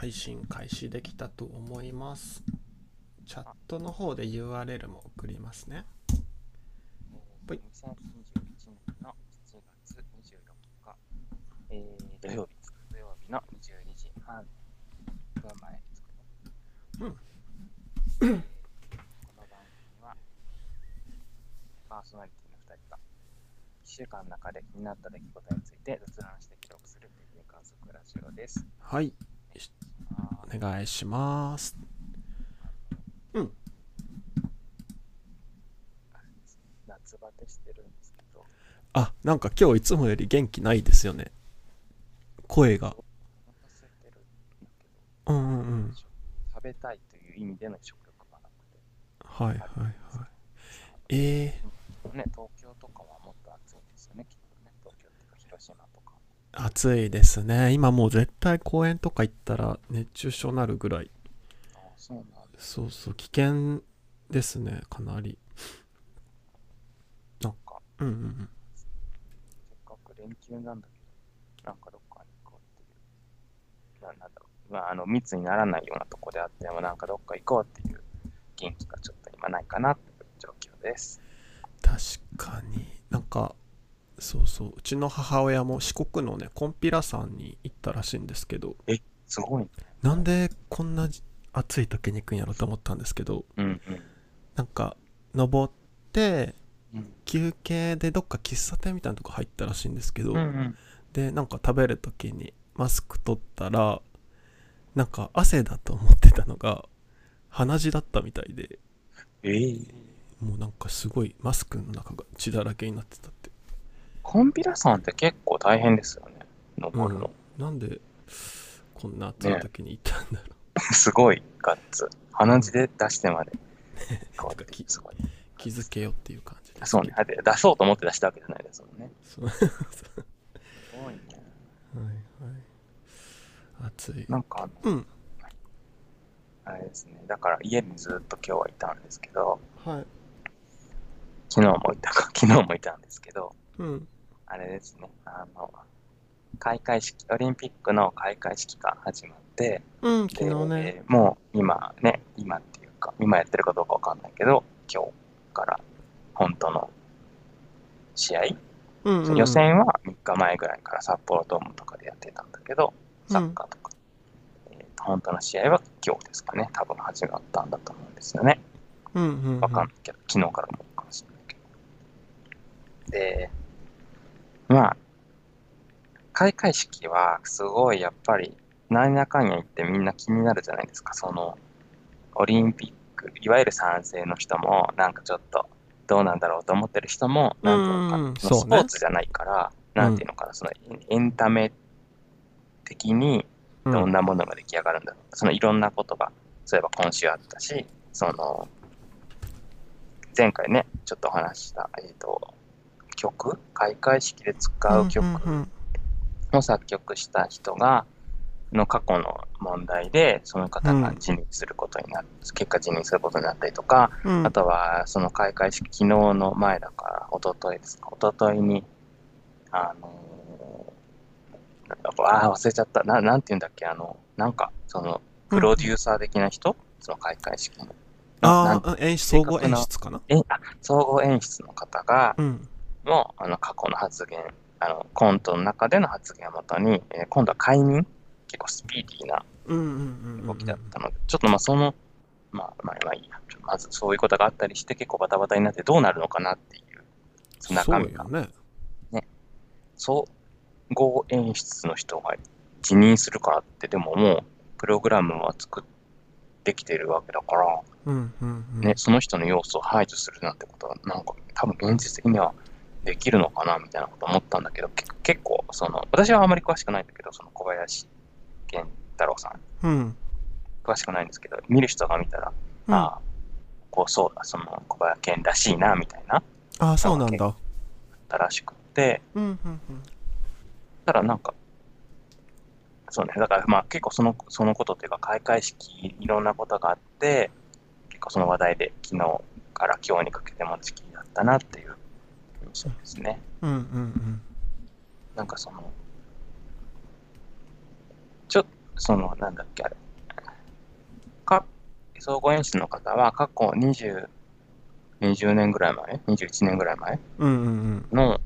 配信開始できたと思います。チャットの方で URL も送りますね。はい2021年の7月24日、えー、土曜日土曜日の22時半分前ですかね。うんえーこの番組は、パーソナリティの2人が、1週間の中で気になった出来事について雑談して記録するレビュー観測ラジオです。はい、願いします。うん、あれですね夏バテしてるんですけど、あ、なんか今日いつもより元気ないですよね。声が。うんうんうん。食べたいという意味での食欲がなくて。はいはいはい。えね、東京とかはもっと暑いですよね、きっとね。東京とか広島と暑いですね。今もう絶対公園とか行ったら熱中症なるぐらい。そうなんそうそう、危険ですね、かなり。か。うんうんうん。せっかく連休なんだけど、なんかどっかに行こうっていう。ななんだろう。まあ、あの、密にならないようなとこであっても、なんかどっか行こうっていう元気がちょっと今ないかなっていう状況です。確かになんかそうそううちの母親も四国のねコンピラ山に行ったらしいんですけどすごいね。なんでこんな暑い時に行くんやろと思ったんですけどうんうん。なんか登ってうん休憩でどっか喫茶店みたいなとこ入ったらしいんですけど、うんうん。でなんか食べる時にマスク取ったらなんか汗だと思ってたのが鼻血だったみたいでええもうなんかすごいマスクの中が血だらけになってたってコンピラさんって結構大変ですよね。登るの。なんでこんな暑い時に行ったんだろ すごいガッツ。鼻血で出してまで。気づけよっていう感じですそうね。だって出そうと思って出したわけじゃないですもんね。すごいね。はい暑いなんか、うんあれですね。だから家にずっと今日はいたんですけど、はい昨日もいたか、昨日もいたんですけど、うんあれですね。あの、開会式、オリンピックの開会式が始まって、うんで昨日ねもう今ね、今っていうか、今やってるかどうかわかんないけど、今日から本当の試合、うんうん予選は3日前ぐらいから札幌ドームとかでやってたんだけど、サッカーとか。えーと本当の試合は今日ですかね、多分始まったんだと思うんですよね。うんうんうんわかんないけど、昨日からもかもしれないけど。で、まあ、開会式はすごいやっぱり、何やかんや言ってみんな気になるじゃないですか。その、オリンピック、いわゆる賛成の人も、なんかちょっと、どうなんだろうと思ってる人も、なんていうのかスポーツじゃないから、なんていうのかな、そのエンタメ的にうん。どんなものが出来上がるんだろう、そのいろんなことが、そういえば今週あったし、その、前回ね、ちょっとお話しした、えっ、と、曲開会式で使う曲うんうんうんを作曲した人が、の過去の問題で、その方が辞任することになる、結果辞任することになったりとか、うん。あとは、その開会式、昨日の前だから、一昨日ですか、一昨日に、あのー、ああ、忘れちゃった。ななんて言うんだっけ、あの、なんか、その、プロデューサー的な人、その開会式の。ああ演出総合演出かな。えあ総合演出の方が、うんもう、あの、過去の発言、あの、コントの中での発言をもとに、えー今度は解任結構スピーディーな動きだったので、ちょっとまあその、まあまあまあいいや、まずそういうことがあったりして結構バタバタになってどうなるのかなっていう、中身がよ。ね。総合演出の人が辞任するからって、でももうプログラムは作ってきてるわけだから、うんうんうん。ね、その人の要素を排除するなんてことは、なんか多分現実的にはできるのかなみたいなこと思ったんだけど、け結構、その、私はあまり詳しくないんだけど、その小林健太郎さん、うん。詳しくないんですけど、見る人が見たら、うん。ああ、こうそうだ、その小林健らしいな、みたいな、ああそうなんだ。ったらしくて、うんうんうん。ただなんか、そうね、だからまあ結構その、そのことというか、開会式、いろんなことがあって、結構その話題で昨日から今日にかけても時期だったなっていう印象ですね。うんうんなんかその、ちょその、なんだっけ、あれ。か、総合演出の方は過去20、20年ぐらい前 ?21 年ぐらい前うんうんうんの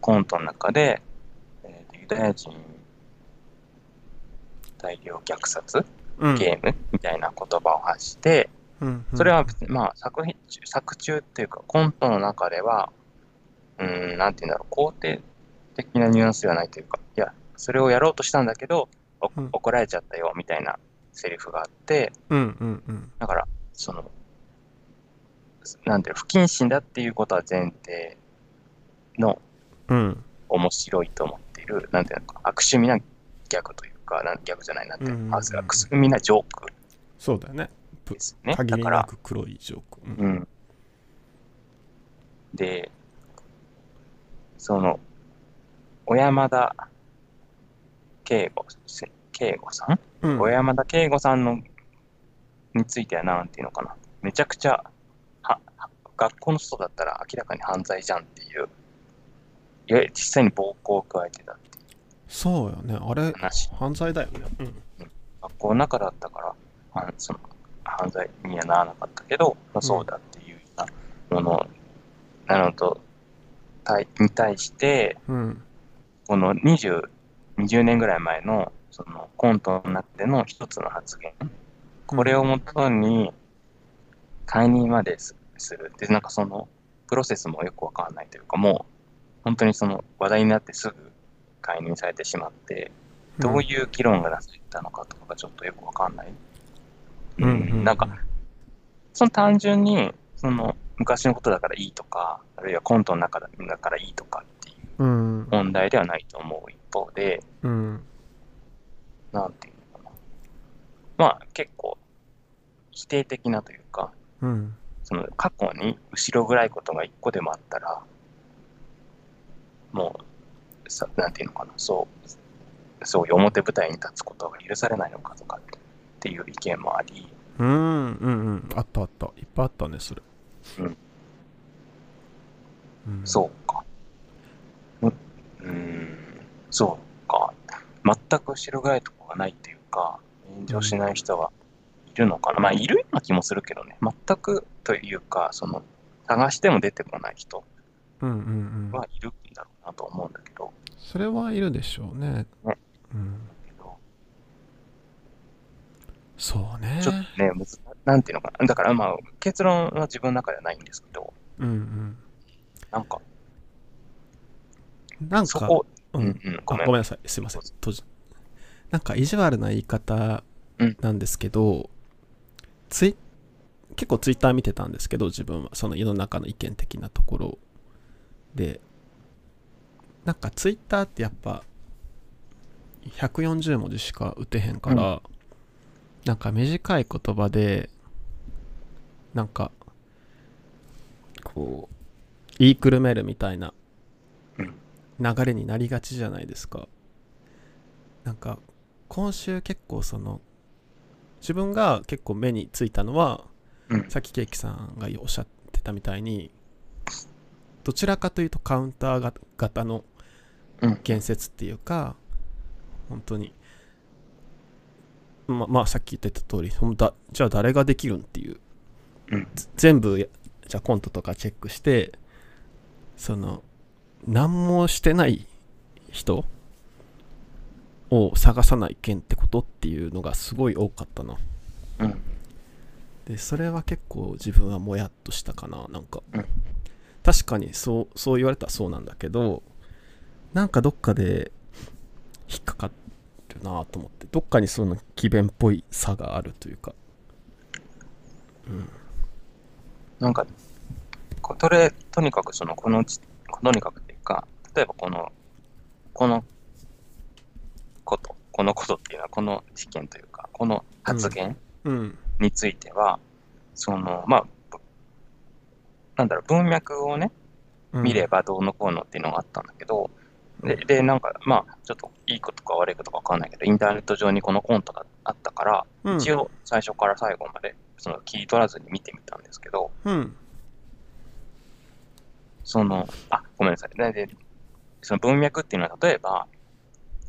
コントの中で、えユダヤ人大量虐殺うんゲームみたいな言葉を発して、うんうんそれは別に、まあ、作品中、作中っていうか、コントの中では、うーん、なんて言うんだろう、肯定的なニュアンスではないというか、いや、それをやろうとしたんだけど、おうん。怒られちゃったよ、みたいなセリフがあって、うんうんうん。だから、その、なんていうの不謹慎だっていうことは前提のうん。面白いと思っている、なんていうのか、悪趣味なギャグというか、なんギャグじゃない、なんていううんうん悪趣味なジョーク。そうだよね。ですね。限りだから、なく黒いジョーク。うん。うん。で、その、小山田圭吾せ、圭吾さん、うん。小山田圭吾さんのについてはなんていうのかな。めちゃくちゃ、は、は学校の人だったら明らかに犯罪じゃんっていう、いわゆる実際に暴行を加えてたってそうよね。あれ話。犯罪だよね。うん。学校の中だったから、あのその犯罪にはならなかったけど、まあ、そうだっていうようなものなのと、対に対して、うんこの20、20年ぐらい前のそのコントの中での一つの発言、これをもとに解任まですする。で、なんかそのプロセスもよくわかんないというか、もう本当にその話題になってすぐ解任されてしまって、どういう議論がなされたのかとかがちょっとよくわかんない。うんうんなんか、その単純に、その昔のことだからいいとか、あるいはコントの中だだからいいとかっていううん。問題ではないと思う一方で、うん。なんていうのかな。まあ結構否定的なというか、うん。その過去に後ろ暗いことが一個でもあったら、もう、さなんていうのかな、そう、そういう表舞台に立つことが許されないのかとかっていう意見もあり、うんうんうん。あったあった。いっぱいあったねそれうん。うんそうか。うん、そうか。全く後ろ暗いとこがないっていうか、炎上しない人はいるのかな。まあ、いるような気もするけどね。全くというか、その、探しても出てこない人うんうんうん。はいるんだろうなと思うんだけど、それはいるでしょうね。ね。うん。そうね。ちょっとね、むずなんていうのかな。だからまあ、結論は自分の中ではないんですけど、うんうん。なんか、なんかそこ、ううんんうん、ごめん。あごめんなさい。すいません。なんか意地悪な言い方なんですけど、ツイ結構ツイッター見てたんですけど自分は。その世の中の意見的なところで。なんかツイッターってやっぱ140文字しか打てへんから、なんか短い言葉でなんかこう言いくるめるみたいなうん。流れになりがちじゃないですか。なんか今週結構その自分が結構目についたのはうん。さっきケーキさんがおっしゃってたみたいにどちらかというとカウンターが型のうん。建設っていうか本当にままあさっき言ってた通りほんだじゃあ誰ができるんっていう全部やじゃあコントとかチェックしてその何もしてない人を探さないけんってことっていうのがすごい多かったな。うん。でそれは結構自分はもやっとしたかななんか、うん。確かにそうそう言われたらそうなんだけどなんかどっかで引っかかるなと思って。どっかにその詭弁っぽい差があるというかなんか、ことれ、とにかくその、このち、とにかくっていうか、例えばこの、このこと、このことっていうのは、この事件というか、この発言うん。については、その、まあ、ぶなんだろう、文脈をね、うん。見ればどうのこうのっていうのがあったんだけど、で、でなんか、まあ、ちょっといいことか悪いことかわかんないけど、インターネット上にこのコントがあったから、うん。一応最初から最後まで、その切り取らずに見てみたんですけど、うんその、あ、ごめんなさい。で、でその文脈っていうのは、例えば、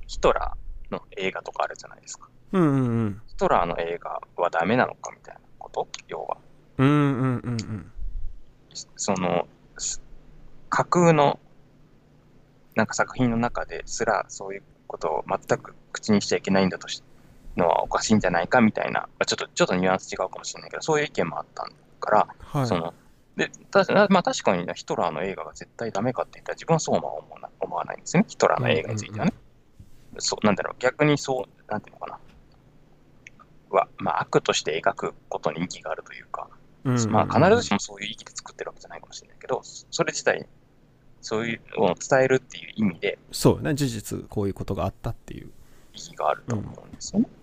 ヒトラーの映画とかあるじゃないですか。うんうんうんヒトラーの映画はダメなのかみたいなこと？要は。うんうんうんうんその、す架空のなんか作品の中ですらそういうことを全く口にしちゃいけないんだとしのはおかしいんじゃないかみたいな、まあちょっとちょっとニュアンス違うかもしれないけど、そういう意見もあったから、はいそのでたまあ、確かにねヒトラーの映画が絶対ダメかって言ったら自分はそうは思わない思わないんですよね、ヒトラーの映画についてはね。そうなんだろう、逆にそう、なんていうのかな。はまあ、悪として描くことに意義があるというか、うんうんうんまあ、必ずしもそういう意義で作ってるわけじゃないかもしれないけど、それ自体、そういうのを伝えるっていう意味でそうね事実こういうことがあったっていう意義があると思うんですよね。うん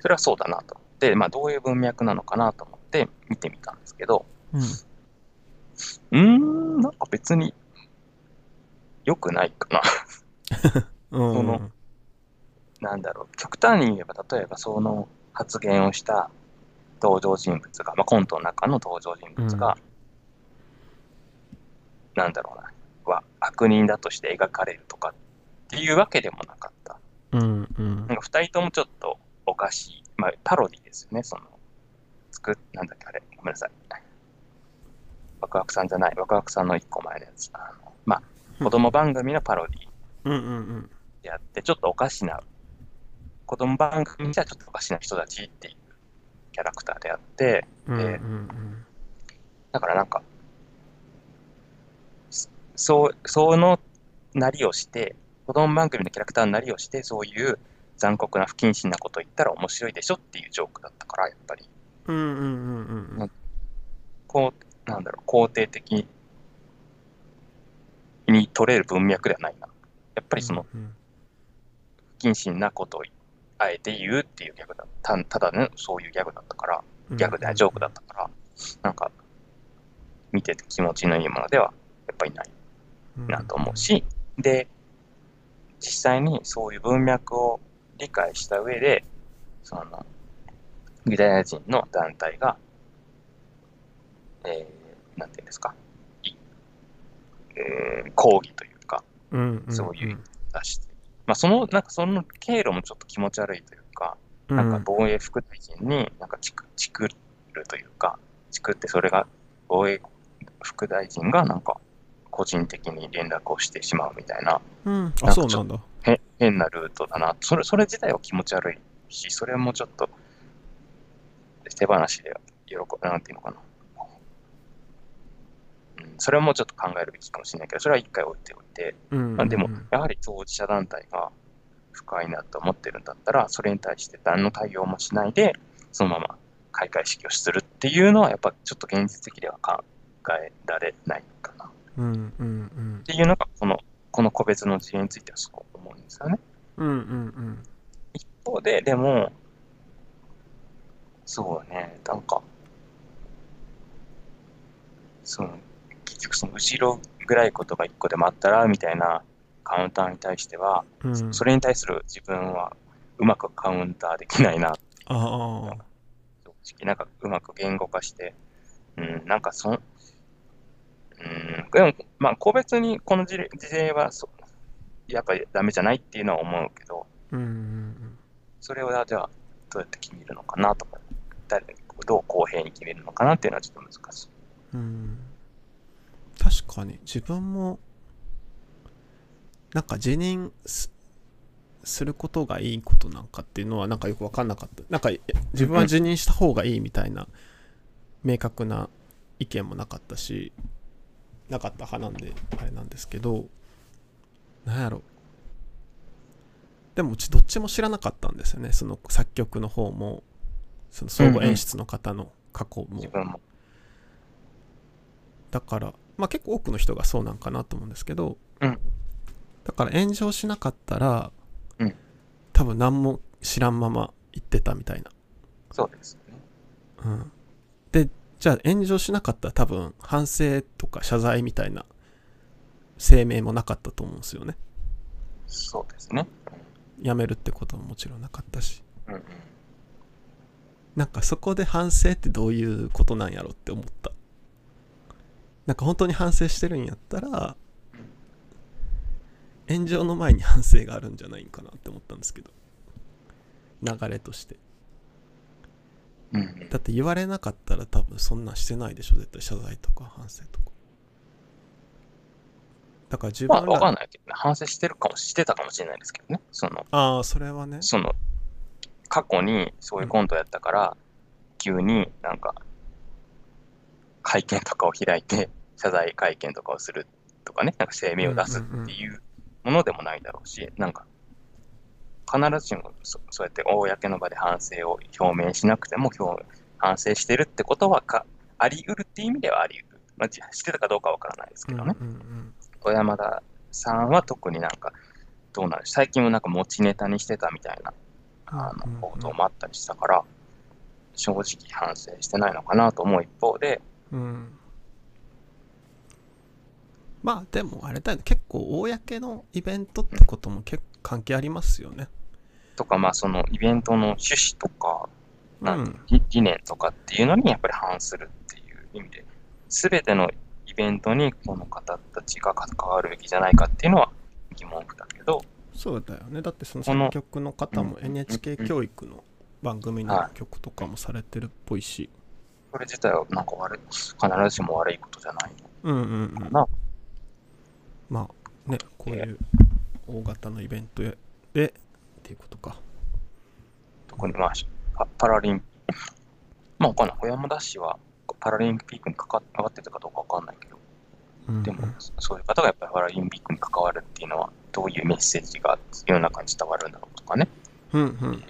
それはそうだなと思って、まあ、どういう文脈なのかなと思って見てみたんですけど、うん。うーん、なんか別に良くないかな。うん。そのなんだろう、極端に言えば、例えばその発言をした登場人物が、まあ、コントの中の登場人物が、なんだろうな、は悪人だとして描かれるとかっていうわけでもなかった。うんうん。なんか二人ともちょっとおかしい、まあ、パロディですよね、その、作っ、なんだっけ、あれ、ごめんなさい。ワクワクさんじゃない、ワクワクさんの一個前のやつ。あのまあ、子供番組のパロディうんうんうん。であって、ちょっとおかしな、子供番組じゃちょっとおかしな人たちっていうキャラクターであって、うんうんでうんだからなんか、そそう、そのなりをして、子供番組のキャラクターのなりをして、そういう残酷な不謹慎なことを言ったら面白いでしょっていうジョークだったから、やっぱり、うんうんうんうんうん。こう、なんだろう、肯定的に取れる文脈ではないな。やっぱりその、うん不謹慎なことをあえて言うっていうギャグだた。ただね、そういうギャグだったから、うんギャグではジョークだったから、なんか、見てて気持ちのいいものではやっぱりないなと思うし、で、実際にそういう文脈を理解した上で、その、ユダヤ人の団体が、えー、なんていうんですか、いえー抗議というか、そういう出して、まあ、その、なんかその経路もちょっと気持ち悪いというか、うん。なんか防衛副大臣になんかチクチクるというか、チクってそれが防衛副大臣がなんか個人的に連絡をしてしまうみたいな、うんあそうなんだへ変なルートだな。それ、それ自体は気持ち悪いし、それもちょっと手放しで喜ぶ、なんていうのかな。うん、それもちょっと考えるべきかもしれないけど、それは一回置いておいて、うんまあ、でもうん、やはり当事者団体が不快なと思ってるんだったら、それに対して何の対応もしないで、そのまま開会式をするっていうのは、やっぱちょっと現実的では考えられないのかな。っうんうんていうのが、この、この個別の事例についてはそう思うんですよね。うんうんうん一方で、でも、そうね、なんか、その、結局その後ろ暗いことが一個でもあったら、みたいなカウンターに対しては、うんうんそれに対する自分はうまくカウンターできないな、ああ正直。なんかうまく言語化して、うん、なんかそん、うん、でも、まあ、個別にこの事例事例はそ、やっぱりダメじゃないっていうのは思うけど、うんうんうんそれをじゃあどうやって決めるのかなとか、誰どう公平に決めるのかなっていうのはちょっと難しい。うん。確かに。自分もなんか辞任すすることがいいことなんかっていうのはなんかよく分かんなかった。なんか自分は辞任した方がいいみたいな明確な意見もなかったしなかった派なんであれなんですけどなんやろでもうちどっちも知らなかったんですよねその作曲の方もその総合演出の方の過去も自分も。だから、まあ結構多くの人がそうなんかなと思うんですけど、うんだから炎上しなかったら、うん多分何も知らんまま言ってたみたいな。そうですね。うん、で、じゃあ炎上しなかったら多分反省とか謝罪みたいな声明もなかったと思うんですよね。そうですね。辞めるってことももちろんなかったし。うんうん。なんかそこで反省ってどういうことなんやろって思った。なんか本当に反省してるんやったら、炎上の前に反省があるんじゃないんかなって思ったんですけど。流れとしてうん。だって言われなかったら多分そんなんしてないでしょ絶対謝罪とか反省とかだから自まあ、分わからんないけどね。反省してるかも、してたかもしれないですけどね。その、ああそれはねその、過去にそういうコントやったから、急になんか、会見とかを開いて、謝罪会見とかをするとかね、なんか声明を出すっていうものでもないだろうし、なんか、必ずしもそそうやって公の場で反省を表明しなくても表反省してるってことはかあり得るっていう意味ではあり得る。まあ、じしてたかどうかわからないですけどね。うんうん小山田さんは特になんか、どうなる最近もなんか持ちネタにしてたみたいな、あうんうんうんの、報道もあったりしたから、正直反省してないのかなと思う一方で、うんうんまあでもあれだよね。結構公のイベントってことも結構関係ありますよね。とか、まあそのイベントの趣旨とか、うなん。ん理理念とかっていうのにやっぱり反するっていう意味で、すべてのイベントにこの方たちが関わるべきじゃないかっていうのは疑問符だけど、そうだよね。だってそのこの作曲の方もうん NHK 教育の番組の曲とかもされてるっぽいし。それ自体はなんか悪い、必ずしも悪いことじゃないうんうんうん。のかな。まあねこういう大型のイベントでっていうことか。特にまあパパラリン、まあわかんない。小山田氏はパラリンピックに関わってたかどうかわかんないけど、うんうん。でもそういう方がやっぱりパラリンピックに関わるっていうのは、どういうメッセージが世の中に伝わるんだろうとかね。うんうん。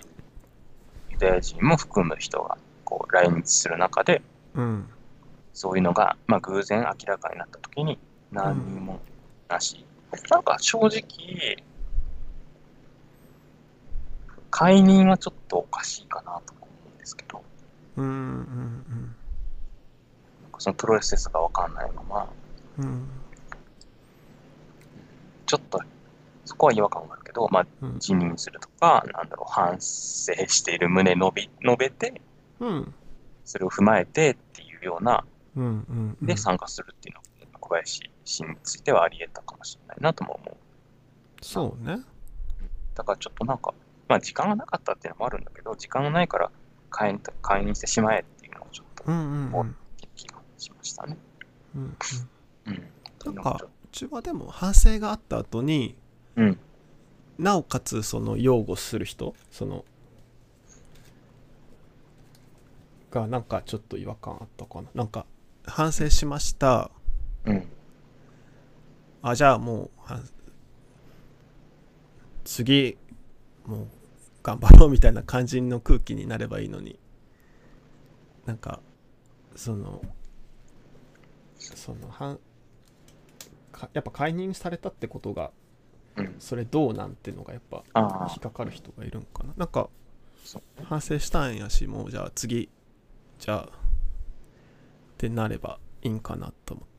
ユダヤ人も含む人がこう来日する中で、うん。そういうのが、まあ、偶然明らかになったときに、何にもなし。なんか正直、解任はちょっとおかしいかなと思うんですけど、うんうんなんかそのプロセスがわかんないまま、うん。うんちょっと、そこは違和感があるけど、まあ、うん。辞任するとか、なんだろう、反省している旨述べ述べて、うん。それを踏まえてっていうような、うんうんうん。で参加するっていうのは、小林氏についてはあり得たかもしれないなとも思う。そうねだからちょっとなんか、まあ時間がなかったっていうのもあるんだけど、時間がないから会員会員してしまえっていうのをちょっとうんうんうん気がしましたね。うんうんなんかうちはでも反省があった後にとうん。なおかつその擁護する人そのがなんかちょっと違和感あったかななんか反省しましたうん。あじゃあもうは次もう頑張ろうみたいな感じの空気になればいいのに。なんかそのそのはかやっぱ解任されたってことがうん。それどうなんてのがやっぱあ引っかかる人がいるんかな。なんか反省したんやしもうじゃあ次じゃあってなればいいんかなと思って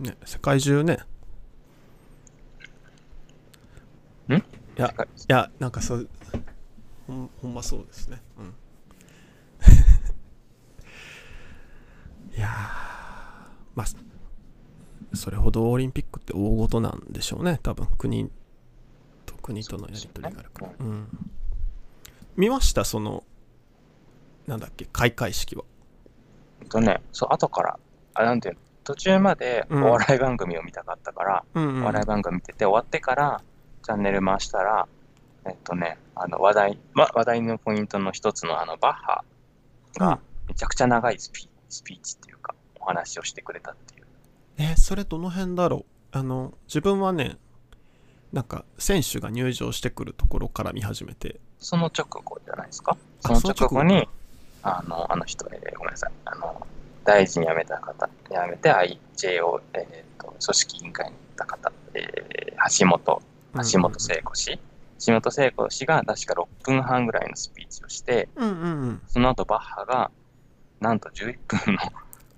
ね。ね世界中ね。ん？いやいやなんかそうほんほんまそうですね。うん。いやーまあそれほどオリンピックって大事なんでしょうね。多分国と国とのやり取りがあるから、うん、見ました？そのなんだっけ開会式は。えっとね、そう、後から、あ、なんていうの、途中までおうん。笑い番組を見たかったから、うんうん。お笑い番組見てて、終わってから、チャンネル回したら、えっとね、あの、話題、ま、話題のポイントの一つの、あの、バッハが、めちゃくちゃ長いスピスピーチっていうか、お話をしてくれたっていう。えそれどの辺だろう？あの自分はねなんか選手が入場してくるところから見始めて。その直後じゃないですか？あその直後に、あの、あの人、えーごめんなさい、あの、大臣辞めた方、辞めて IJ を、えーと、組織委員会に行った方、えー橋本、橋本聖子氏、橋本聖子氏が確か6分半ぐらいのスピーチをして、うんうんうん。その後バッハが、なんと11分の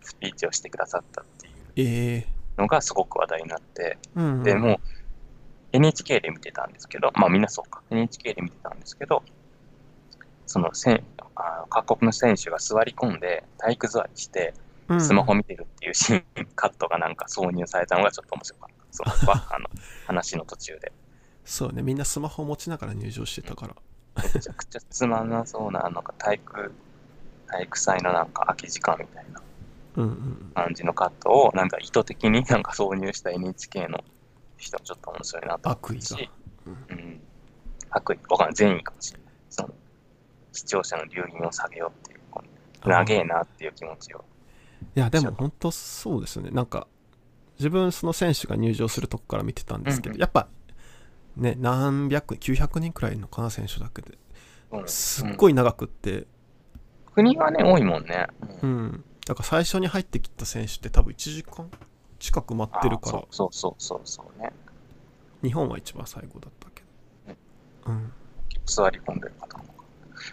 スピーチをしてくださったっていうええのがすごく話題になって、うんうん。でもう NHK で見てたんですけど、まあみんなそうか、NHK で見てたんですけど、そのせんあ各国の選手が座り込んで体育座りしてうんスマホ見てるっていうシーン、カットがなんか挿入されたのがちょっと面白かった。そ のバッハの話の途中で。そうねみんなスマホ持ちながら入場してたからめちゃくちゃつまんなそうな、なんか体育、体育祭のなんか空き時間みたいなうんうん感じのカットを、なんか意図的になんか挿入した NHK の人はちょっと面白いなと思悪意がうし、うん。悪意、わかんない。善意かもしれない。その、視聴者の留飲を下げようっていう、長えなっていう気持ちを。いやでも本当そうですよね。なんか自分その選手が入場するとこから見てたんですけど、うんうん。やっぱね何百900人くらいのかな選手だけで。うん。すっごい長くって、国はね、多いもんね。ううん。んだから最初に入ってきた選手って多分1時間近く待ってるから。あそうそうそうそうそうね。日本は一番最後だったけど。うん。座り込んでる方も。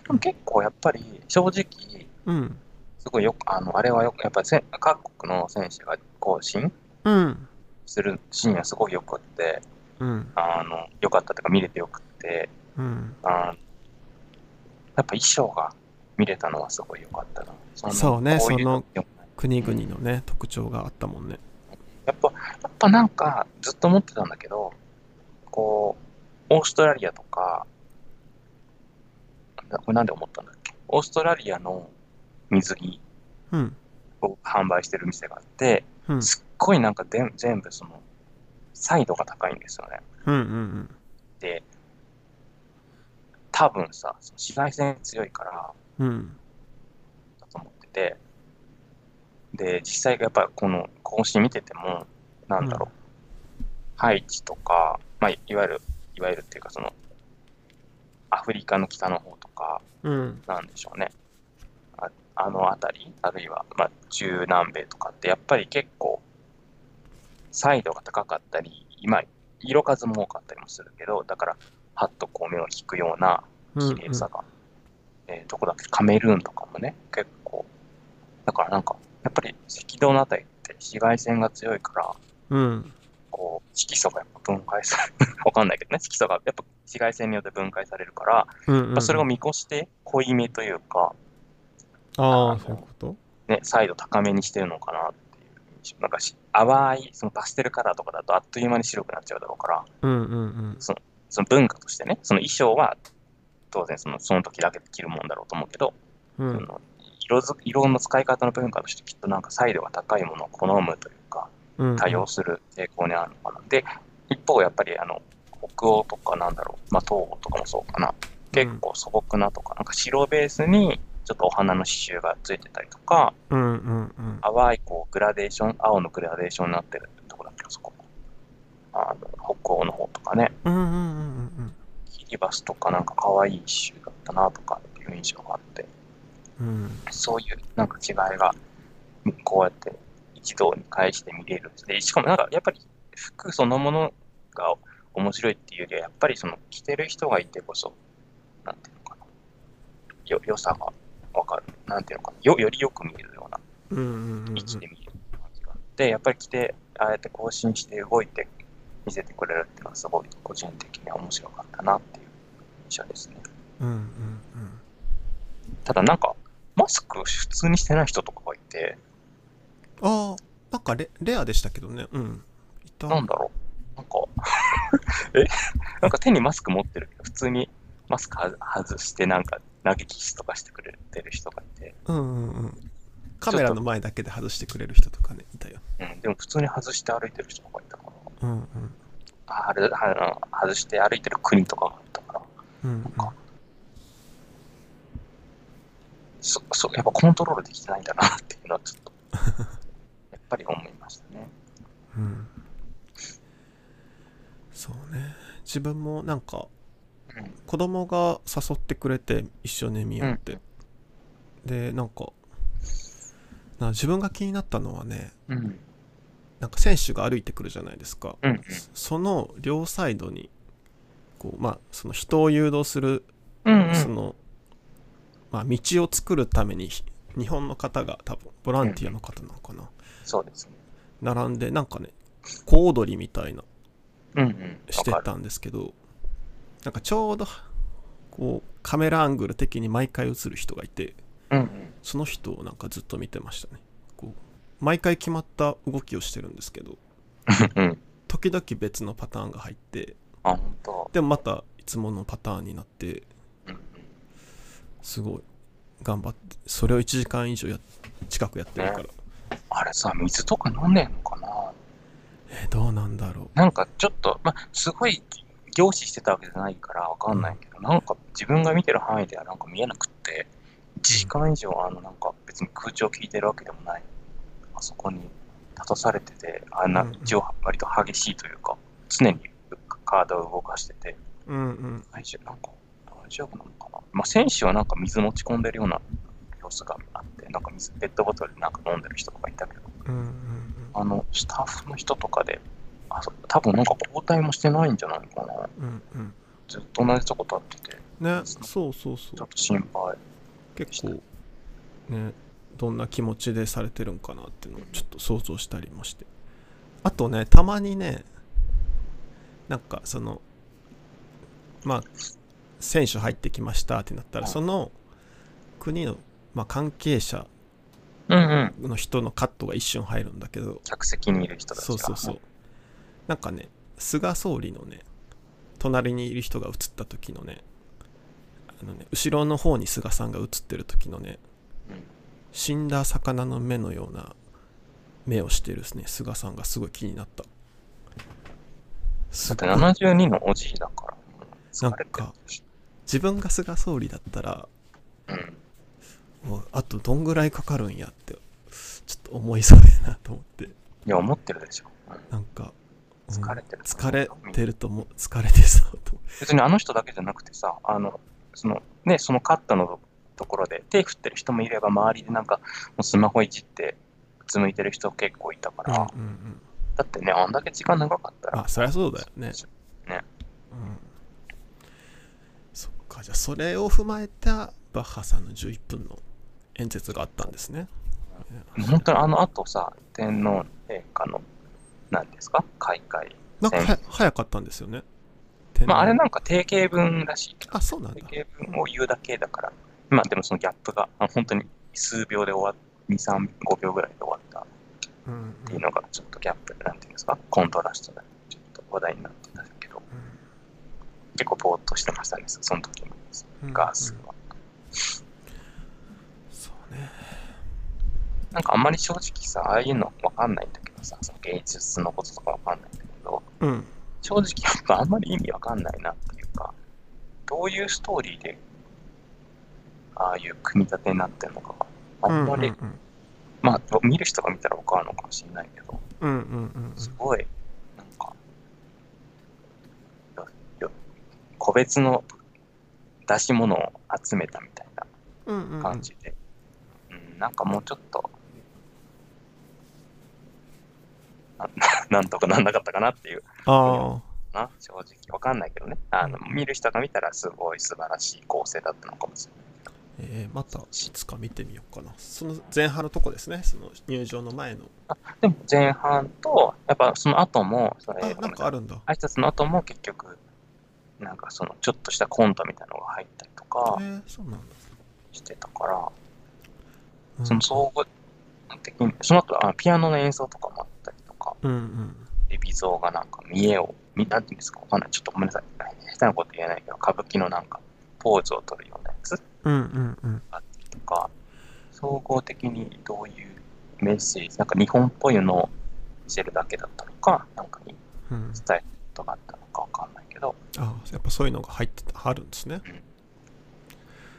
でも結構やっぱり、正直、うん。すごいよく、あの、あれはよく、やっぱりせ各国の選手が更新うん。するシーンはすごいよくって、うん。あの、よかったというか見れてよくって、うん。あやっぱ衣装が見れたのはすごいよかったな。そそうねそのや国々のね特徴があったもんね。っぱ、やっぱなんかずっと思ってたんだけど、こう、オーストラリアとか、なこれなんで思ったんだっけ。オーストラリアの水着うん。を販売してる店があって、うん。すっごいなんかでん全部その、サイドが高いんですよね。うんうんで、多分さ、その紫外線強いから、だと思ってて、で、実際やっぱりこの更新見てても、なんだろう、ハイチとか、まあ、いわゆる、いわゆるっていうかその、アフリカの北の方とか、うん。なんでしょうね。ああの辺り、あるいは、まあ、中南米とかって、やっぱり結構、サイドが高かったり、今、色数も多かったりもするけど、だから、パッとこう目を引くようなうん綺麗さが、えーどこだっけ、カメルーンとかもね、結構、だからなんか、やっぱり赤道のあたりって紫外線が強いから、うんこう、色素がやっぱ分解される、わかんないけどね、色素がやっぱ紫外線によって分解されるから、うんうん。まあそれを見越して濃いめというか、ああそういうこと？ね、サイド高めにしてるのかなっていう印象。なんかし淡い、そのパステルカラーとかだとあっという間に白くなっちゃうだろうから、うんうんうん。その文化としてね、その衣装は当然そのその時だけで着るもんだろうと思うけど、うん。その色づ色の使い方の文化としてきっとなんかサイドが高いものを好むというか、うん多用する傾向にあるのかな。で、一方やっぱりあの、北欧とかなんだろう、まあ東欧とかもそうかな。結構素朴なとか、なんか白ベースにちょっとお花の刺繍がついてたりとか、うんうんうん淡いこうグラデーション、青のグラデーションになってるとこだっけ、あそこ。あの、北欧の方とかね、うんうんうんうんキリバスとかなんか可愛い刺繍だったなとかっていう印象があって、うんそういうなんか違いが、こうやって一堂に返して見れる。で、しかもなんかやっぱり服そのものが面白いっていうよりは、やっぱりその着てる人がいてこそ、なんていうのかな。よ、良さがわかる。なんていうのかな。よ、よりよく見えるようなうんうんうん位置で見る感じがあって、やっぱり着て、ああやって更新して動いて見せてくれるっていうのはすごい個人的には面白かったなっていう印象ですね。うんうんただなんか、マスク普通にしてない人とかがいて、うんああなんかレレアでしたけどね。うん。いた。なんだろう。なんか、え？なんか手にマスク持ってる。けど、普通にマスクは外してなんか投げキスとかしてくれてる人がいて、うんうんうん。カメラの前だけで外してくれる人とかねいたよ。うん、でも普通に外して歩いてる人とかいたから、うんうん。ああれあの外して歩いてる国とかがあったから、うんうん。そ、そ、やっぱコントロールできてないんだなっていうのはちょっと、ぱり思いましたね。うんそうね自分もなんかうん。子供が誘ってくれて一緒に見ようって、でなんかな自分が気になったのはねうん。なんか選手が歩いてくるじゃないですか、うん。その両サイドにこうまあその人を誘導するうん。その、まあ、道を作るためにひ日本の方が多分ボランティアの方なのかな、そうですね。並んでなんかね小踊りみたいなうんうん。して。たんですけどなんかちょうどこうカメラアングル的に毎回映る人がいてうんうん。その人をなんかずっと見てましたねこう毎回決まった動きをしてるんですけどうん。時々別のパターンが入って。でもまたいつものパターンになって。すごい頑張ってそれを1時間以上や近くやってるから、あれさ、水とか飲んでんのかな？えーどうなんだろなんかちょっと、まあ、すごい凝視してたわけじゃないからわかんないけど、なんか自分が見てる範囲ではなんか見えなくって、1時間以上あのなんか別に空調聞いてるわけでもない、あそこに立たされてて、あんなうんうん。一応割と激しいというか、常にカードを動かしてて、ううんうん。大丈夫なんか大丈夫なのかな？まあ選手はなんか水持ち込んでるような様子があって、なんか水、ペットボトルでなんか飲んでる人とかいたけど、うんうんあの、スタッフの人とかで、あそ多分なんか交代もしてないんじゃないかな。うんうん。ずっと同じとこ立ってて、ねそうそうそう。ちょっと心配。結構ねどんな気持ちでされてるんかなっていうのをちょっと想像したりもして。あとねたまにねなんかそのまあ選手入ってきましたってなったらうん。その国の、まあ、関係者。の人のカットが一瞬入るんだけど客席にいる人たちが。そうそうそうなんかね菅総理のね隣にいる人が映った時のねあのね後ろの方に菅さんが映ってる時のねうん。死んだ魚の目のような目をしてるですね菅さんがすごい気になったすだってっごい72のおじいだから、なんか自分が菅総理だったらうん。もうあとどんぐらいかかるんやってちょっと思いそうやなと思って。いや、思ってるでしょ。うんなんか、うん疲れてる。疲れてると思う。疲れてそうと思別にあの人だけじゃなくてさ、あの、その、ね、そのカットのところで手振ってる人もいれば、周りでなんか、もうスマホいじって、うつむいてる人結構いたかう、ら、うんうんうん、だってね、あんだけ時間長かったら、あそりゃそうだよね。ね。うん。そっかじゃあそれを踏まえたバッハさんの11分の演説があったんですね。本当にあの後さ、天皇陛下の、何ですか？開会。なんかは早かったんですよね。まあ、あれなんか定型文らしい。あそうなんだ。定型文を言うだけだから、まあでもそのギャップが、あ本当に数秒で終わっ2、3、5秒ぐらいで終わった。っうんうんていうのが、ちょっとギャップ、なんていうんですか、コントラストで、ちょっと話題になってたけど、結構ぼーっとしてましたね、その時も、うん。ガースは。そうね。なんかあんまり正直さ、ああいうのわかんないんだけどさ、その芸術のこととかわかんないんだけど、うん。正直やっぱあんまり意味わかんないなっていうか、どういうストーリーで、ああいう組み立てになってるのかが、あんまり、うんうんまあ、見る人が見たらわかるのかもしれないけど、うんうんうんすごい、なんか、個別の出し物を集めたみたいなうんうんうん。感じで、うん、なんかもうちょっと、な なんとかなんなかったかなっていう。あな、正直。わかんないけどね。あの、見る人が見たらすごい素晴らしい構成だったのかもしれない。あ、えー、またいつか見てみようかな。その前半のとこですね。その入場の前の。でも前半と、やっぱその後も、それあなんかあるんだ。挨拶の後も結局、なんかそのちょっとしたコントみたいなのが入ったりとかえー、そうなんだ、してたから、うんその総合的に、その後あピアノの演奏とかもあったりとか、うんうん。で微像がなんか見栄を、見なんていうんですかわかんない。ちょっとごめんなさい。下手なこと言えないけど、歌舞伎のなんかポーズを取るようなやつうんうんうん。あったりとか、総合的にどういうメッセージ、なんか日本っぽいのを見せるだけだったのか、なんかにうん。伝えることがあったのかわかんないけど、あやっぱそういうのが入ってたあるんですね。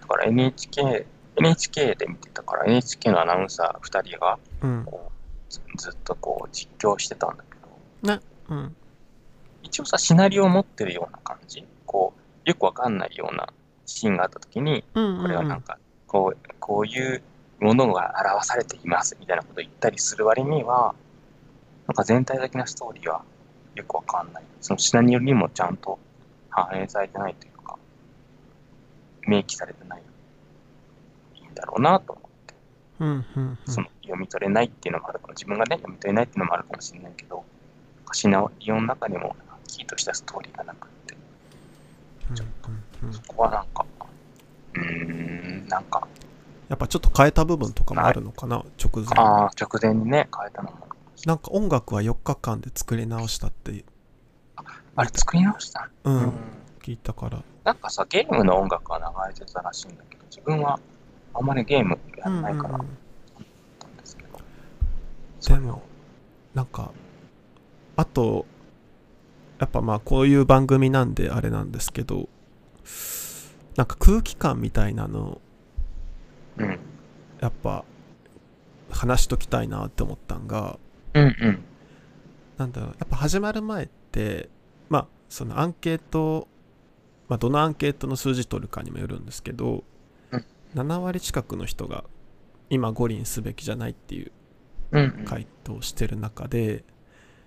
だから NHK、NHK で見てたから NHK のアナウンサー2人がうん。こうずずっとこう実況してたんだけど、ね。うん。一応さ、シナリオを持ってるような感じ、こう、よくわかんないようなシーンがあったときに、うん。これはなんか、こう、こういうものが表されていますみたいなことを言ったりする割には、なんか全体的なストーリーはよくわかんない。そのシナリオにもちゃんと反映されてないというか、明記されてない。だろうなと思って、うんうんうん。その読み取れないっていうのもあるかも、自分がね、読み取れないっていうのもあるかもしれないけど、シナリオの中にも、キーとしたストーリーがなくって、うんうんうん。そこはなんか、うーん、なんか、やっぱちょっと変えた部分とかもあるのかな？直前ああ、直前にね、変えたのも。なんか音楽は4日間で作り直したって。あれ作り直した？うん、聞いたから。なんかさ、ゲームの音楽が流れてたらしいんだけど、自分はあんまりゲームやらないから、うんうん、でも、なんか、あと、やっぱまあこういう番組なんであれなんですけど、なんか空気感みたいなの、うん、やっぱ話しときたいなって思ったんが、うんうん、なんだろう、やっぱ始まる前って、まあそのアンケート、まあどのアンケートの数字取るかにもよるんですけど、うん、7割近くの人が今五輪すべきじゃないっていう回答をしてる中で、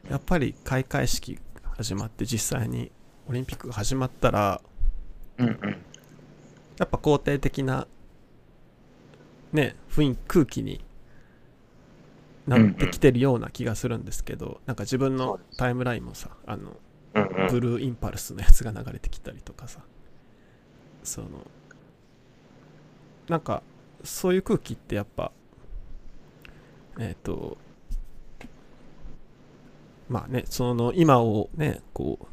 やっぱり開会式始まって実際にオリンピックが始まったら、うんうん、やっぱ肯定的なね雰囲気空気になってきてるような気がするんですけど、うんうん、なんか自分のタイムラインもさあの、うんうん、ブルーインパルスのやつが流れてきたりとかさ。そのなんかそういう空気ってやっぱえっ、ー、とまあねその今をねこう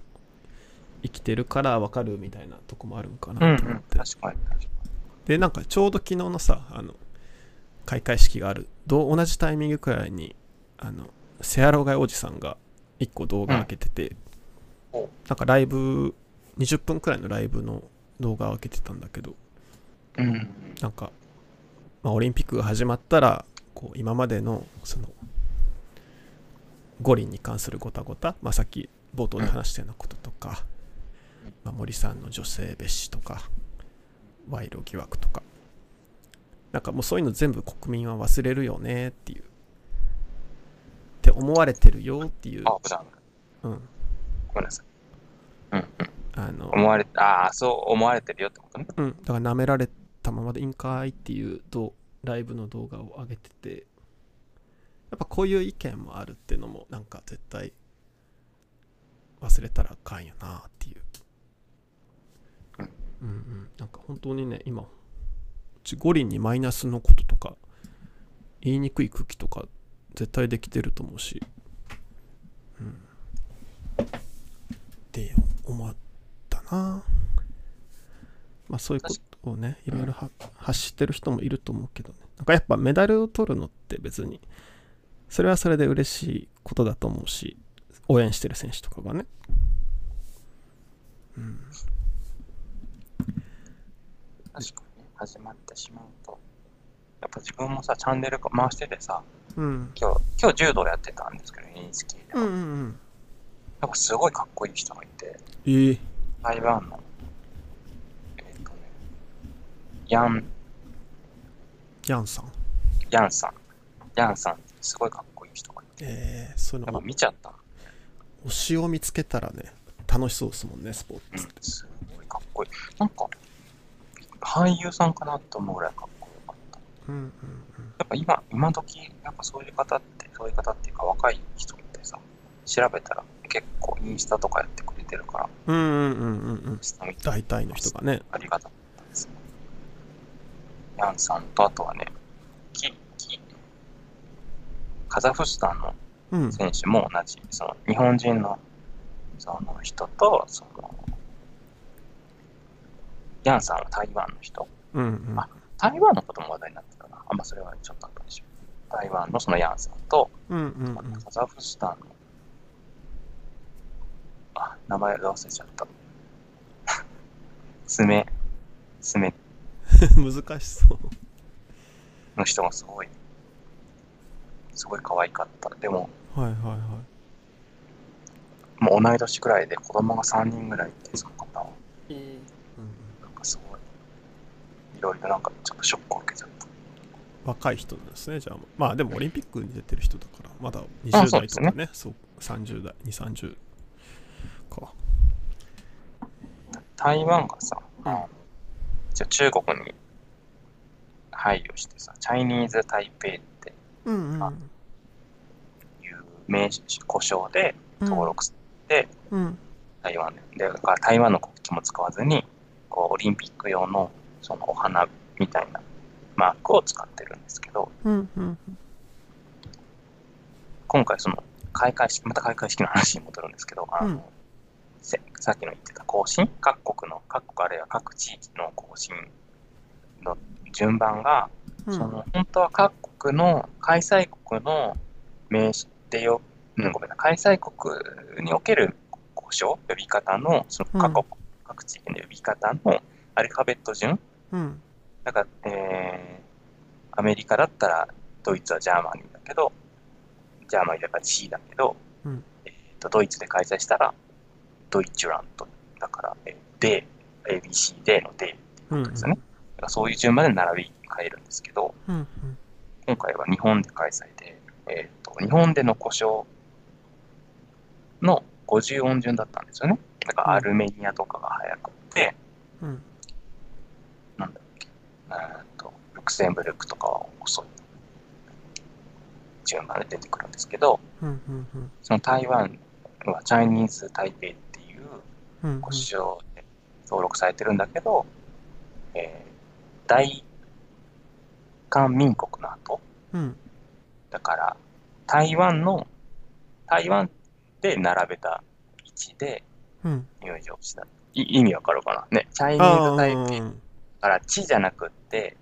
生きてるから分かるみたいなとこもあるんかなと思って、うんうん、確かに確かに。でなんかちょうど昨日のさあの開会式がある同じタイミングくらいにあのセアロガイおじさんが1個動画開けてて、うん、なんかライブ20分くらいのライブの動画を開けてたんだけど、うん、なんか、まあ、オリンピックが始まったらこう今までのその五輪に関するごたごた、まあ、さっき冒頭で話したようなこととか、まあ、森さんの女性蔑視とか賄賂疑惑とかなんかもうそういうの全部国民は忘れるよねっていうって思われてるよっていううん。ごめんなさい。うんうんあの思われああそう思われてるよってことね。うん。だから舐められたままでいいんかいっていうライブの動画を上げててやっぱこういう意見もあるっていうのもなんか絶対忘れたらあかんよなっていう。うんうん。なんか本当にね、今、うち五輪にマイナスのこととか、言いにくい空気とか絶対できてると思うし、うん。って思ったなまあそういうことをね、いろいろ発してる人もいると思うけどね。なんかやっぱメダルを取るのって別に、それはそれで嬉しいことだと思うし、応援してる選手とかがね。うん。確かに、始まってしまうと。やっぱ自分もさ、チャンネル回しててさ、うん、今日、今日柔道やってたんですけど、NHK では。うんうんうん。なんかすごいかっこいい人がいて、えー、台湾の、えっ、ー、とね、ヤン、ヤンさん。ヤンさん。ヤンさん、すごいかっこいい人がいて。えー、そういうの見ちゃった。推しを見つけたらね、楽しそうですもんね、スポーツ。うん、すごいかっこいい。なんか、俳優さんかなと思うぐらいかっこよかった。うんうんうん、やっぱ今、今時、やっぱそういう方って、そういう方っていうか若い人ってさ、調べたら結構インスタとかやってくれてるから、うんうんうんうんうん。大体の人がね。ありがたかったですね。ヤンさんと、あとはね、キ、キ、カザフスタンの選手も同じ、うん、その日本人のその人と、その、ヤンさんは台湾の人。うんうん、あ、台湾のことも話題になってたな。あんまそれはちょっと後でしょう。台湾のそのヤンさんと、うんうんうん、カザフスタンの、あ、名前忘れちゃった。爪、爪。難しそう。の人がすごい、すごい可愛かった。でも、はいはいはい。もう同い年くらいで子供が3人ぐらいいて、その方は。なんかすごい、いろいろなんかちょっとショックを受けちゃった。若い人なんですね、じゃあ。まあでもオリンピックに出てる人だから、まだ20代とかね、ねそう30代、2、30か。台湾がさ、うん、じゃ中国に配慮してさ、チャイニーズ・台北って、うんうん、いう名故障で登録して、うん、台湾で。で、だから台湾の国旗も使わずに、こう、オリンピック用の、そのお花みたいなマークを使ってるんですけど、うんうん、今回その、開会式、また開会式の話に戻るんですけど、あの、さっきの言ってた行進、各国の、各国あるいは各地域の行進の順番が、うん、その本当は各国の開催国の名詞でよ、うん、ごめんな開催国における呼称、呼び方の、その各国、うん、各地域の呼び方のアルファベット順？うん、だから、えー、アメリカだったらドイツは Germany だけど、Germany だから G だけど、うん、えーと、ドイツで開催したら Deutschland だから、えー、D、ABC、D の D ってことですよね。うんだからそういう順番で並び替えるんですけど、うんうん、今回は日本で開催で、えーと、日本での呼称の50音順だったんですよね。だからアルメニアとかが早くて、うん、なんだっけ、えーと、ルクセンブルクとかは遅い順番で出てくるんですけど、うんうんうん、その台湾はチャイニーズ・台北っていう故障で登録されてるんだけど、うんうん、えー大韓民国の後、うん、だから台湾の台湾で並べた位置で入場した、うん、意味わかるかな？ね。チャイニーズ台北から地じゃなくって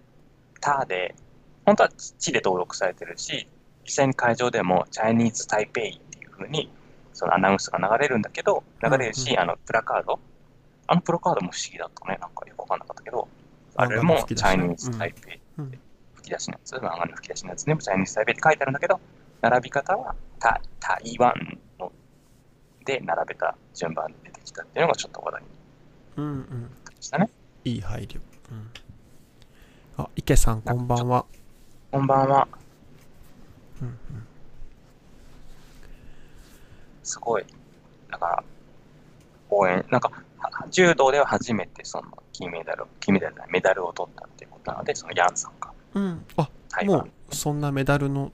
他で本当は地で登録されてるし実際に会場でもチャイニーズタイペイっていうふうにそのアナウンスが流れるんだけど流れるし、うんうん、あのプラカード。あのプラカードも不思議だったね。なんかよくわかんなかったけど。あれもチャイニーズタイペイ吹き出しのやつ、漫画の吹き出しのやつでもチャイニーズタイペイって書いてあるんだけど、並び方は台湾ので並べた順番で出てきたっていうのがちょっと話題にうんうん。したね。いい配慮。うん、あ、池さん、こんばんは。こんばんは。うんうん、すごい。だから、応援、なんか、柔道では初めてその金メダル、金メダルメダルを取ったっていうことなので、そのヤンさんが。うん。あ、もうそんなメダルの、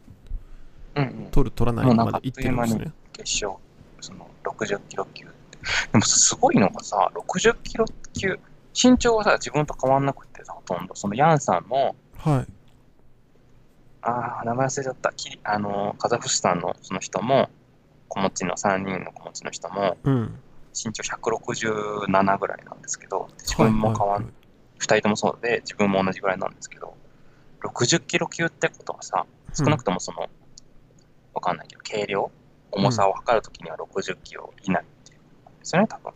うんうん、取る、取らないまで行ってるんですね。決勝、その60キロ級って。でもすごいのがさ、60キロ級、身長はさ、自分と変わんなくてさ、ほとんど。そのヤンさんも、はい。ああ、名前忘れちゃった。きあの、カザフスタンのその人も、子持ちの3人の子持ちの人も、うん、身長167ぐらいなんですけど、自分も変わん、2人ともそうで、自分も同じぐらいなんですけど、60キロ級ってことはさ、少なくともその、わかんないけど、軽量、重さを測るときには60キロ以内っていうんですよね、多分。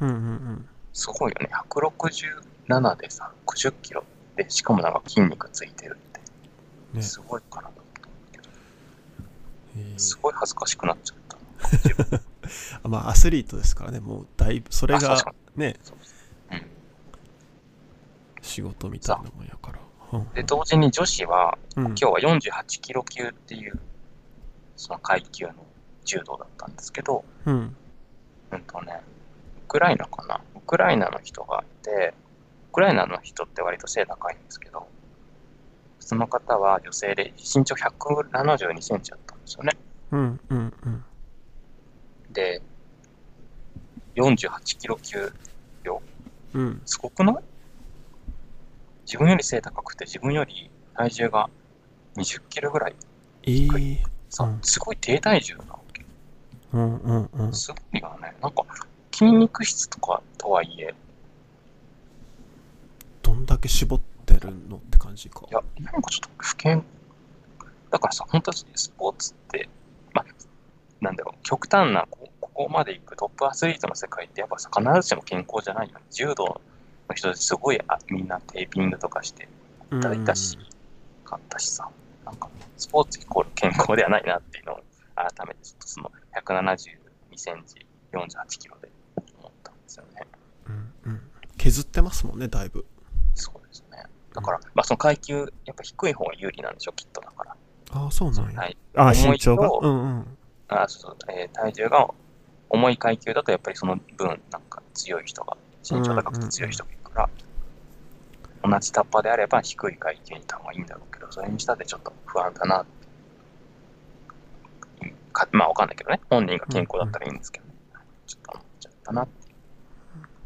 うんうんうん。すごいよね。167でさ、60キロで、しかもなんか筋肉ついてるって、すごいかなと思ったけど、すごい恥ずかしくなっちゃった。まあアスリートですからねもうだいぶそれがね、うん、仕事みたいなもんやから。で同時に女子は、うん、今日は48キロ級っていうその階級の柔道だったんですけど、うん、うんとね、ウクライナかな。ウクライナの人がいて、ウクライナの人って割と背高いんですけど、その方は女性で身長172センチだったんですよね。うんうんうん。で、48キロ級よ。うん。すごくない？自分より背高くて、自分より体重が20キロぐらい低い。えー、さ、うん、すごい低体重なわけ。うんうんうん。すごいよね。なんか、筋肉質とかとはいえ。どんだけ絞ってるのって感じか。いや、なんかちょっと不健。だからさ、本当にスポーツって、まあ、なんだろう、極端なこここまで行くトップアスリートの世界ってやっぱさ、必ずしも健康じゃないよね。柔道の人すごいあみんなテーピングとかしていただいたし、買ったしさ、なんかスポーツイコール健康ではないなっていうのを改めてちょっとその172センチ、48キロで思ったんですよね。うんうん、削ってますもんね、だいぶ。そうですね。だから、まあその階級、やっぱ低い方が有利なんでしょ、きっとだから。ああ、そうなんや。はい、ああ、身長が？うんうん。あそうそう、えー、体重が重い階級だとやっぱりその分なんか強い人が身長高くて強い人がいるから、うんうん、同じタッパーであれば低い階級にいた方がいいんだろうけどそれにしたってちょっと不安だなかまあわかんないけどね本人が健康だったらいいんですけどね、うん。うん、ちょっと思っちゃったなっていう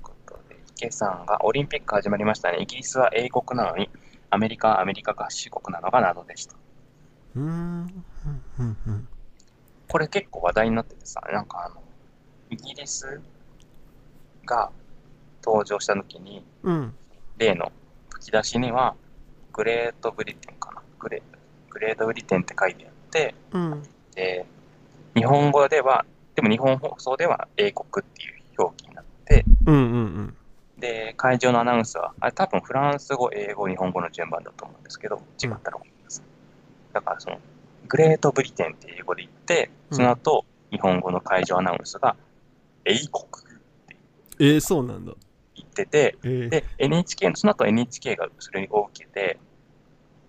ことで池さんがオリンピック始まりましたね。イギリスは英国なのにアメリカはアメリカ合衆国なのが謎でした。うんうんうんこれ結構話題になっててさ、なんかあの、イギリスが登場した時に、うん。例の吹き出しには、グレートブリテンかな？グレグレートブリテンって書いてあって、うん。で、日本語では、でも日本放送では英国っていう表記になって、うんうんうん。で、会場のアナウンスは、あれ多分フランス語、英語、日本語の順番だと思うんですけど、違ったら思います。だからその、グレートブリテンって英語で言って、その後、日本語の会場アナウンスが、英国ってえー、そうなんだ。言ってて、えー、で、NHK の、その後 NHK がそれを受けて、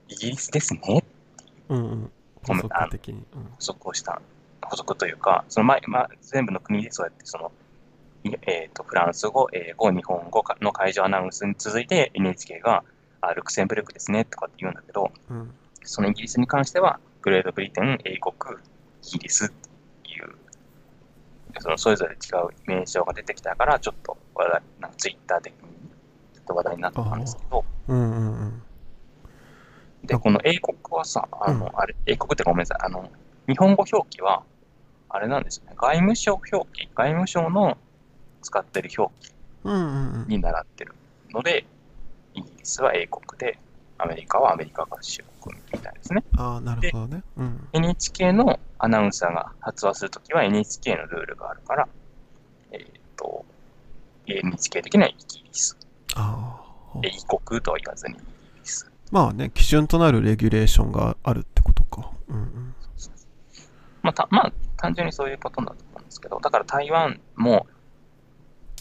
イギリスですね、うんうん。補ごめん足的に。うん補足をした、補足というか、その前、まあ、全部の国でそうやって、その、いえー、とフランス語、英語、日本語の会場アナウンスに続いて NHK が、あルクセンブルクですねとかって言うんだけど、うん。そのイギリスに関しては、グレートブリテン、英国、イギリスっていう、そのそれぞれ違う名称が出てきたから、ちょっと話題、なんかツイッター的にちょっと話題になったんですけど、うんうんうん。で、この英国はさ、あの、うんあれ、英国ってごめんなさい、あの、日本語表記は、あれなんですよね、外務省表記、外務省の使ってる表記。に習ってるので、イギリスは英国で、アメリカはアメリカ合衆国みたいですね。ああ、なるほどね。うん。NHK のアナウンサーが発話するときは NHK のルールがあるから、えっ、と、NHK 的にはイギリス。ああ。英国とは言わずにイギリス。まあね、基準となるレギュレーションがあるってことか。うんうん。まあ、たまあ、単純にそういうことだと思うんですけど、だから台湾も、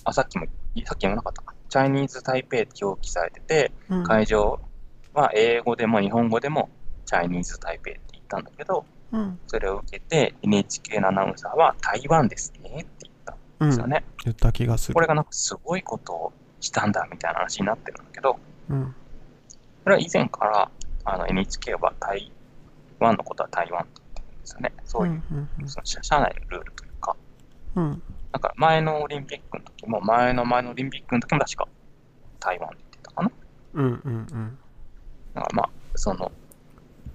あ、さっきも、さっきもなかったか。チャイニーズ・タイペイって表記されてて、うん会場は英語でも日本語でもチャイニーズ・タイペイって言ったんだけど、うん。それを受けて NHK のアナウンサーは台湾ですねって言ったんうん。ですよね。言った気がする。これがなんかすごいことをしたんだみたいな話になってるんだけど、うん。これは以前からあの NHK は台湾のことは台湾って言ってるんですよね。そういう、うんうんその社社内のルールというか、うん。なんか前のオリンピックの時も、前の前のオリンピックの時も確か台湾って言ってたかな。うんうんうん。だからまあ、その、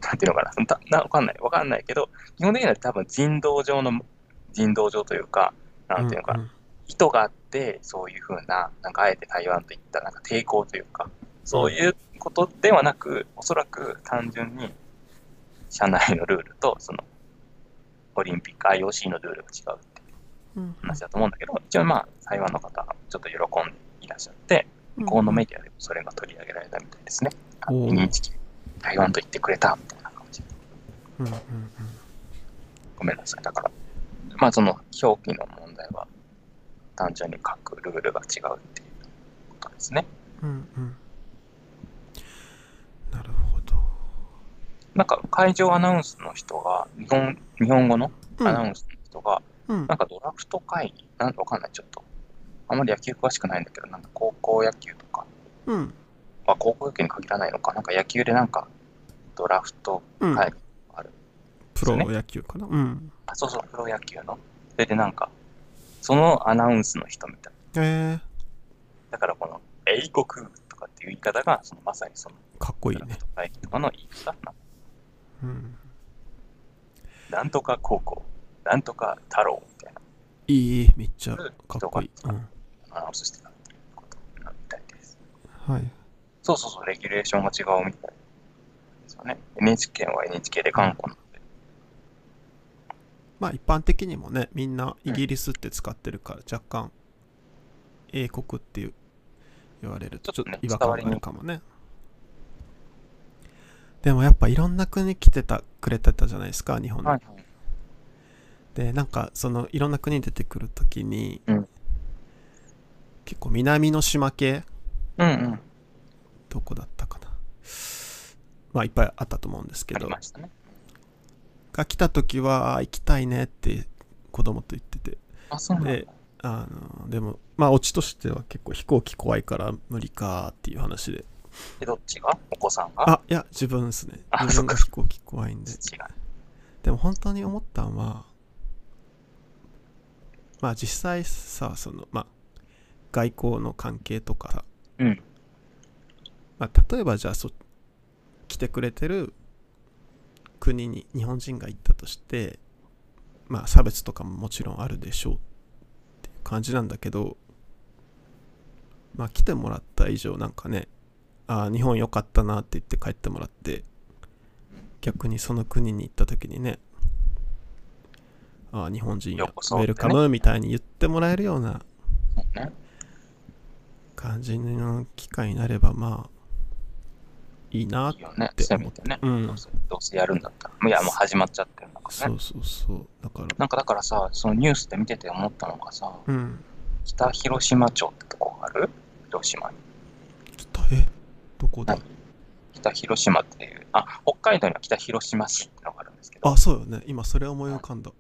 なんていうのかな、たなわかんない、わかんないけど、基本的には多分人道上の、人道上というか、なんていうのかな、うん意図があって、そういうふうな、なんかあえて台湾といったなんか抵抗というか、そういうことではなく、おそらく単純に社内のルールと、その、オリンピック IOC のルールが違うっていううん。話だと思うんだけど、一応まあ、台湾の方はちょっと喜んでいらっしゃって、うん向こうのメディアでもそれが取り上げられたみたいですね。あおー NHK、台湾と言ってくれたみたいな感じで。うんうんごめんなさい。だから、まあその表記の問題は、単純に書くルールが違うっていうことですね。うんうんうんなるほど。なんか会場アナウンスの人が、日本日本語のアナウンスの人が、うんなんかドラフト会議、なんわかんない、ちょっと。あんまり野球詳しくないんだけど、なんか高校野球とか、うんまあ、高校野球に限らないのか、なんか野球でなんかドラフトうん会議ある。プロ野球かな？うん。あ、そうそう、プロ野球の。それでなんか、そのアナウンスの人みたい。えだからこの、英国とかっていう言い方が、そのまさにその、ー、かっこいいね会議とかの言い方な。うん。なんとか高校、なんとか太郎みたいいい、めっちゃかっこいい。うん。なアナウンスしてたっていうことみたいです。はい。そうそうそう、レギュレーションが違うみたいですよね。NHK は NHK で頑固なので。まあ一般的にもね、みんなイギリスって使ってるから若干英国っていう言われるとちちょっと違和感があるかもね。でもやっぱいろんな国来てたくれてたじゃないですか、日本に。はい。で、なんかそのいろんな国出てくるときに、うん結構南の島系うんうん。どこだったかな。まあいっぱいあったと思うんですけありど、ましたね。が来た時はあ行きたいねって子供と言ってて、あ、そう。であのでもまあオチとしては結構飛行機怖いから無理かっていう話でで、どっちが？お子さんが？あいや自分ですねあ自分が飛行機怖いんで違う。でも本当に思ったのはまあ実際さそのまあ外交の関係とかさ、うん。まあ、例えばじゃあそ来てくれてる国に日本人が行ったとしてまあ差別とかももちろんあるでしょうっていう感じなんだけどまあ来てもらった以上なんかねああ日本良かったなって言って帰ってもらって逆にその国に行った時にねああ日本人やウェルカムみたいに言ってもらえるような感じの機会になればまあいいなって思って。ね、うん、どうせやるんだったら。いや、もう始まっちゃってるのかね。そうそうそう。だから。なんかだからさ、そのニュースで見てて思ったのがさ、うん、北広島町ってとこがある？広島に。北？え？どこだ？北広島っていう、あ、北海道には北広島市ってのがあるんですけど。あ、そうよね。今それ思い浮かんだ。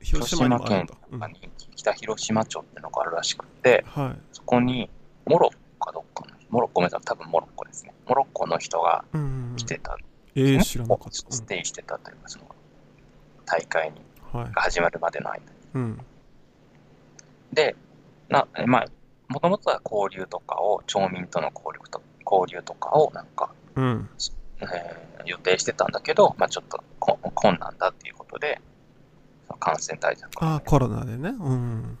広島県とかに北広島町ってのがあるらしくて、はい、そこにモロッコかどっかのモロッコめさん多分モロッコですね。モロッコの人が来てた、うん、えー、知らなかった。ステイしてたというかその大会に、はい、が始まるまでの間に、うん、でなまあもともとは交流とかを町民との交流と交流とかをなんか、うん。えー、予定してたんだけど、まあ、ちょっと困難だっていうことで感染対策、ね、あコロナでね。うん。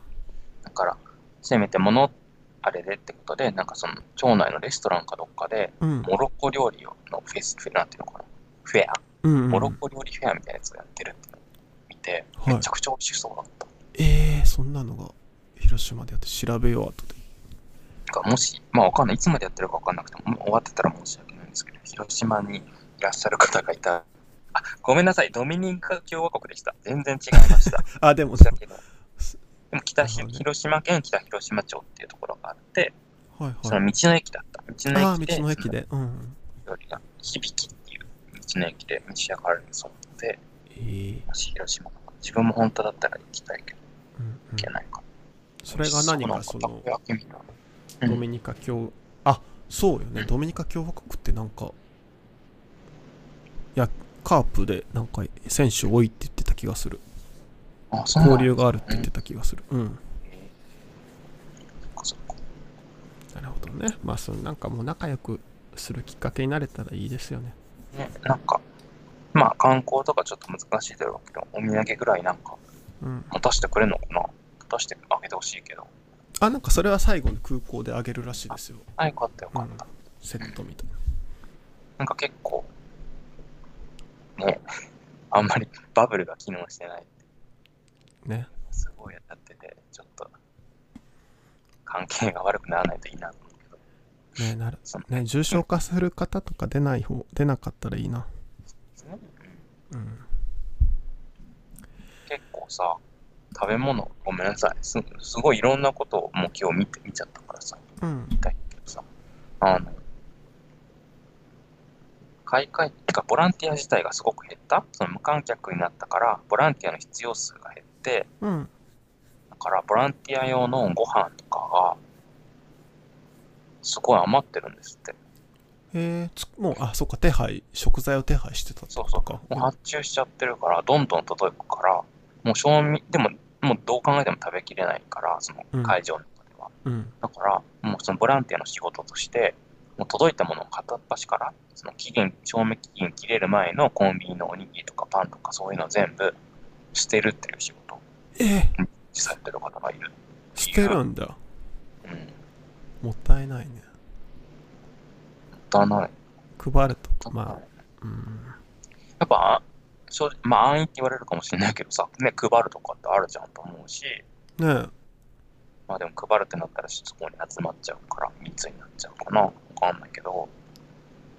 だからせめてものあれでってことで、なんかその町内のレストランかどっかで、モロッコ料理のフェス、なんていうのかな、フェア、うんうん、モロッコ料理フェアみたいなやつをやってるって見て、はい、めちゃくちゃ美味しそうだった。えー、そんなのが広島でやって調べよう後で。かもし、まあわかんない、いつまでやってるかわかんなくても、終わってたら申し訳ないんですけど、広島にいらっしゃる方がいた。あ、ごめんなさい、ドミニカ共和国でした。全然違いました。あ、でも、でも北広島県北広島町っていうところがあって、はいはい、その道の駅だった。道の駅で、道の駅で、うん。料理が響きっていう道の駅で召し上がるそうで、えー、広島自分も本当だったら行きたいけど、うんうん、行けないかそれが何かその、ドミニカ共、あ、そうよね、ドミニカ共和国ってなんか、いや、カープでなんか選手多いって言ってた気がする。交流があるって言ってた気がする。うん。なるほどね。まあ、そのなんかもう仲良くするきっかけになれたらいいですよね。ね、なんか、まあ観光とかちょっと難しいだろうけど、お土産ぐらいなんか、持たせてくれるのかな？持たせてあげてほしいけど。あ、なんかそれは最後に空港であげるらしいですよ。あ、よかったよかった。うん、セットみたいな。なんか結構、ね、あんまりバブルが機能してないね。すごいやってて、ちょっと、関係が悪くならないといいなと思うけど。ねなる。ね、重症化する方とか出ない方、出なかったらいいな。うん。結構さ、食べ物、ごめんなさい。すすごいいろんなことをもう今日見て、見ちゃったからさ、うん、言いたいけどさ、あの、開会ってか、ボランティア自体がすごく減った。その無観客になったから、ボランティアの必要数が減っ、うん、だからボランティア用のご飯とかがすごい余ってるんですって。へえもうあそっか手配食材を手配してたとか。そうそう。もう発注しちゃってるからどんどん届くからもう賞味でももうどう考えても食べきれないからその会場の中では、うん、だからもうそのボランティアの仕事としてもう届いたものを片っ端からその期限賞味期限切れる前のコンビニのおにぎりとかパンとかそういうの全部捨てるっていう仕事ええ実際やってる方がいる捨てるんだ。うん。もったいないね。もったいない。配るとか、まあ、うん。やっぱ、正直、まあ安易って言われるかもしれないけどさ、ね、配るとかってあるじゃんと思うし、ねまあでも配るってなったらそこに集まっちゃうから、密になっちゃうかな。わかんないけど、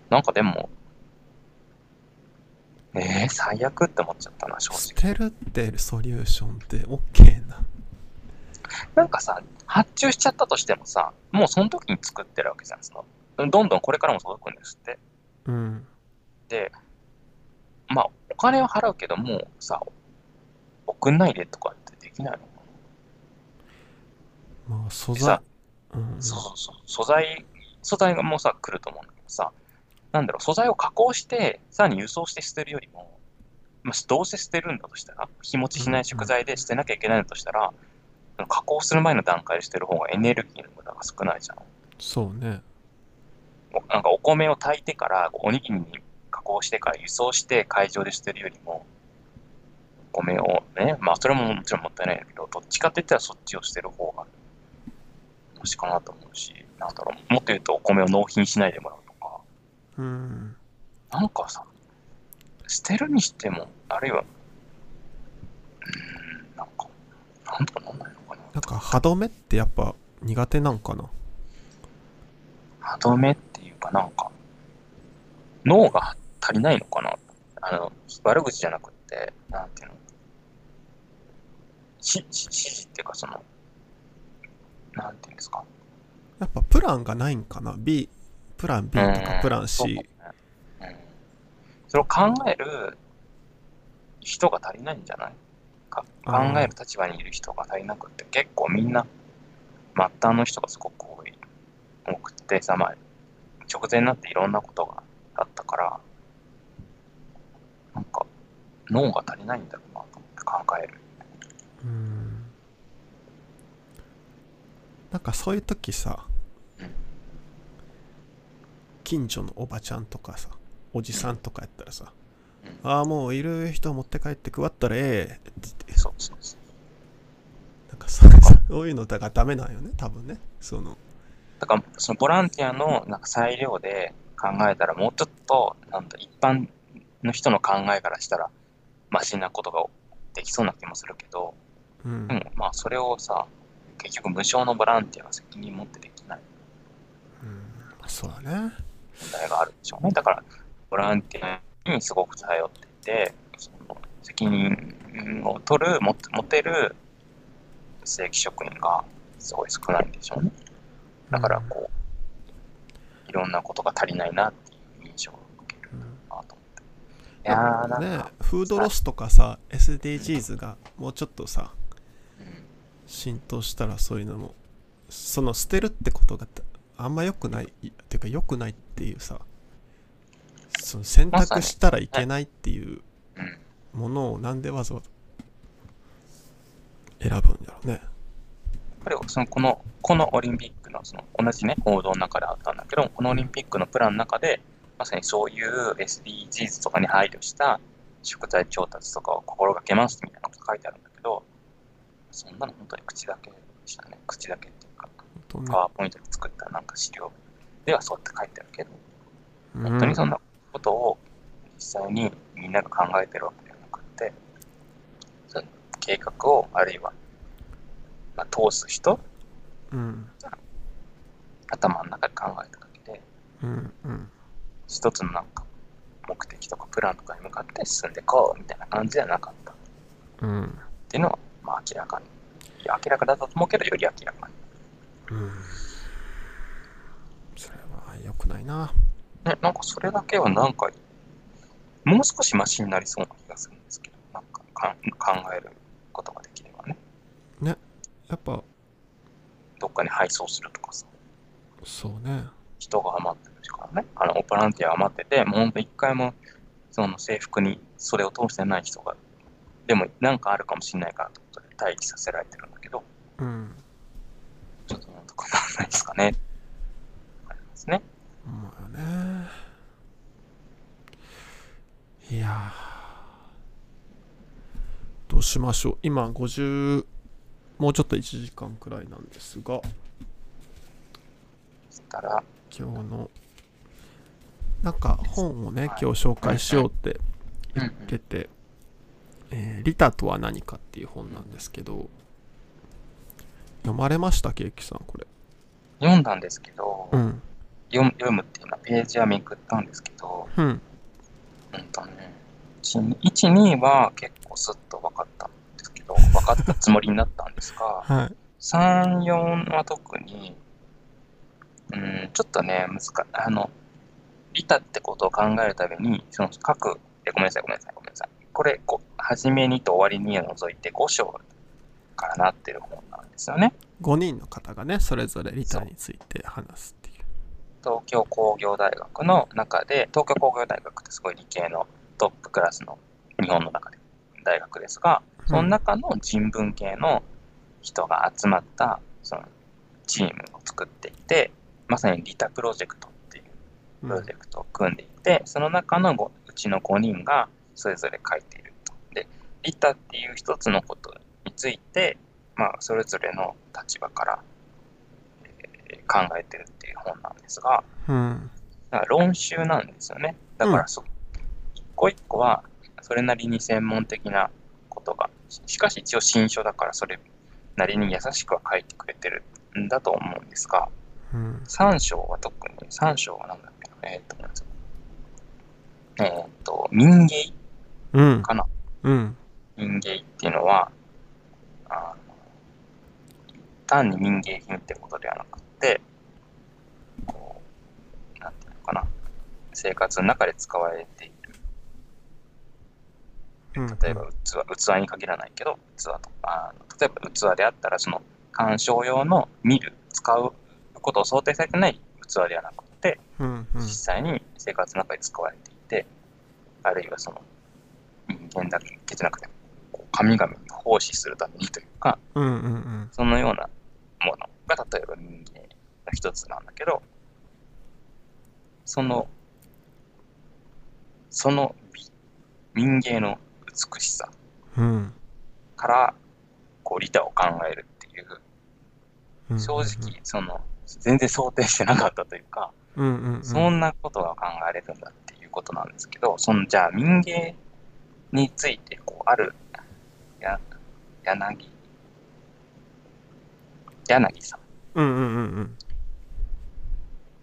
なんかでも、えー、最悪って思っちゃったな、正直。捨てるってソリューションって OK な。なんかさ、発注しちゃったとしてもさ、もうその時に作ってるわけじゃん。そのどんどんこれからも届くんですって。うん。で、まあ、お金は払うけど、もうさ、送んないでとかってできないのかなまあ、素材。うん、そうそうそう。素材、素材がもうさ、来ると思うんだけどさ、なんだろう、素材を加工して、さらに輸送して捨てるよりも、まあ、どうせ捨てるんだとしたら、日持ちしない食材で捨てなきゃいけないんだとしたら、うん、加工する前の段階で捨てる方がエネルギーの無駄が少ないじゃん。そうね。なんかお米を炊いてから、おにぎりに加工してから輸送して会場で捨てるよりも、お米をね、まあそれももちろんもったいないんだけど、どっちかって言ったらそっちを捨てる方が、もしかなと思うし。なんだろう、もっと言うとお米を納品しないでもらううん。なんかさ、捨てるにしても、あるいは、うん、なんか、なんとかなんないのかな。なんか歯止めってやっぱ苦手なんかな？歯止めっていうかなんか、脳が足りないのかな？あの、悪口じゃなくて、なんていうの？し指示っていうかその、なんていうんですか？やっぱプランがないんかな ?B、プラン B とかプラン C。うん、それを考える人が足りないんじゃない？か考える立場にいる人が足りなくて、結構みんな、末端の人がすごく多い、多くてさ、まあ、直前になっていろんなことがあったから、なんか、脳が足りないんだろうなと思って考える。うん。なんかそういう時さ、近所のおばちゃんとかさおじさんとかやったらさ、うん、ああもういる人持って帰って配ったらええって言って。そうそうそう。なんかそういうのだからダメなんよね多分ね。その。だからそのボランティアのなんか裁量で考えたらもうちょっとなんだ一般の人の考えからしたらマシなことができそうな気もするけど、うん、でもまあそれをさ結局無償のボランティアが責任持ってできない。うん、そうだね。問題があるでしょうね。だから、ボランティアにすごく頼っていて、その責任を取る、持てる正規職員がすごい少ないんでしょうね。だから、こう、いろんなことが足りないなっていう印象を受けるなと思って。いやーなんね、フードロスとかさ、SDGs がもうちょっとさ、浸透したらそういうのもその捨てるってことがあんま良くないっていうか良くないっていうさその選択したらいけないっていうものをなんでわざわざ選ぶんだろうね。やっぱりそのこのこのオリンピックのその同じね報道の中であったんだけどこのオリンピックのプランの中でまさにそういう SDGs とかに配慮した食材調達とかを心がけますみたいなこと書いてあるんだけどそんなの本当に口だけでしたね。口だけっていうか、パワーポイントで作ったなんか資料ではそうやって書いてあるけど、本当にそんなことを実際にみんなが考えてるわけではなくて、その計画をあるいは、まあ、通す人、うん、頭の中で考えただけで、うんうん、一つのなんか目的とかプランとかに向かって進んでこうみたいな感じじゃなかった。うん、っていうのはまあ、明らかに。明らかだと思うけど、より明らかに。うん。ないな。ね、なんかそれだけはなんか、もう少しマシになりそうな気がするんですけど、なんかか考えることができればね。ね、やっぱ。どっかに配送するとかさ。そうね。人が余ってるからね。あの、ボランティア余ってて、もうほんと一回も、その制服にそれを通してない人が、でもなんかあるかもしれないからと待機させられてるんだけど、うん、ちょっとなんとかならないですかね。ありますね。まあね。いやどうしましょう。今50、もうちょっと1時間くらいなんですが、今日の、なんか本をね、今日紹介しようって言ってて、えー、リタとは何かっていう本なんですけど、読まれました？ケーキさん、これ。読んだんですけど、うん、読読むっていうのはページはめくったんですけど、うん。うんとね、1、2は結構スッと分かったんですけど、分かったつもりになったんですが、はい、3、4は特に、うん、ちょっとね、難あの、リタってことを考えるために、その各、えごめんなさい、ごめんなさい、ごめんなさい。これ、こ初めにと終わりにを除いて5章からなってる本なんですよね。5人の方がね、それぞれリタについて話すって。東京工業大学の中で、東京工業大学ってすごい理系のトップクラスの日本の中で大学ですが、その中の人文系の人が集まったそのチームを作っていて、まさにリタプロジェクトっていうプロジェクトを組んでいて、うん、その中のうちの5人がそれぞれ書いていると。で、利他っていう一つのことについて、まあ、それぞれの立場から、え考えてるっていう本なんですが、うん。だから論集なんですよね。だからそ、一個一個はそれなりに専門的なことが、しかし一応新書だからそれなりに優しくは書いてくれてるんだと思うんですが、うん、3章は特に、3章は何だっけな、えっ、ー、と、えっ、ー、と、民芸かな、うん、民芸っていうのは、あの単に民芸品ってことではなくて、こう、なんていうのかな、生活の中で使われている。例えば器、器に限らないけど、器とか、あの例えば器であったら、その鑑賞用の見る、使うことを想定されてない器ではなくて、実際に生活の中で使われていて、あるいはその人間だけじゃなくて、神々に奉仕するためにというか、そのようなものが例えば人間の一つなんだけど、その、その民芸の美しさから、こう、利他を考えるっていう、正直、その、全然想定してなかったというか、そんなことが考えれるんだっていうことなんですけど、その、じゃあ民芸について、こう、ある、や、柳、柳さん。うんうんうんうん。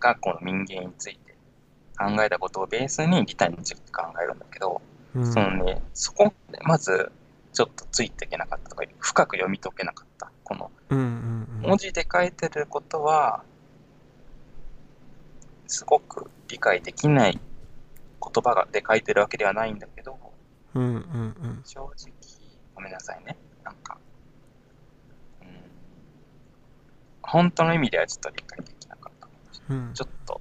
が、この民芸について考えたことをベースに利他について考えるんだけど、うん、そのね、そこでまず、ちょっとついていけなかったとか、深く読み解けなかった。この、文字で書いてることは、すごく理解できない言葉がで書いてるわけではないんだけど、うんうんうん、正直、ごめんなさいね。なんか、うん、本当の意味ではちょっと理解でき。うん、ちょっと、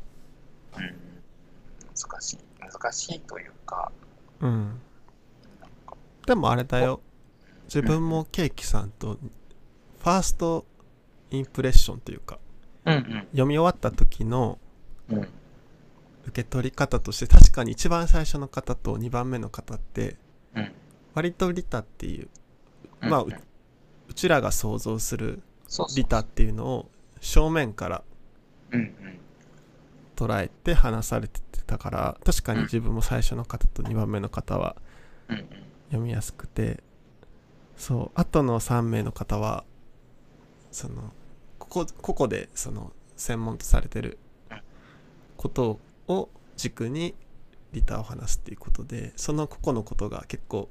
うん、難しい。難しいというか、うん。でもあれだよ。自分もケーキさんと、ファーストインプレッションというか、うんうん、読み終わった時の受け取り方として確かに一番最初の方と2番目の方って割とリタっていう、まあうちらが想像するリタっていうのを正面から捉えて話されてたから確かに自分も最初の方と2番目の方は読みやすくてそう後の3名の方はそのここここでその専門とされてることを軸にリターを話すっていうことでその個々のことが結構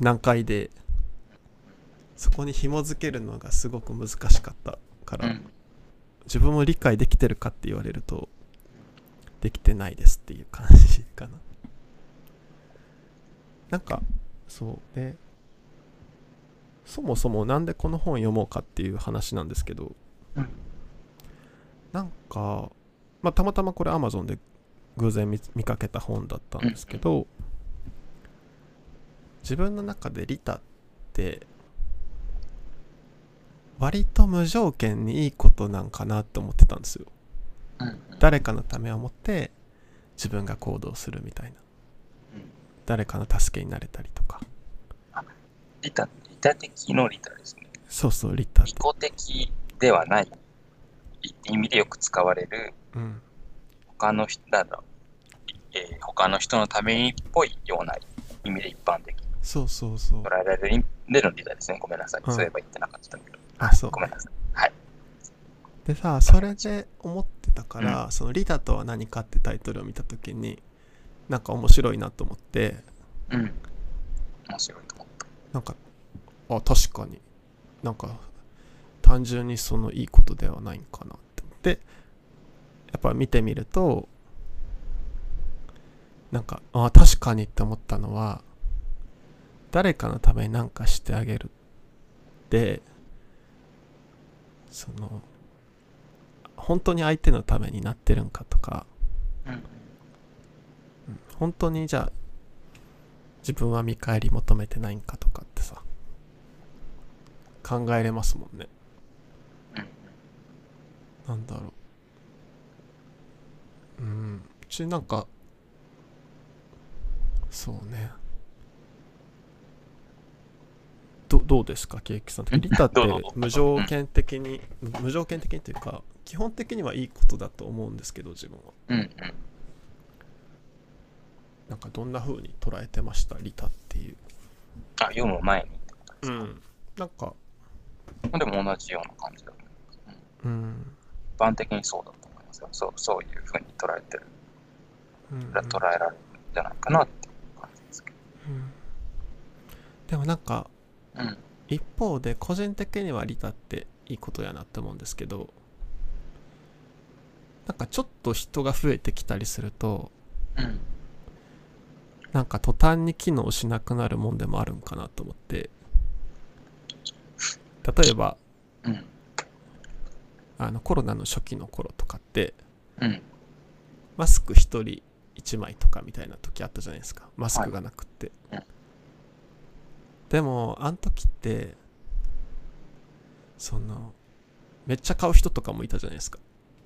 難解でそこに紐づけるのがすごく難しかったから、自分も理解できてるかって言われるとできてないですっていう感じかな。なんかそうでそもそもなんでこの本読もうかっていう話なんですけど、うん、なんか、まあ、たまたまこれ Amazon で偶然見かけた本だったんですけど、うん、自分の中でリタって割と無条件にいいことなんかなって思ってたんですよ、うん、誰かのためを思って自分が行動するみたいな、誰かの助けになれたりとか。リタタ的のリタですね。そうそう、リタ。利己的ではない。意味でよく使われる、うん、他の人だろえー、他の人のためにっぽいような意味で一般的そうそうそう。捉えられるでのリタですね。ごめんなさい。うん、そういえば言ってなかったけど。あ、そう。ごめんなさい。はい。でさ、それで思ってたから、うん、そのリタとは何かってタイトルを見たときに、なんか面白いなと思って、うん。面白いと思った。なんかあ確かになんか単純にそのいいことではないんかなって思ってやっぱ見てみるとなんかあ確かにって思ったのは誰かのために何かしてあげるってその本当に相手のためになってるんかとか、うん、本当にじゃあ自分は見返り求めてないんかとかってさ考えれますもんね。なんだろう。うん。うちなんか、そうね。どどうですかケーキさんリタって無条件的に、無条件的にというか基本的にはいいことだと思うんですけど自分は、うんうん、なんかどんな風に捉えてました？リタっていう。あ読む前に。うん。なんか。でも同じような感じだと思います、うん、一般的にそうだと思いますよ。そうそういう風に捉えてる、うん、捉えられるんじゃないかなっていう感じですけど、うん、でもなんかうん、一方で個人的にはリタっていいことやなって思うんですけどなんかちょっと人が増えてきたりすると、うん、なんか途端に機能しなくなるもんでもあるんかなと思って。例えば、うん、あのコロナの初期の頃とかって、うん、マスク1人1枚とかみたいな時あったじゃないですか。マスクがなくって、はいでもあの時ってそのめっちゃ買う人とかもいたじゃないですか、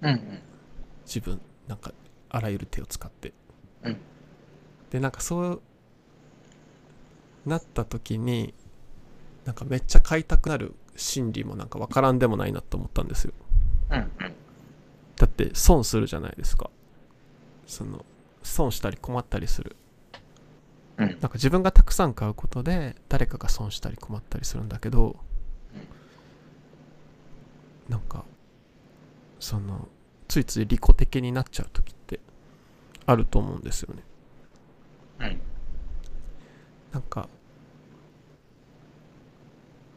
うんうん、自分なんかあらゆる手を使って、うん、でなんかそうなった時になんかめっちゃ買いたくなる心理もなんか分からんでもないなと思ったんですよ、うんうん、だって損するじゃないですか。その損したり困ったりするうん、なんか自分がたくさん買うことで誰かが損したり困ったりするんだけど、うん、なんかそのついつい利己的になっちゃう時ってあると思うんですよね。うん、なんか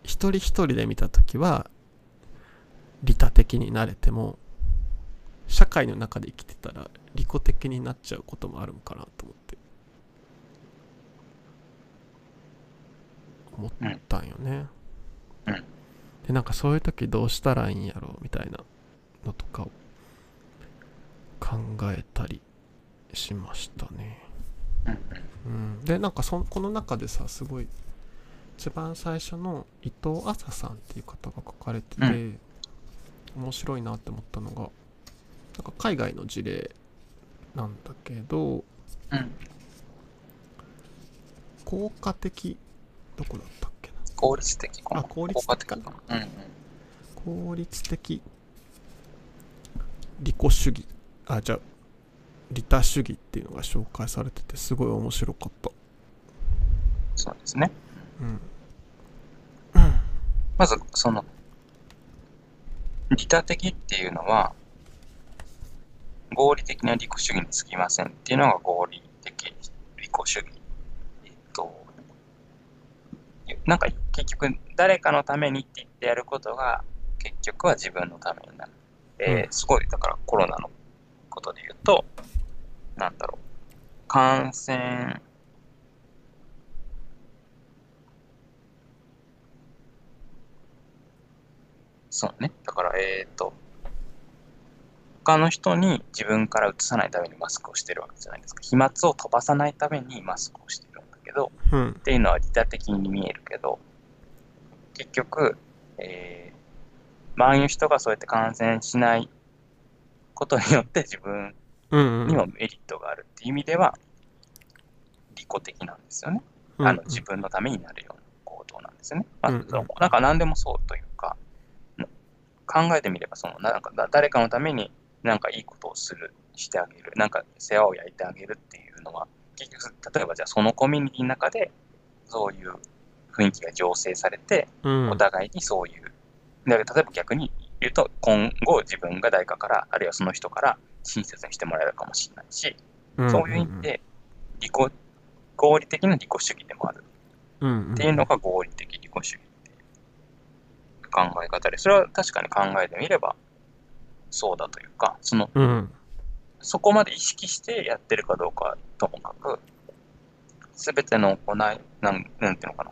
一人一人で見た時は利他的になれても社会の中で生きてたら利己的になっちゃうこともあるんかなと思って。思ったんよね。うん。で、なんかそういう時どうしたらいいんやろうみたいなのとかを考えたりしましたね。うん、うん、で、なんかそこの中でさ、すごい一番最初の伊藤麻さんっていう方が書かれてて、うん、面白いなって思ったのが、なんか海外の事例なんだけど、うん、効果的どこだったっけな？効率的あ効率的？かうんうん、効率的。利己主義。あじゃあ利他主義っていうのが紹介されててすごい面白かった。そうですね。うん、まずその利他的っていうのは合理的な利己主義につきませんっていうのが合理的利己主義なんか結局誰かのためにって言ってやることが結局は自分のためになる。えー、すごい、だからコロナのことで言うと、なんだろう、感染、そうね。だから、えっ、ー、と、他の人に自分から移さないためにマスクをしてるわけじゃないですか。飛沫を飛ばさないためにマスクをしてるど、うん、っていうのは利他的に見えるけど、結局、えー、周りの人がそうやって感染しないことによって自分にもメリットがあるっていう意味では、利己的なんですよね。あの自分のためになるような行動なんですよね。まあ、なんか何でもそうというか、考えてみればそのなんか誰かのためになんかいいことをする、してあげる、なんか世話を焼いてあげるっていうのは、結局、例えばじゃあそのコミュニティの中で、そういう雰囲気が醸成されて、うん、お互いにそういう、で例えば逆に言うと、今後自分が誰かから、あるいはその人から親切にしてもらえるかもしれないし、うん。うんうん、そういう意味で利己、合理的な利己主義でもある。っていうのが合理的利己主義っていう考え方で、それは確かに考えてみればそうだというか、その、うん、そこまで意識してやってるかどうかともかく、すべての行い、なん、なんていうのかな、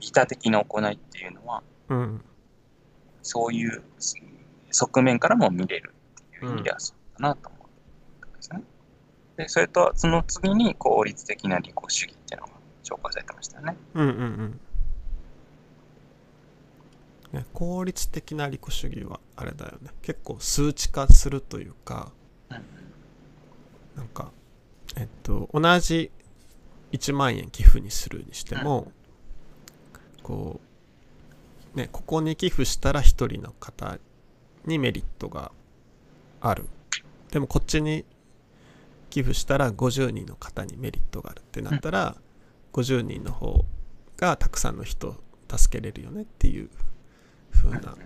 利他的な行いっていうのは、うん、そういう側面からも見れるっていう意味ではそうだなと思うんですね。で、それと、その次に効率的な利己主義っていうのが紹介されてましたよね。うんうんうんね、効率的な利己主義はあれだよね結構数値化するというか、うん、なんかえっと同じ1万円寄付にするにしても、こうねここに寄付したら1人の方にメリットがある。でもこっちに寄付したら50人の方にメリットがあるってなったら、うん、50人の方がたくさんの人を助けれるよねっていう風な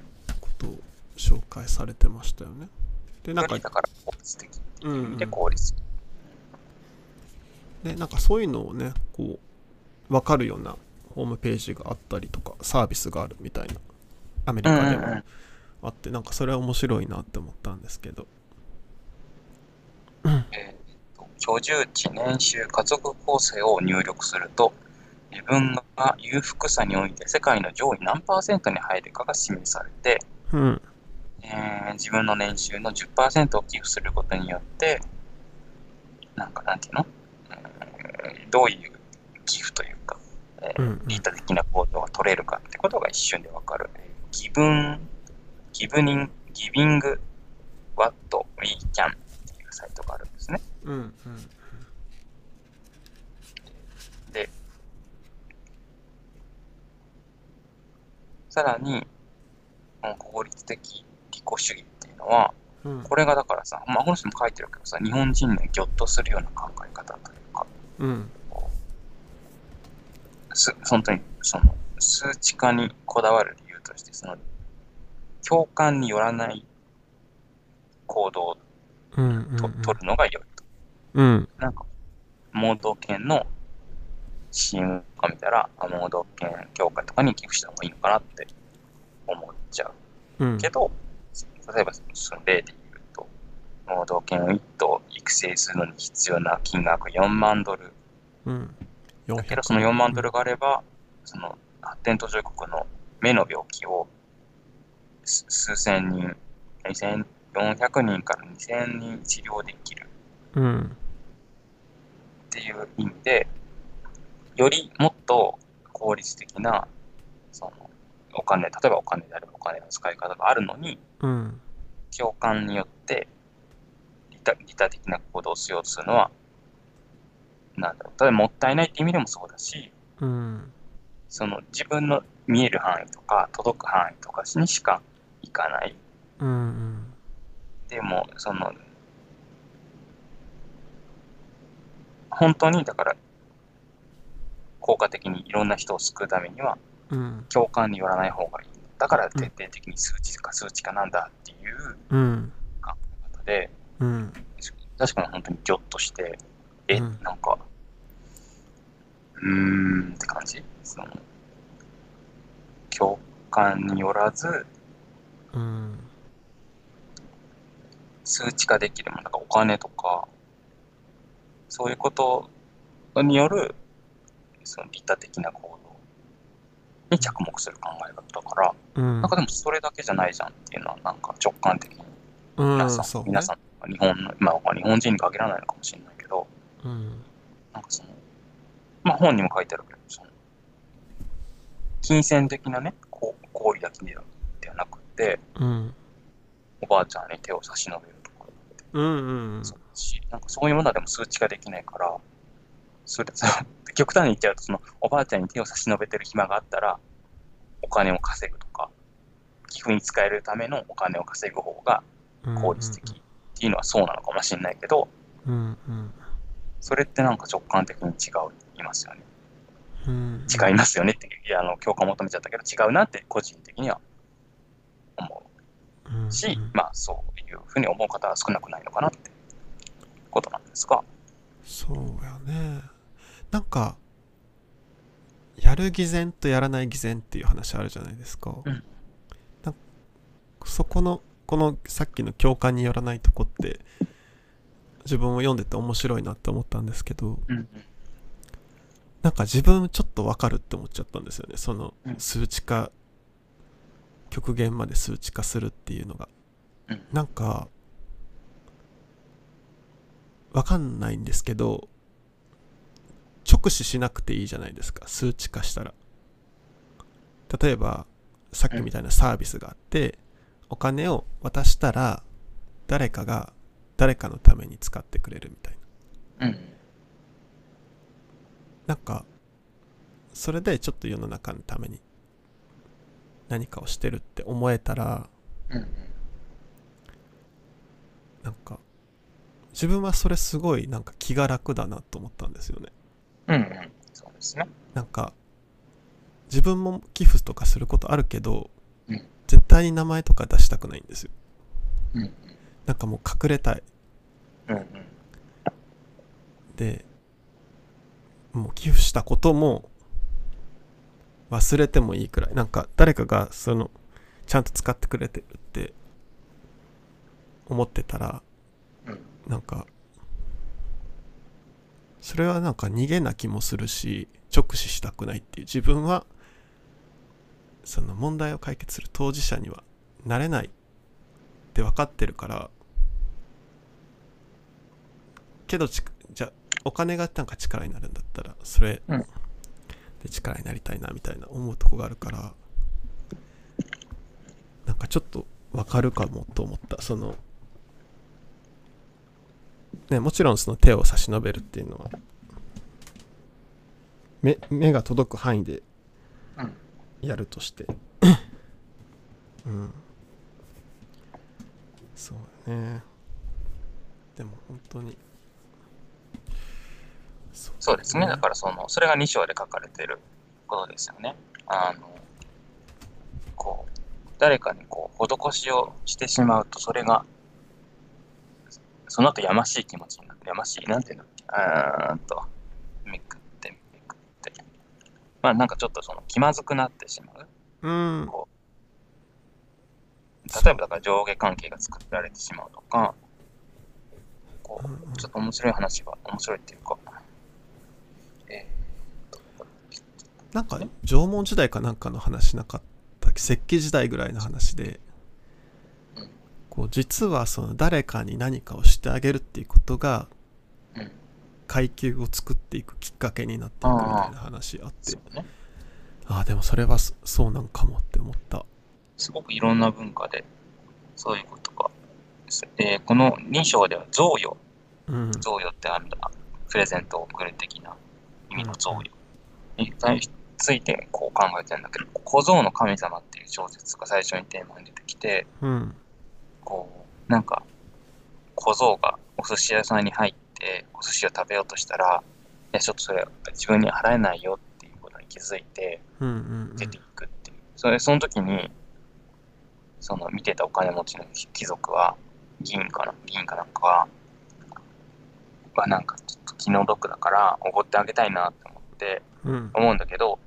ことを紹介されてましたよね。でなんかだから効率的で効率、でなんかそういうのをねこう分かるようなホームページがあったりとかサービスがあるみたいなアメリカでもあって、うんうん、なんかそれは面白いなって思ったんですけど。え居住地、年収、家族構成を入力すると、自分が裕福さにおいて世界の上位何パーセントに入るかが示されて、うん、えー、自分の年収の10%を寄付することによって、なんか、なんていうの、えー、どういう寄付というか、えー、リーダー的な行動が取れるかってことが一瞬でわかる。ギブン、ギブニン、ギビング、ワット、ウィーキャンっていうサイトがあるんですね。うんうん、で、さらに、効率的利己主義っていうのは、うん、これがだからさ、まあ、この人も書いてるけどさ、日本人のぎょっとするような考え方というか、うん、す本当にその数値化にこだわる理由として、その共感によらない行動をと、うんうんうん、取るのが良いと。うん、なんか、盲導犬の CM とか見たら、盲導犬協会とかに寄付した方がいいのかなって思っちゃう。うん、けど、例えばその例で言うと、盲導犬を1頭育成するのに必要な金額4万ドル。うん、だけどその4万ドルがあれば、その発展途上国の目の病気を数千人、2400人から2000人治療できる。うん、っていう意味で、よりもっと効率的な、お金、例えばお金であればお金の使い方があるのに、うん、共感によって利他利他的な行動をしようとするのは、なんだろう、例えばもったいないって意味でもそうだし、うん、その自分の見える範囲とか届く範囲とかにしか行かない。うんうん、でも、その、本当にだから効果的にいろんな人を救うためには、うん、共感によらない方がいい。だから徹底的に数値か数値かなんだっていう考え方で、うん、確かに本当にギョッとして、え、うん、なんか、うーんって感じ？その共感によらず、うん、数値化できるもの、なんかお金とか、そういうことによるその利他的な行動に着目する考え方だから、うん、なんかでもそれだけじゃないじゃんっていうのはなんか直感的に皆さん、うんね、皆さん日本の、まあ、日本人に限らないのかもしれないけど、うん、なんかそのまあ本にも書いてあるけどその金銭的なね行為だけではなくて、うん、おばあちゃんに手を差し伸べるとか、うんうんうん、なんかそういうものはでも数値化できないからそれ極端に言っちゃうと、そのおばあちゃんに手を差し伸べてる暇があったら、お金を稼ぐとか、寄付に使えるためのお金を稼ぐ方が効率的っていうのはそうなのかもしれないけど、うんうん、それってなんか直感的に違ういますよね。うん、違いますよねって、いや、あの、共感を求めちゃったけど、違うなって個人的には思うし、うんうん、まあ、そういうふうに思う方は少なくないのかなってことなんですが。そうやね。なんかやる偽善とやらない偽善っていう話あるじゃないですか,、うん、なそこのこのさっきの共感によらないとこって自分を読んでて面白いなって思ったんですけど、うん、なんか自分ちょっとわかるって思っちゃったんですよね。その数値化、極限まで数値化するっていうのが、うん、なんかわかんないんですけど直視しなくていいじゃないですか。数値化したら。例えばさっきみたいなサービスがあって、お金を渡したら誰かが誰かのために使ってくれるみたいな、うん、なんかそれでちょっと世の中のために何かをしてるって思えたら、うんうん。なんか自分はそれすごいなんか気が楽だなと思ったんですよねうんうん。そうですね。なんか自分も寄付とかすることあるけど、うん絶対に名前とか出したくないんですようんうん。なんかもう隠れたいうんうん。でもう寄付したことも忘れてもいいくらいなんか誰かがそのちゃんと使ってくれてるって思ってたらうんなんかそれはなんか逃げな気もするし直視したくないっていう。自分はその問題を解決する当事者にはなれないって分かってるから。けどちじゃあお金がなんか力になるんだったらそれうん。で力になりたいなみたいな思うとこがあるからなんかちょっと分かるかもと思った。そのねもちろんその手を差し伸べるっていうのは目目が届く範囲でうんやるとして。うん。そうね。でも本当に。そうそうですね。だからその、それが2章で書かれてることですよね。あの、こう、誰かにこう、施しをしてしまうと、それが、その後やましい気持ちになって、やましい、なんていうんだっけ、うーんと、めくって、めくって。まあなんかちょっとその、気まずくなってしまう。うん。例えばだから上下関係が作られてしまうとか、こうちょっと面白い話が、面白いっていうか、えなんか縄文時代かなんかの話なかったっけ？石器時代ぐらいの話で。うんこう実はその誰かに何かをしてあげるっていうことが階級を作っていくきっかけになっていくみたいな話あって。ああでもそれはそそうなんかもって思った。すごくいろんな文化で、そういうことが。えーこの2章では贈与、うん。贈与ってあるんだ、プレゼントを送る的な意味の贈与。に対しついてこう考えてるんだけど、小僧の神様っていう小説が最初にテーマに出てきて、うんこう、なんか、小僧がお寿司屋さんに入って、お寿司を食べようとしたら、いや、ちょっとそれ自分には払えないよっていうことに気づいて、うんうん出ていくっていう。それ、その時に、その見てたお金持ちの貴族は、議員かな、議員かなんかは、はなんかちょっと気の毒だから、おごってあげたいなって思って、うん。思うんだけど、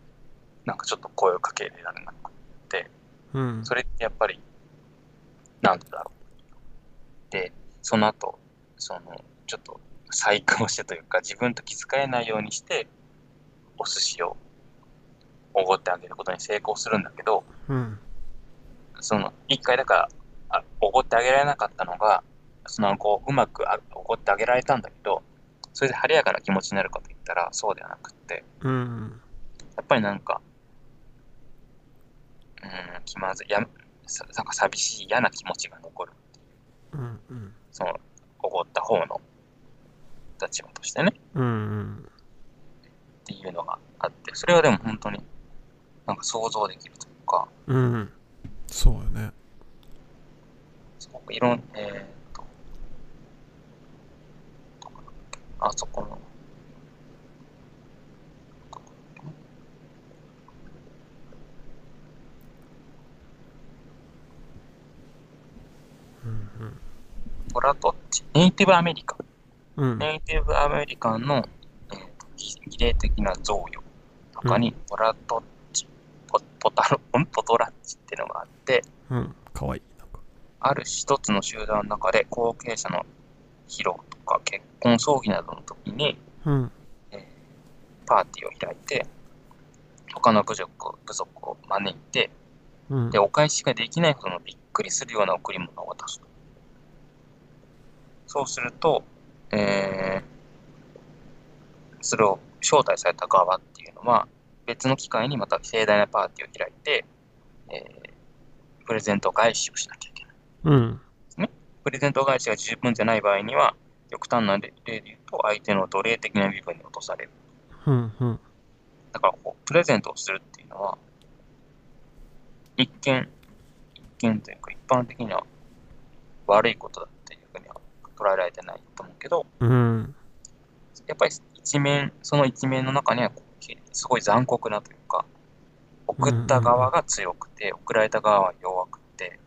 なんかちょっと声をかけられなくて、うん。それってやっぱり、なんでだろう。で、その後、その、ちょっと細工をしてというか、自分と気遣えないようにして、お寿司をおごってあげることに成功するんだけど、うん。その、一回だから、あおごってあげられなかったのが、その後、うまくあおごってあげられたんだけど、それで晴れやかな気持ちになるかといったら、そうではなくって、うん。やっぱりなんか、うん、気まずい、やさなんか寂しい嫌な気持ちが残る。うんうん。その、おごった方の立場としてね、うんうん。っていうのがあって、それはでも本当に、なんか想像できるというか、うん。そうよね。すごくいろん、えーっと、あそこの、どこだっけなうんトラトッチ、ネイティブアメリカ。ン。うん。ネイティブアメリカンの、えーと儀儀礼的な贈与とかに、ポラトッチ、ポポタロ、んポトラッチっていうのがあって、うん。かわいい。ある一つの集団の中で後継者の披露とか結婚葬儀などの時に、うん。えーパーティーを開いて、他の部族部族を招いて、うん。で、お返しができないほどのびっくりするような贈り物を渡すと。そうすると、えーそれを招待された側っていうのは、別の機会にまた盛大なパーティーを開いて、えープレゼント返しをしなきゃいけない。うんプレゼント返しが十分じゃない場合には、極端な例で言うと、相手の奴隷的な身分に落とされる。うんうんだからこう、プレゼントをするっていうのは、一見、一見というか一般的には悪いことだ捉えられてないと思うけど、うん。やっぱり一面、その一面の中にはすごい残酷なというか、送った側が強くて、送られた側は弱くて、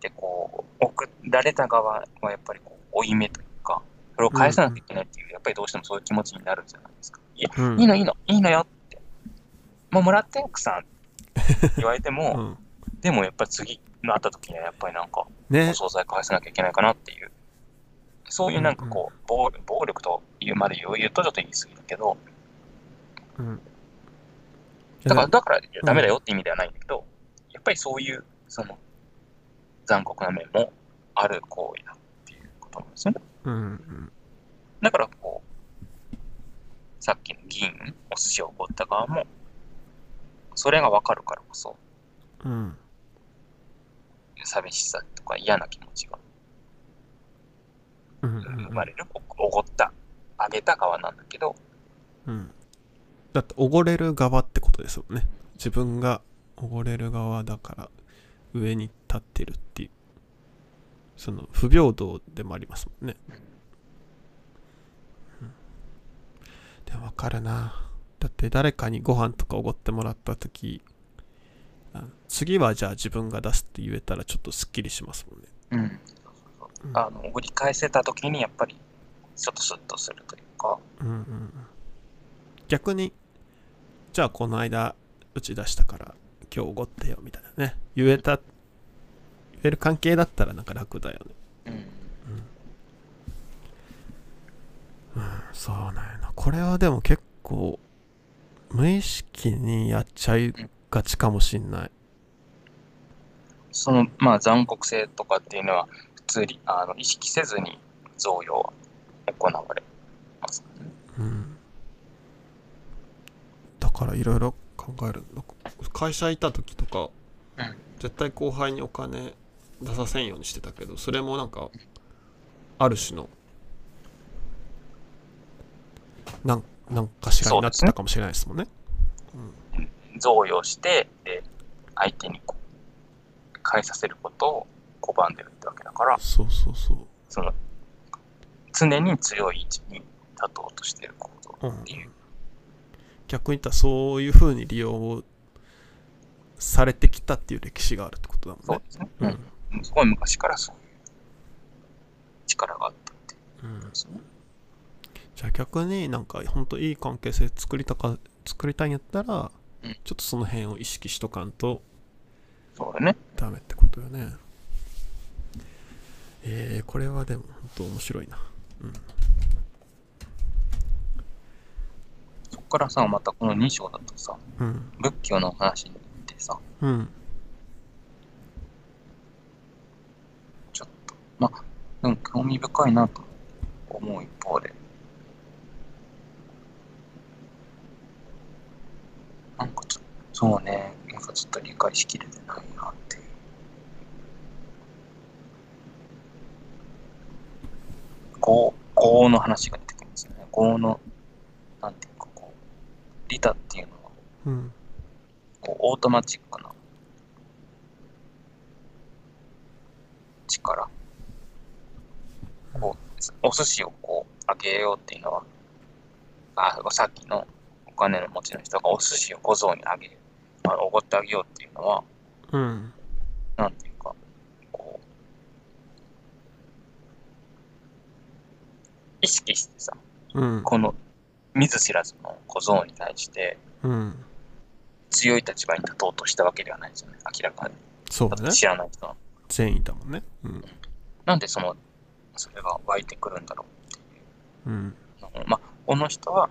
で、こう、送られた側はやっぱりこう、負い目というか、それを返さなきゃいけないっていう、やっぱりどうしてもそういう気持ちになるじゃないですか。いや、いいのいいの、いいのよって。もうもらって奥さんって言われても、でもやっぱり次なった時にはやっぱりなんか、ね、お惣菜返さなきゃいけないかなっていう、そういうなんかこう、暴暴力というまで言うとちょっと言い過ぎだけど、うん、だから、だからダメだよって意味ではないんだけど、やっぱりそういう、その、残酷な面もある行為だっていうことなんですよね。うんうん、だからこう、さっきの議員、お寿司をおごった側も、それがわかるからこそ、うん、寂しさとか嫌な気持ちが生まれる、おごった、あげた側なんだけど、うん、だっておごれる側ってことですよね。自分がおごれる側だから上に立ってるっていう。その不平等でもありますもんね、うん、でも分かるな。だって誰かにご飯とかおごってもらった時次はじゃあ自分が出すって言えたらちょっとすっきりしますもんね。うん。うん、あの、売り返せた時にやっぱりちょっとスッとするというか。うんうん。逆に、じゃあこの間打ち出したから今日おごってよみたいなね。言えた、言える関係だったらなんか楽だよね。うん。うん、そうなんやな。これはでも結構、無意識にやっちゃいがちかもしんない。その、まあ、残酷性とかっていうのは、普通にあの意識せずに贈与は行われますね。うん。だからいろいろ考える。会社いた時とか、うん、絶対後輩にお金出させんようにしてたけど、それもなんか、ある種の、なん、なんかしらになってたかもしれないですもんね。贈与して、で、相手にこう、返させることを拒んでるってわけだから、そうそうそう。その、常に強い位置に立とうとしてる行動っていう。うん、逆に言ったらそういうふうに利用されてきたっていう歴史があるってことだもんね。そうですね。うん。すごい昔からそういう力があったっていうことですね。うんじゃあ逆になんか本当いい関係性作りたか作りたいんやったらちょっとその辺を意識しとかんとそうだねダメってことよねえー、これはでも本当面白いな。うん。そっからさまたこの2章だとさ、うん、仏教の話にってさ、うん、ちょっとまあでも興味深いなと思う一方で。なんかちょそうね、なんかちょっと理解しきれてないなっていう。業、業の話が出てくるんですよね。業の、なんていうかこう、利他っていうのは、うん、こうオートマチックな力。こう、お寿司をこう、あげようっていうのは、あ、さっきの金の持ちの人がお寿司を小僧にあげる、あの、おごってあげようっていうのは、うん。なんていうか、こう、意識してさ、うん、この見ず知らずの小僧に対して、うん、強い立場に立とうとしたわけではないですよね、明らかに。そうね。知らない人善意だもんね。うん。なんでその、それが湧いてくるんだろうっていう。うん。まあ、この人は、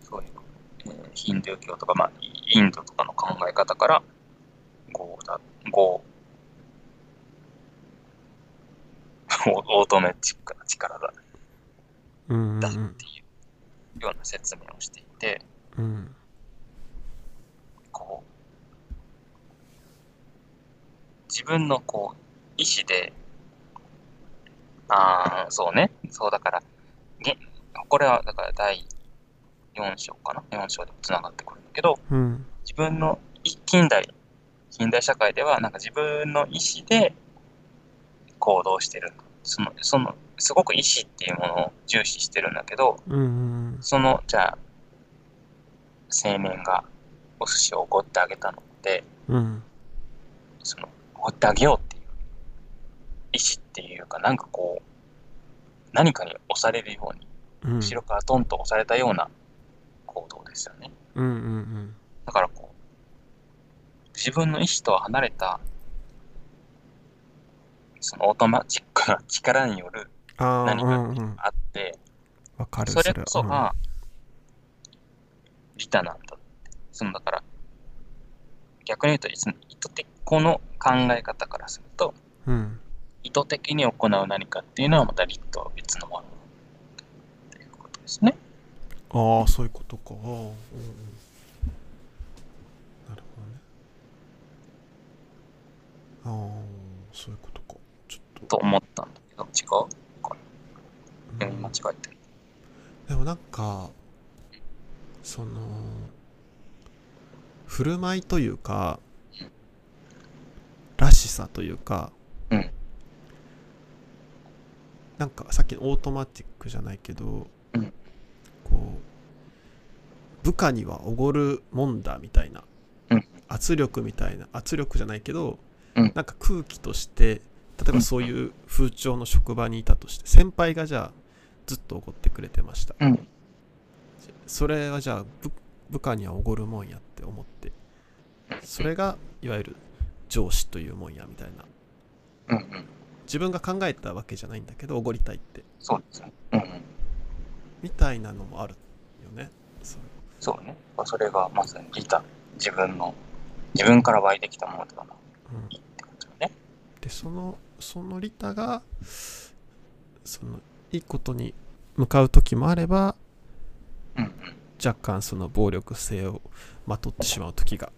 そういうヒンドゥー教とか、まあ、インドとかの考え方から、ゴーだ、ゴー、オートメチックな力だ、うんだっていうような説明をしていて、うん、こう、自分のこう、意志で、ああ、そうね、そうだから、これはだから第4章かな ?4 章でも繋がってくるんだけど、うん、自分の近代近代社会ではなんか自分の意思で行動してる。その、その、すごく意思っていうものを重視してるんだけど、うんうんその、じゃあ、青年がお寿司をおごってあげたので、うん。その、おごってあげようっていう意思っていうか、なんかこう、何かに押されるように、うん。後ろからトンと押されたような行動ですよね。うんうんだからこう、自分の意思とは離れた、そのオートマチックな力による何かうんうん。あって、わかるそれこそが、利他なんだって。そのだから、逆に言うと、その意図的、この考え方からすると、うん。うん意図的に行う何かっていうのはまた利とは別のものということですね。ああそういうことか。うんうん。なるほどね。ああそういうことか。ちょっと思ったんだけど、違う？と、読み間違えて。でもなんかその振る舞いというからしさというか、うんなんかさっきのオートマティックじゃないけど、うんこう部下にはおごるもんだみたいな、圧力みたいな圧力じゃないけど、なんか空気として例えばそういう風潮の職場にいたとして先輩がじゃあずっとおごってくれてましたうん。それはじゃあ部部下にはおごるもんやって思ってそれがいわゆる上司というもんやみたいなうんうん。自分が考えたわけじゃないんだけどおごりたいってそうですね。うんうん。みたいなのもあるよねそうそうね。それがまさに利他。自分の、自分から湧いてきたものではないうんってことよね。でそのその利他がそのいいことに向かう時もあればうんうん。若干その暴力性をまとってしまう時が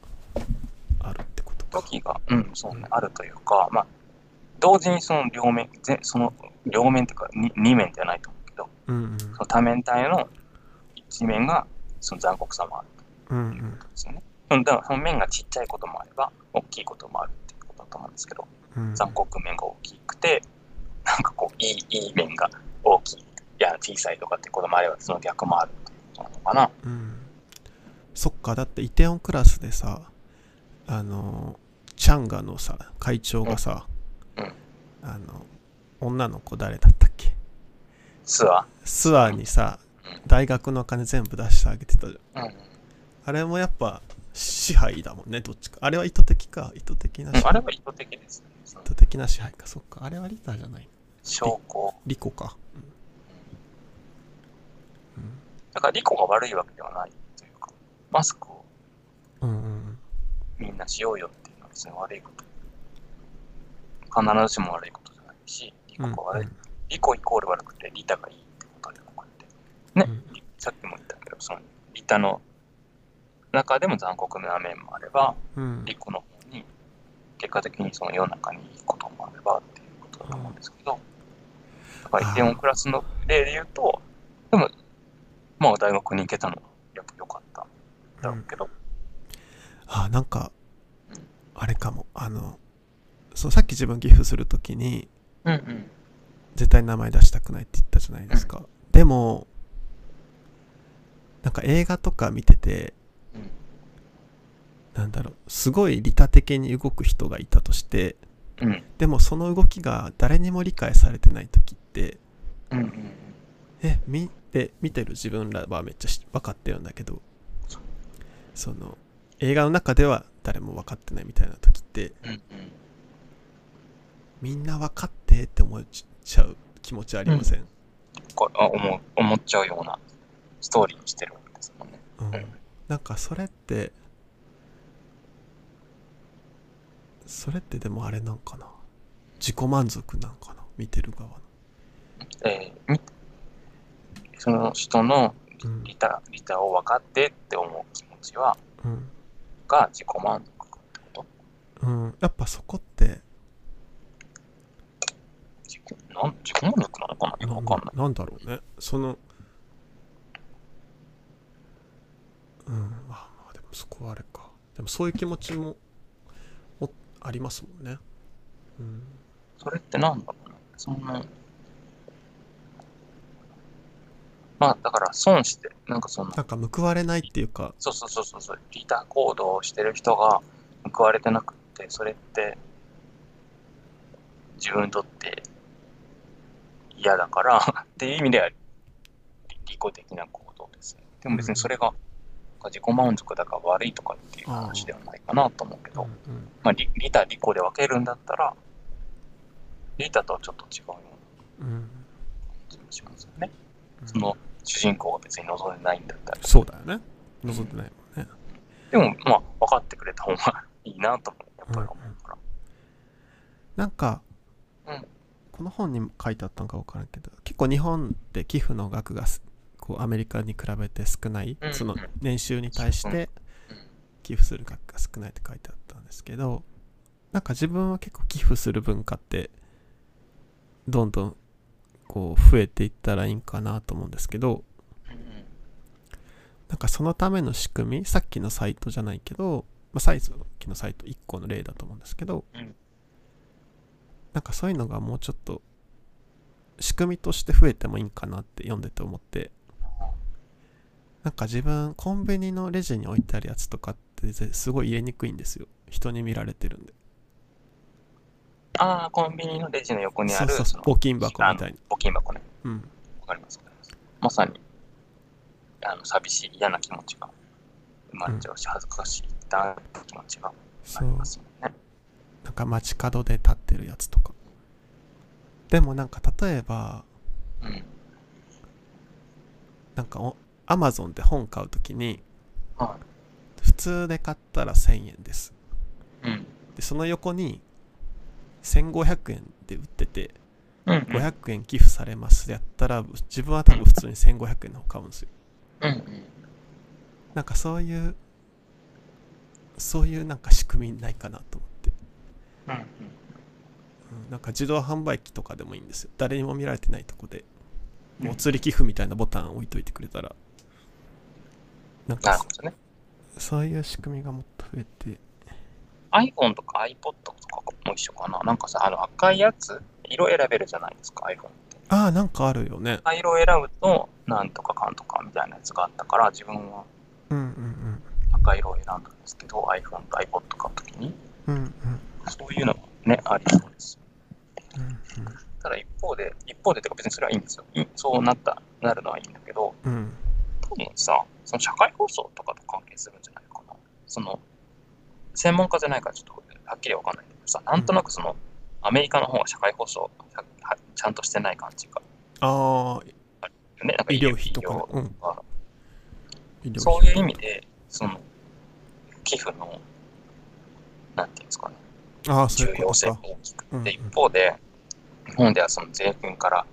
あるってことか時が、うん、そうね、あるというか、まあ、同時にその両面、ぜその両面というか、に二面ではないと思うけど、うんうんその多面体の一面が、その残酷さもあるうんうんということですよね。そのだからその面がちっちゃいこともあれば、大きいこともあるっていうことだと思うんですけど、うん残酷面が大きくて、なんかこう、いい、いい面が大きい、いや、小さいとかっていうこともあれば、その逆もあるっていうことなのかな。うん。そっかだってイテオンクラスでさあのチャンガのさ会長がさ、うん。あの女の子誰だったっけ？ツア。スアーにさうん。大学の金全部出してあげてたじゃん。ー。うん。あれもやっぱ支配だもんねどっちか。あれは意図的か？意図的な支うんあ配れは意図的ですね。意図的な支配か。そっか。あれはリタじゃない証拠。リコかだから、リコが悪いわけではないというか、マスクをみんなしようよっていうのは別に悪いこと。必ずしも悪いことじゃないし、リうんコが悪い。リコイコール悪くて、リタがいいってことではなくて。ね、さっきも言ったけど、そのリタの中でも残酷な面もあれば、うんリコの方に、結果的にその世の中にいいこともあればっていうことだと思うんですけど、だからイテオンクラスの例で言うと、でも、まあ大学に行けたのはやっぱ良かったんだろうけど、あなんかうんあれかも。あのそうさっき自分寄付するときにうんうん。絶対名前出したくないって言ったじゃないですか、でもなんか映画とか見ててうん。なんだろうすごい利他的に動く人がいたとしてうん。でもその動きが誰にも理解されてない時ってうんうんえ見て見てる自分らはめっちゃし分かってるんだけどその映画の中では誰も分かってないみたいな時ってうんうんみんな分かってって思っちゃう気持ちありません、こあ思う思っちゃうようなストーリーにしてるわけですもんね。うん。うん。なんかそれってそれってでもあれなんかな？自己満足なんかな？見てる側の、えーみその人のうん。リタリタを分かってって思う気持ちはうん。が自己満足ってこと？うん、やっぱそこって自己なん自己満足なのかな？よくわかんない。なんだろうね。そのうん。まあまあでもそこはあれか。でもそういう気持ちもありますもんね。うん、それってなんだろうな。そんな、まあだから損して、なんかその。なんか報われないっていうか。そうそうそうそう、リーダー行動をしてる人が報われてなくて、それって自分にとって嫌だからっていう意味では利己的な行動ですね。でも別にそれが自己満足だから悪いとかっていう話ではないかなと思うけど、うんうん、まあリリタ、リコで分けるんだったら、リタとはちょっと違うような感じがしますよね。うん、その主人公が別に望んでないんだったら。そうだよね。望んでないもんね。でも、まあ、分かってくれた方がいいなと思う、やっぱり思うから。うん、なんか、うん、この本に書いてあったのか分からんけど、結構日本って寄付の額がこうアメリカに比べて少ない、その年収に対して寄付する額が少ないって書いてあったんですけどなんか自分は結構寄付する文化ってどんどんこう増えていったらいいんかなと思うんですけどなんかそのための仕組みさっきのサイトじゃないけど、まあ、サイズのサイト1個の例だと思うんですけどなんかそういうのがもうちょっと仕組みとして増えてもいいんかなって読んでて思ってなんか自分コンビニのレジに置いてあるやつとかってすごい入れにくいんですよ。人に見られてるんでああコンビニのレジの横にあるそうそう募金箱みたいに。募金箱ね。うん。わかりますまさにあの寂しい嫌な気持ちが生まれちゃうし、うん、恥ずかしいだ気持ちがありますね。なんか街角で立ってるやつとか。でもなんか例えば、うん、なんかおアマゾンで本買うときに、はい、普通で買ったら1000円です、うん、でその横に1500円で売ってて、うん。うん、500円寄付されます。やったら自分は多分普通に1500円の方買うんですよ、うんうん、なんかそういうそういうなんか仕組みないかなと思って、うんうん、なんか自動販売機とかでもいいんですよ。誰にも見られてないとこでお釣り寄付みたいなボタン置いといてくれたら。なんか、ね、そういう仕組みがもっと増えて。iPhone とか iPod とかも一緒かななんかさ、あの赤いやつ、色選べるじゃないですか、iPhone って。ああ、なんかあるよね。赤色を選ぶと、なんとかかんとかみたいなやつがあったから、自分は赤色を選んだんですけど、iPhone と iPod 買うときに、うんうん、そういうのもね、ありそうです。うんうん、ただ一方で、一方でというか別にそれはいいんですよ。そうなった、なるのはいいんだけど、うん、多分さ、その社会放送とかと関係するんじゃないかな。その、専門家じゃないからちょっとはっきりわかんないけどさ、なんとなくその、アメリカの方が社会放送ちゃんとしてない感じが。ああ、ね、なんか医療費とか、うん、そういう意味で、その、寄付の、なんていうんですかね、あ重要性が大きくて、一方で、日本ではその税金から、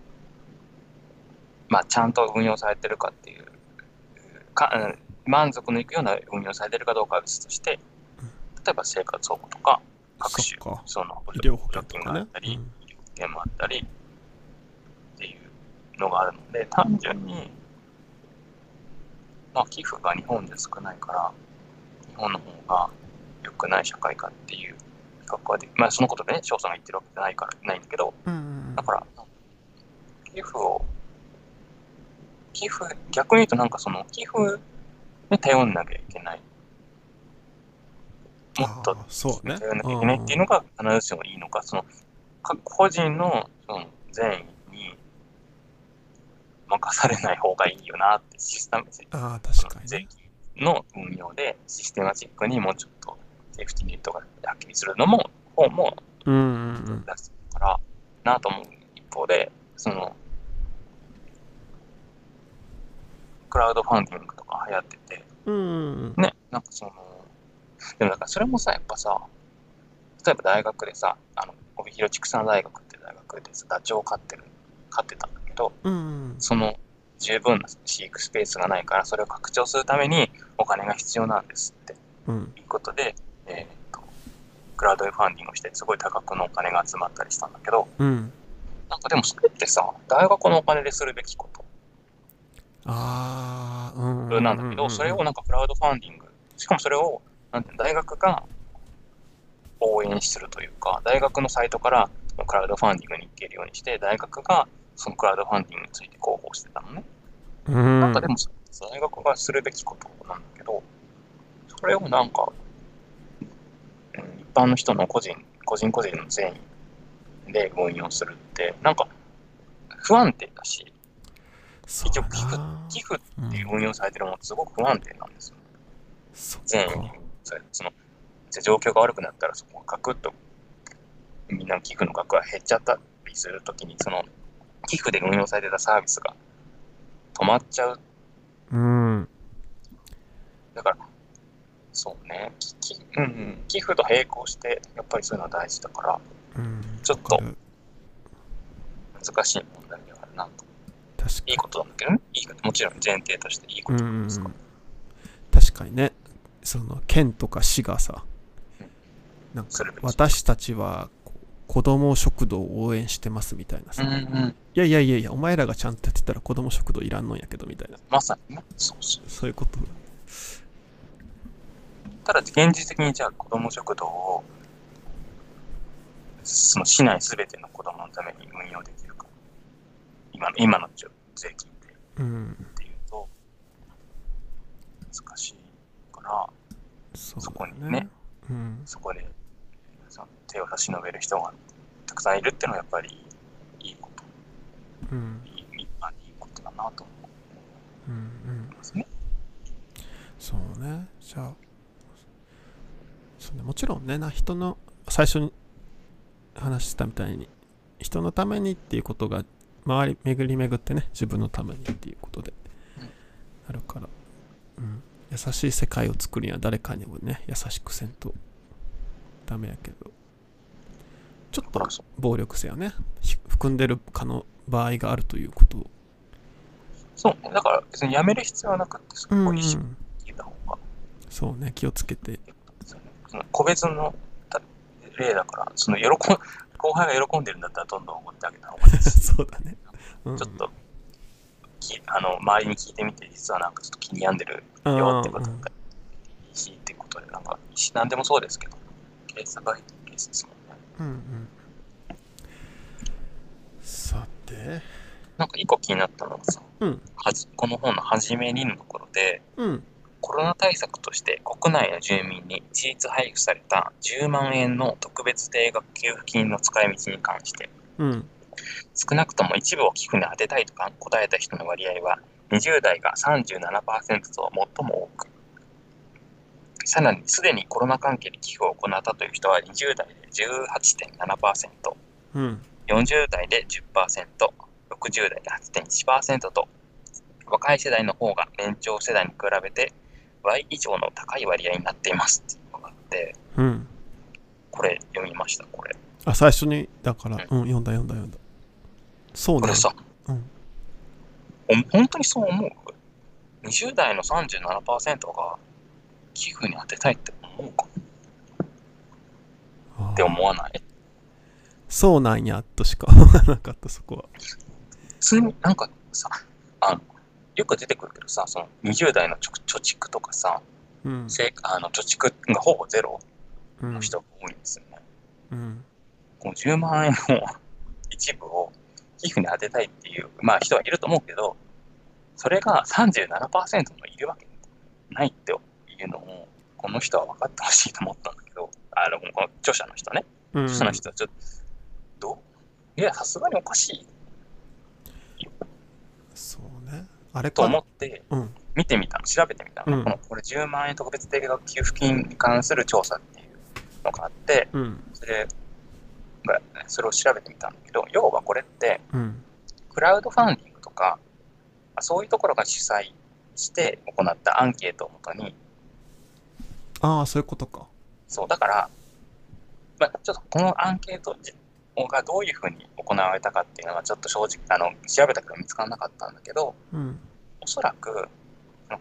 まあ、ちゃんと運用されてるかっていうか満足のいくような運用されてるかどうかは別として、例えば生活保護とか、各種、その医療保険とか、ね、があったり、医療保険もあったりっていうのがあるので、単純に、まあ、寄付が日本で少ないから、日本の方が良くない社会かっていう比較はでまあ、そのことでね、翔さんが言ってるわけじゃないから、ないんだけど、だから、寄付を寄付、逆に言うとなんかその寄付に頼んなきゃいけない。もっとそうね。なきゃいけないっていうのが必ずしもいいのか、その個人のその善意に任されない方がいいよなってシステムあ確かに、税金の運用でシステマチックにもうちょっとセーフティネットがはっきりするのも方も出すからなと思う一方でそのクラウドファンディングとか流行ってて、うん、ね、なんかその、でもなんかそれもさ、やっぱさ、例えば大学でさ、あの、帯広畜産大学って大学でさ、ダチョウを飼ってる、飼ってたんだけど、うん、その十分な飼育スペースがないから、それを拡張するためにお金が必要なんですって、うん、いうことで、えー、と、クラウドファンディングをして、すごい多額のお金が集まったりしたんだけど、うん、なんかでもそれってさ、大学のお金でするべきことあなんだけど、それをなんかクラウドファンディング、しかもそれを、なんて大学が応援するというか、大学のサイトからクラウドファンディングに行けるようにして、大学がそのクラウドファンディングについて広報してたのね。うん、なんかでも、大学がするべきことなんだけど、それをなんか、一般の人の個人、個人個人の善意で運用するって、なんか不安定だし、結局寄付、寄付っていう運用されてるものすごく不安定なんですよ。善意その、状況が悪くなったらそこがガクッとみんなの寄付の額が減っちゃったりするときに、その寄付で運用されてたサービスが止まっちゃう。うん。だから、そうね、きうん、うん、寄付と並行して、やっぱりそういうのは大事だから、うん、ちょっと難しい問題ではあるなと。確かに。いいことなんだけどね、いいもちろん前提としていいことなんですか、うん、確かにね、その県とか市がさ、なんか私たちは子供食堂を応援してますみたいなさ、うんうん、いやいやいやいやお前らがちゃんとやってたら子供食堂いらんのんやけどみたいな。まさにねそうそう。そういうことただ現実的にじゃあ子ども食堂をその市内すべての子どものために運用できるか。今の今の税金で、うん、っていうと難しいからそ、ね,、こにね、うん、そこで手を差し伸べる人がたくさんいるっていうのはやっぱりいいこと、うん、いいいいことだなと思う、うんうん、ますね。そうね。じゃあそうね、もちろんねな人の最初に話したみたいに人のためにっていうことが周り巡り巡ってね自分のためにっていうことであるから、うん、優しい世界を作るには誰かにもね優しくせんと。ダメやけど。ちょっと暴力性はね。含んでるかの場合があるということ。をそうね。だから別にやめる必要はなくてそこ意識聞いた方が、そうね。気をつけて。その個別の例だから、その喜ん後輩が喜んでるんだったらどんどん怒ってあげた方がいいです。そうだね。うん、ちょっときあの周りに聞いてみて、実はなんかちょっと気に病んでるよってことがいいしってことで、なんか、何でもそうですけど、ケースがいいケースですもんね。うんうん。さて。なんか一個気になったのがさ、うん、はじこの本の初めにのところで、うん、コロナ対策として国内の住民に一律配布された10万円の特別定額給付金の使い道に関して、うん、少なくとも一部を寄付に充てたいとか答えた人の割合は20代が37%と最も多くさらにすでにコロナ関係で寄付を行ったという人は20代で18.7%、うん、40代で10%、60代で8.1%と若い世代の方が年長世代に比べて倍以上の高い割合になっていますっていうのがあって、うん、これ読みました、これ。あ、最初に、だから、うん、うん、読んだ読んだ読んだ。そうね。これさ、うん、本当にそう思う ?20 代の37%が寄付に当てたいって思うか？って思わない？そうなんやとしか 思わなかった、そこは。普通になんかさ、あの、よく出てくるけどさ、その20代の貯蓄とかさ、うん、あの貯蓄がほぼゼロの人が多いんですよね。うん、この10万円の 一部を寄付に当てたいっていう、まあ、人はいると思うけど、それが37%もいるわけないっていうのを、この人は分かってほしいと思ったんだけど、あのこの著者の人ね、著者の人はちょっと、どういや、さすがにおかしい。そうね。あれと思って見てみたの、調べてみたの、うん、このこれ10万円特別定額給付金に関する調査っていうのがあって、うん、それがそれを調べてみたんだけど要はこれって、うん、クラウドファンディングとかそういうところが主催して行ったアンケートをもとにああそういうことか。そうだから、まあ、ちょっとこのアンケートがどういうふうに行われたかっていうのはちょっと正直あの調べたけど見つからなかったんだけど、うん、おそらく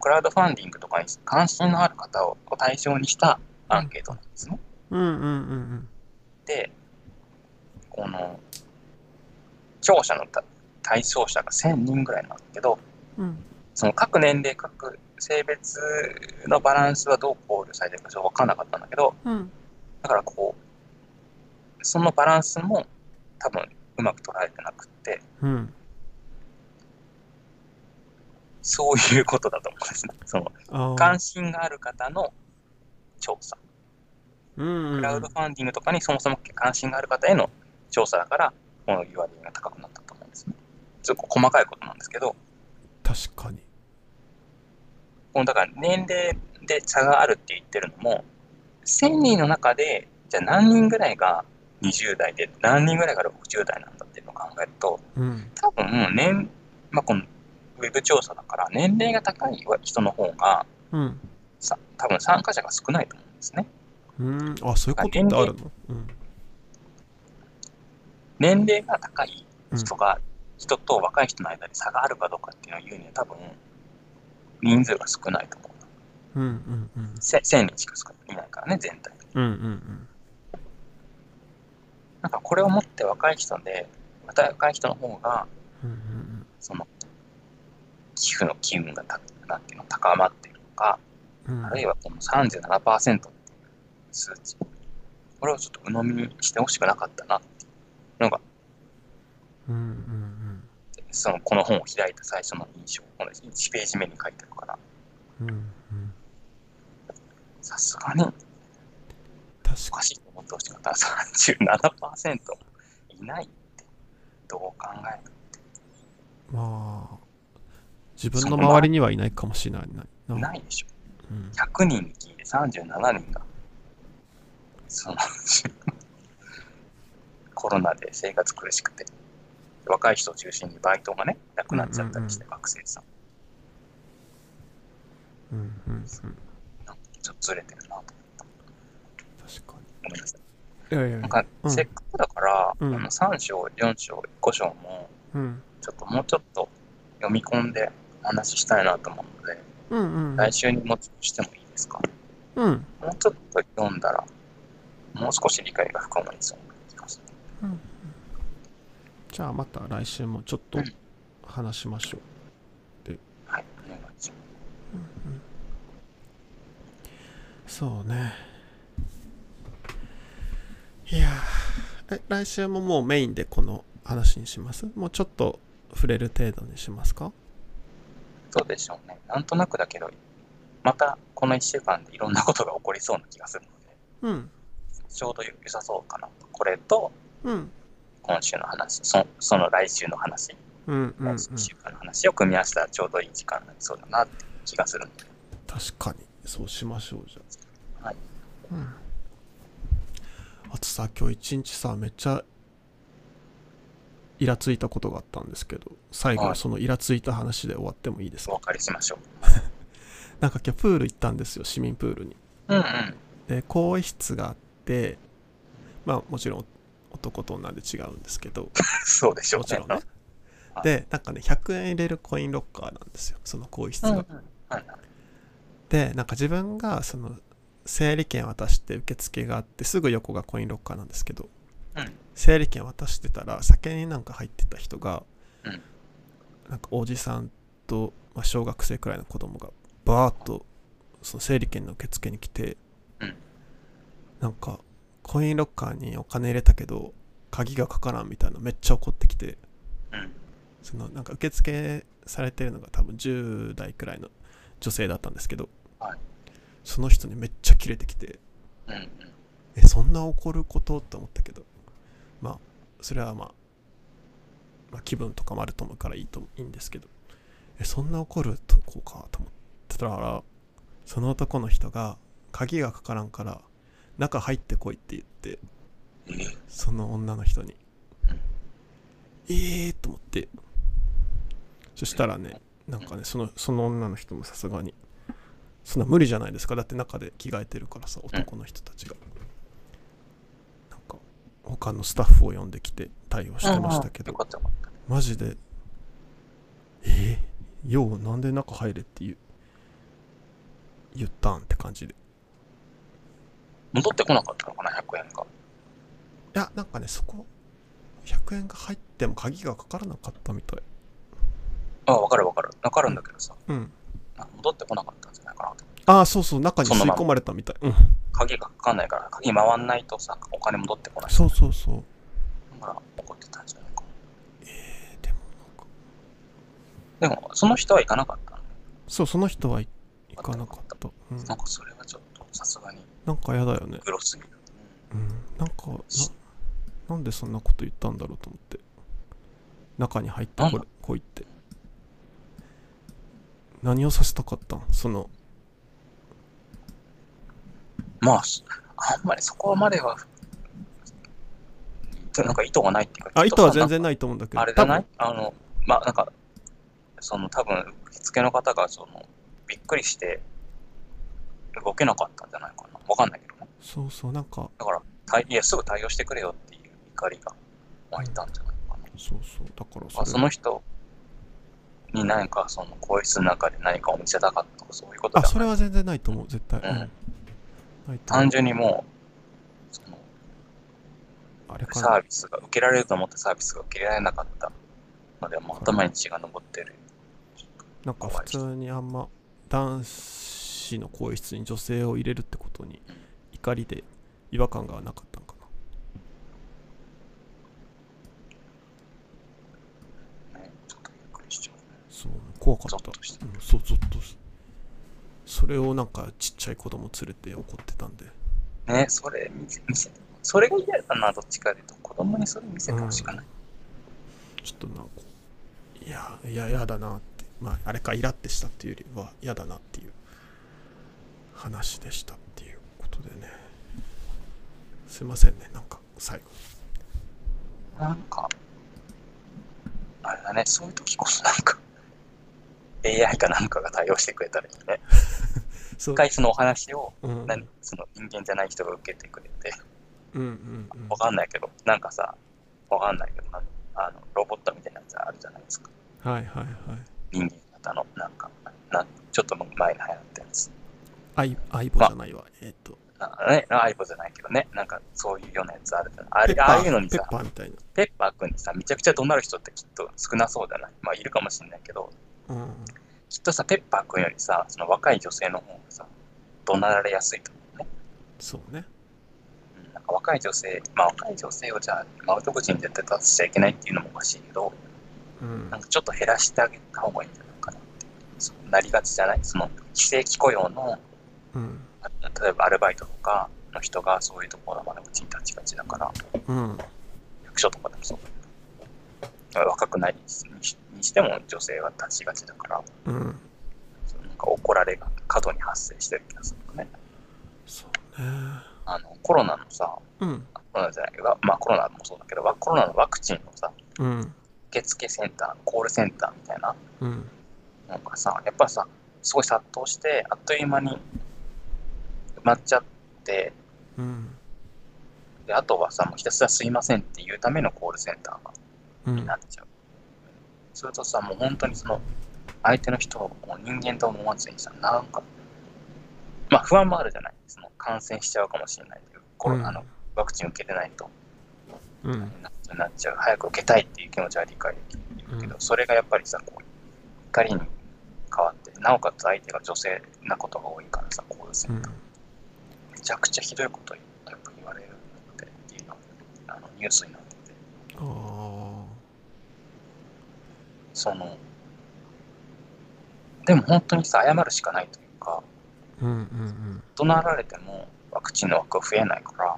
クラウドファンディングとかに関心のある方を対象にしたアンケートなんですね。うんうんうんうん、でこの聴者の対象者が1000人ぐらいなんだけど、うん、その各年齢各性別のバランスはどう考慮されてるかちょっと分かんなかったんだけど、うん、だからこうそのバランスも多分うまく捉えてなくて、うん。そういうことだと思うんですね。その、関心がある方の調査。うんうんうん、クラウドファンディングとかにそもそも関心がある方への調査だから、この割合が高くなったと思うんですね。ちょっと細かいことなんですけど。確かに。このだから年齢で差があるって言ってるのも、1000人の中で、じゃあ何人ぐらいが20代で、何人ぐらいが60代なんだっていうのを考えると、うん、多分年、まあ、このウェブ調査だから、年齢が高い人の方が、うん、さ多分参加者が少ないと思うんですね。うん、あ、そういうことってあるの、うん、年齢が高い人が、人と若い人の間で差があるかどうかっていうのを言うには多分、人数が少ないと思う。うんうんうん、1000人しかいないからね、全体。で。うんうんうん。なんかこれを持って若い人で、また若い人の方が、うんうんうん、その、寄付の機運がたなんていうの高まっているのか、うん、あるいはこの37%っていう数値、これをちょっと鵜呑みにしてほしくなかったなってのが、うんうんうん、そのこの本を開いた最初の印象、この1ページ目に書いてあるから、さすがに、確かしいと思ってほしかった。ら37%いないって。どう考えるまあ自分の周りにはいないかもしれない。なないでしょ、うん、100人に聞いて37人が。そのコロナで生活苦しくて若い人を中心にバイトがねなくなっちゃったりして、学生さん。うんうんうん、ちょっとずれてるなと思った。確かに。ごめんなさい。いやいやなんか、せっかくだから、うん、あの3章、4章、5章も、ちょっともうちょっと読み込んで話したいなと思うので、うんうん、来週にもしてもいいですか、うん、もうちょっと読んだら、もう少し理解が深まりそう。うん、じゃあまた来週もちょっと話しましょう。ではい、お願いします。うんうん、そうね。いやえ来週ももうメインでこの話にします？もうちょっと触れる程度にしますか？そうでしょうね。なんとなくだけど、またこの1週間でいろんなことが起こりそうな気がするので、うん、ちょうど良さそうかなと。これと、うん、今週の話そ、その来週の話、うんうんうん、1週間の話を組み合わせたらちょうどいい時間になりそうだなって気がするので。確かに、そうしましょうじゃあ。はい。うん。あとさ今日一日さめっちゃイラついたことがあったんですけど最後そのイラついた話で終わってもいいですか？お別れしましょう。なんか今日プール行ったんですよ市民プールに。うんうん。で更衣室があってまあもちろん男と女で違うんですけど。そうでしょうね。もちろんね。でなんかね100円入れるコインロッカーなんですよその更衣室が、うんうん。はい、でなんか自分がその整理券渡して受付があってすぐ横がコインロッカーなんですけど、うん、整理券渡してたら酒になんか入ってた人が、うん、なんかおじさんと、まあ、小学生くらいの子供がバーッとその整理券の受付に来て、うん、なんかコインロッカーにお金入れたけど鍵がかからんみたいなめっちゃ怒ってきて、うん、そのなんか受付されてるのが多分10代くらいの女性だったんですけど、はい。その人にめっちゃキレてきて、うんうん、えそんな怒ること？って思ったけど。まあそれはまあ、まあ、気分とかもあると思うからいいといいんですけど。えそんな怒るとこうか？と思ってたらその男の人が鍵がかからんから中入ってこいって言ってその女の人にええー、と思って。そしたらねなんかねそのその女の人もさすがにそんな無理じゃないですか。だって中で着替えてるからさ男の人たちが、なんか他のスタッフを呼んできて対応してましたけどマジでえー、ようなんで中入れって言言ったんって感じで戻ってこなかったのかな100円がいやなんかねそこ100円が入っても鍵がかからなかったみたいああ分かる分かる分かるんだけどさ、うん戻ってこなかったんじゃないかなああそうそう中に吸い込まれたみたいうん鍵がかかんないから、鍵回んないとさ、お金戻ってこない。そうそうそう。だから怒ってたんじゃないかな。えー、でもなんか。でも、その人は行かなかったのそう、その人は行かなかった。うん、なんかそれはちょっとさすがに。なんか嫌だよね。グロすぎる。うん。なんかな、なんでそんなこと言ったんだろうと思って。中に入ったここいって。何をさせたかったん？その。まあ、あんまりそこまでは、なんか意図がないっていうか。あ、意図は全然ないと思うんだけど。あれじゃない？あの、まあなんか、その多分、受付の方がその、びっくりして、動けなかったんじゃないかな。わかんないけどね。そうそう、なんか。だから、いや、すぐ対応してくれよっていう怒りが湧いたんじゃないかな。そうそう、だからそその人に何かその皇室の中で何かを見せたかったとかそういうことあ、それは全然ないと思う、絶対。うん。単純にもう、その、あれかサービスが、受けられると思ったサービスが受けられなかったので、もう頭に血が上ってる。なんか普通にあんま男子の更衣室に女性を入れるってことに怒りで違和感がなかったんかな。ね、ちょっとびっくりしちゃう、ね。そう、怖かった。うん、そう、ゾッとそれをなんかちっちゃい子供連れて怒ってたんで。ね、それ見せ、見せ、それが嫌だな、どっちかでと、子供にそれ見せてほしくない。うん、ちょっとなんか、いや、いや、嫌だなって、まあ、あれか、イラってしたっていうよりは、嫌だなっていう話でしたっていうことでね。すいませんね、なんか、最後。なんか、あれだね、そういう時こそなんか、AI かなんかが対応してくれたらいいね。一回そのお話を、うん、何その人間じゃない人が受けてくれて、うんうんうん、わかんないけど、なんかさ、わかんないけど、あのロボットみたいなやつあるじゃないですか。はいはいはい。人間型の、なんか、なちょっと前に流行ったやつ。アイアイボじゃないわ、まえっ、と。ね、アイボじゃないけどね、なんかそういうようなやつあるじゃない。あれああいうのにさ、ペッパーみたいな。ペッパーくんにさ、めちゃくちゃ怒鳴る人ってきっと少なそうじゃない。まあいるかもしれないけど、うん、きっとさ、ペッパーくんよりさ、その若い女性の方がさ、怒鳴られやすいと思うね。そうね。うん、なんか若い女性、まあ若い女性をじゃあ、マウト口に絶対立たしちゃいけないっていうのもおかしいけど、うん、なんかちょっと減らしてあげた方がいいんじゃないかなってそうなりがちじゃない？その非正規雇用の、うん、例えばアルバイトとかの人がそういうところの窓口に立ちがちだから、うん、役所とかでもそう。若くないにしても女性は立ちがちだから、うん、なんか怒られが過度に発生してる気がするね。そうね。あのコロナのさ、うん、コロナじゃない。けど、まあコロナもそうだけど、コロナのワクチンのさ、うん、受付センター、コールセンターみたいな、うん、なんかさ、やっぱさ、すごい殺到して、あっという間に埋まっちゃって、うん、であとはさ、もうひたすらすいませんっていうためのコールセンターになっちゃう。するとさ、もう本当にその、相手の人を人間と思わずにさ、なんか、まあ不安もあるじゃない。その感染しちゃうかもしれないという、コロナのワクチン受けてないと、うん、なっちゃう。早く受けたいっていう気持ちは理解できるけど、うん、それがやっぱりさ、こう、怒りに変わって、なおかつ相手が女性なことが多いからさ、こうですね、うん、めちゃくちゃひどいこと言われるっていうのあのニュースになってて。その、でも本当にさ、謝るしかないというか、うんうんうん、怒鳴られてもワクチンの枠は増えないから、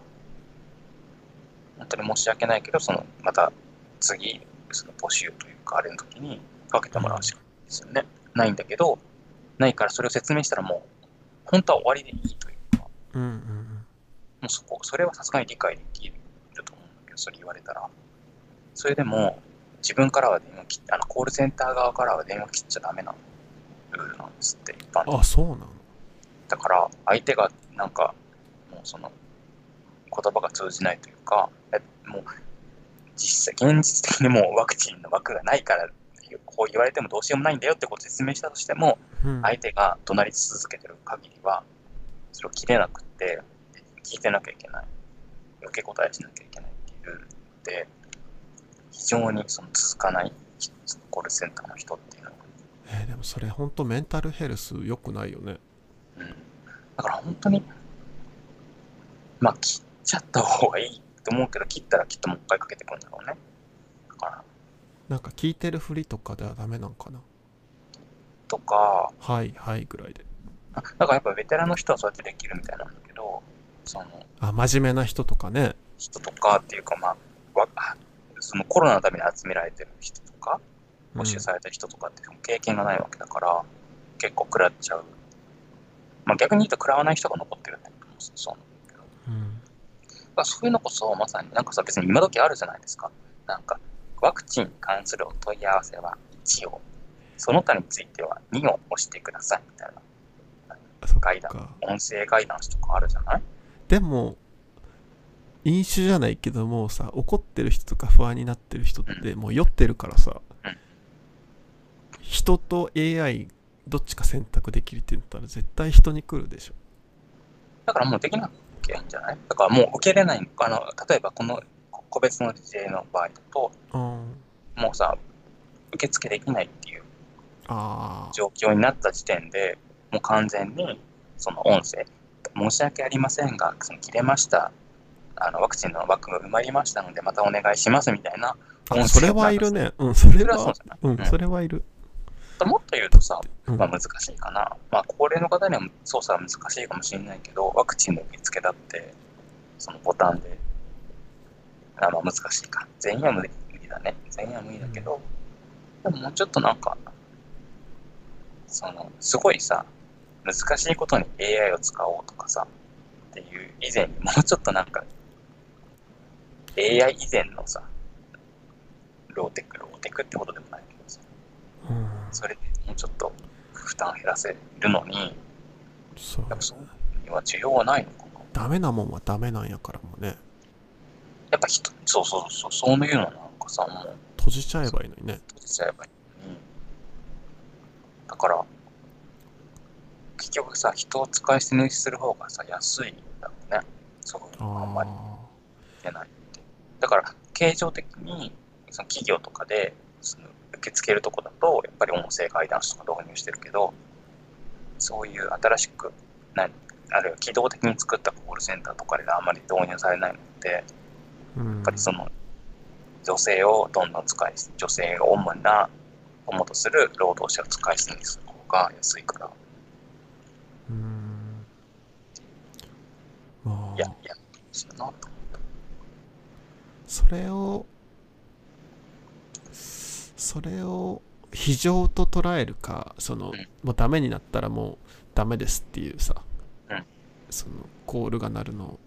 本当に申し訳ないけど、その、また次、その募集というか、あれの時にかけてもらうしかないですよね。うん、ないんだけど、ないからそれを説明したらもう、本当は終わりでいいというか、うんうんうん、もうそこ、それはさすがに理解できると思うんだけど、それ言われたら。それでも、自分からは電話切って、あの、コールセンター側からは電話切っちゃダメなルールなんですって、一般あ、そうなの？だから、相手がなんか、もうその、言葉が通じないというか、もう、実際、現実的にもうワクチンの枠がないから、こう言われてもどうしようもないんだよってことを説明したとしても、うん、相手が怒鳴り続けてる限りは、それを切れなくって、聞いてなきゃいけない。受け答えしなきゃいけないっていうで、非常にその続かないコールセンターの人っていうのが。えー、でもそれ本当メンタルヘルス良くないよね。うん。だから本当に、まあ、切っちゃった方がいいと思うけど、切ったらきっともう一回かけてくるんだろうね。だから。なんか聞いてるふりとかではダメなんかな？とか。はいはいぐらいで。だからやっぱベテランの人はそうやってできるみたいなんだけど、その。あ、真面目な人とかね。人とかっていうか、まあ、わそのコロナのために集められてる人とか、募集された人とかって経験がないわけだから、うん、結構食らっちゃう。まあ逆に言うと食らわない人が残ってるってこともそうなんだけど。うん、そういうのこそまさになんかさ別に今時あるじゃないですか。なんかワクチンに関するお問い合わせは1を、その他については2を押してくださいみたいな。ガイダン音声ガイダンスとかあるじゃない？でも飲酒じゃないけどもさ怒ってる人とか不安になってる人ってもう酔ってるからさ、うん、人と AI どっちか選択できるって言ったら絶対人に来るでしょ。だからもうできなきゃいいんじゃない？だからもう受けれないあの例えばこの個別の事例の場合だと、うん、もうさ受付できないっていう状況になった時点でもう完全にその音声。申し訳ありませんがその切れました。あのワクチンの枠が埋まりましたのでまたお願いしますみたいな。あそれはいるね。うんそれはうん、それはいる。もっと言うとさ、まあ、難しいかな、うん、まあ高齢の方には操作は難しいかもしれないけどワクチンの受付だってそのボタンで。あまあ難しいか。全員は無理だね。全員は無理だけど、でももうちょっとなんかそのすごいさ難しいことに AI を使おうとかさっていう以前にもうちょっとなんか AI 以前のさローテクローテクってことでもないけどさ、うん、それでもうちょっと負担減らせるのにそう、ね、そには需要はないのかな。ダメなもんはダメなんやからもね。やっぱ人そうそうそうそういうのなんかさもう閉じちゃえばいいのにね。閉じちゃえばいいのに。だから結局さ、人を使い捨てにする方がさ、安いんだろうね。そうあんまり出ないって。だから、形状的に、その企業とかで、その受け付けるとこだと、やっぱり音声ガイダンスとか導入してるけど、そういう新しく、なあるいは機動的に作ったコールセンターとかであんまり導入されないので、やっぱりその、女性をどんどん使い、女性が主な、主とする労働者を使い捨てにする方が安いから、うんまあいやいやそうなそれをそれを非常と捉えるかその、うん、もうダメになったらもうダメですっていうさ、うん、そのコールが鳴るのを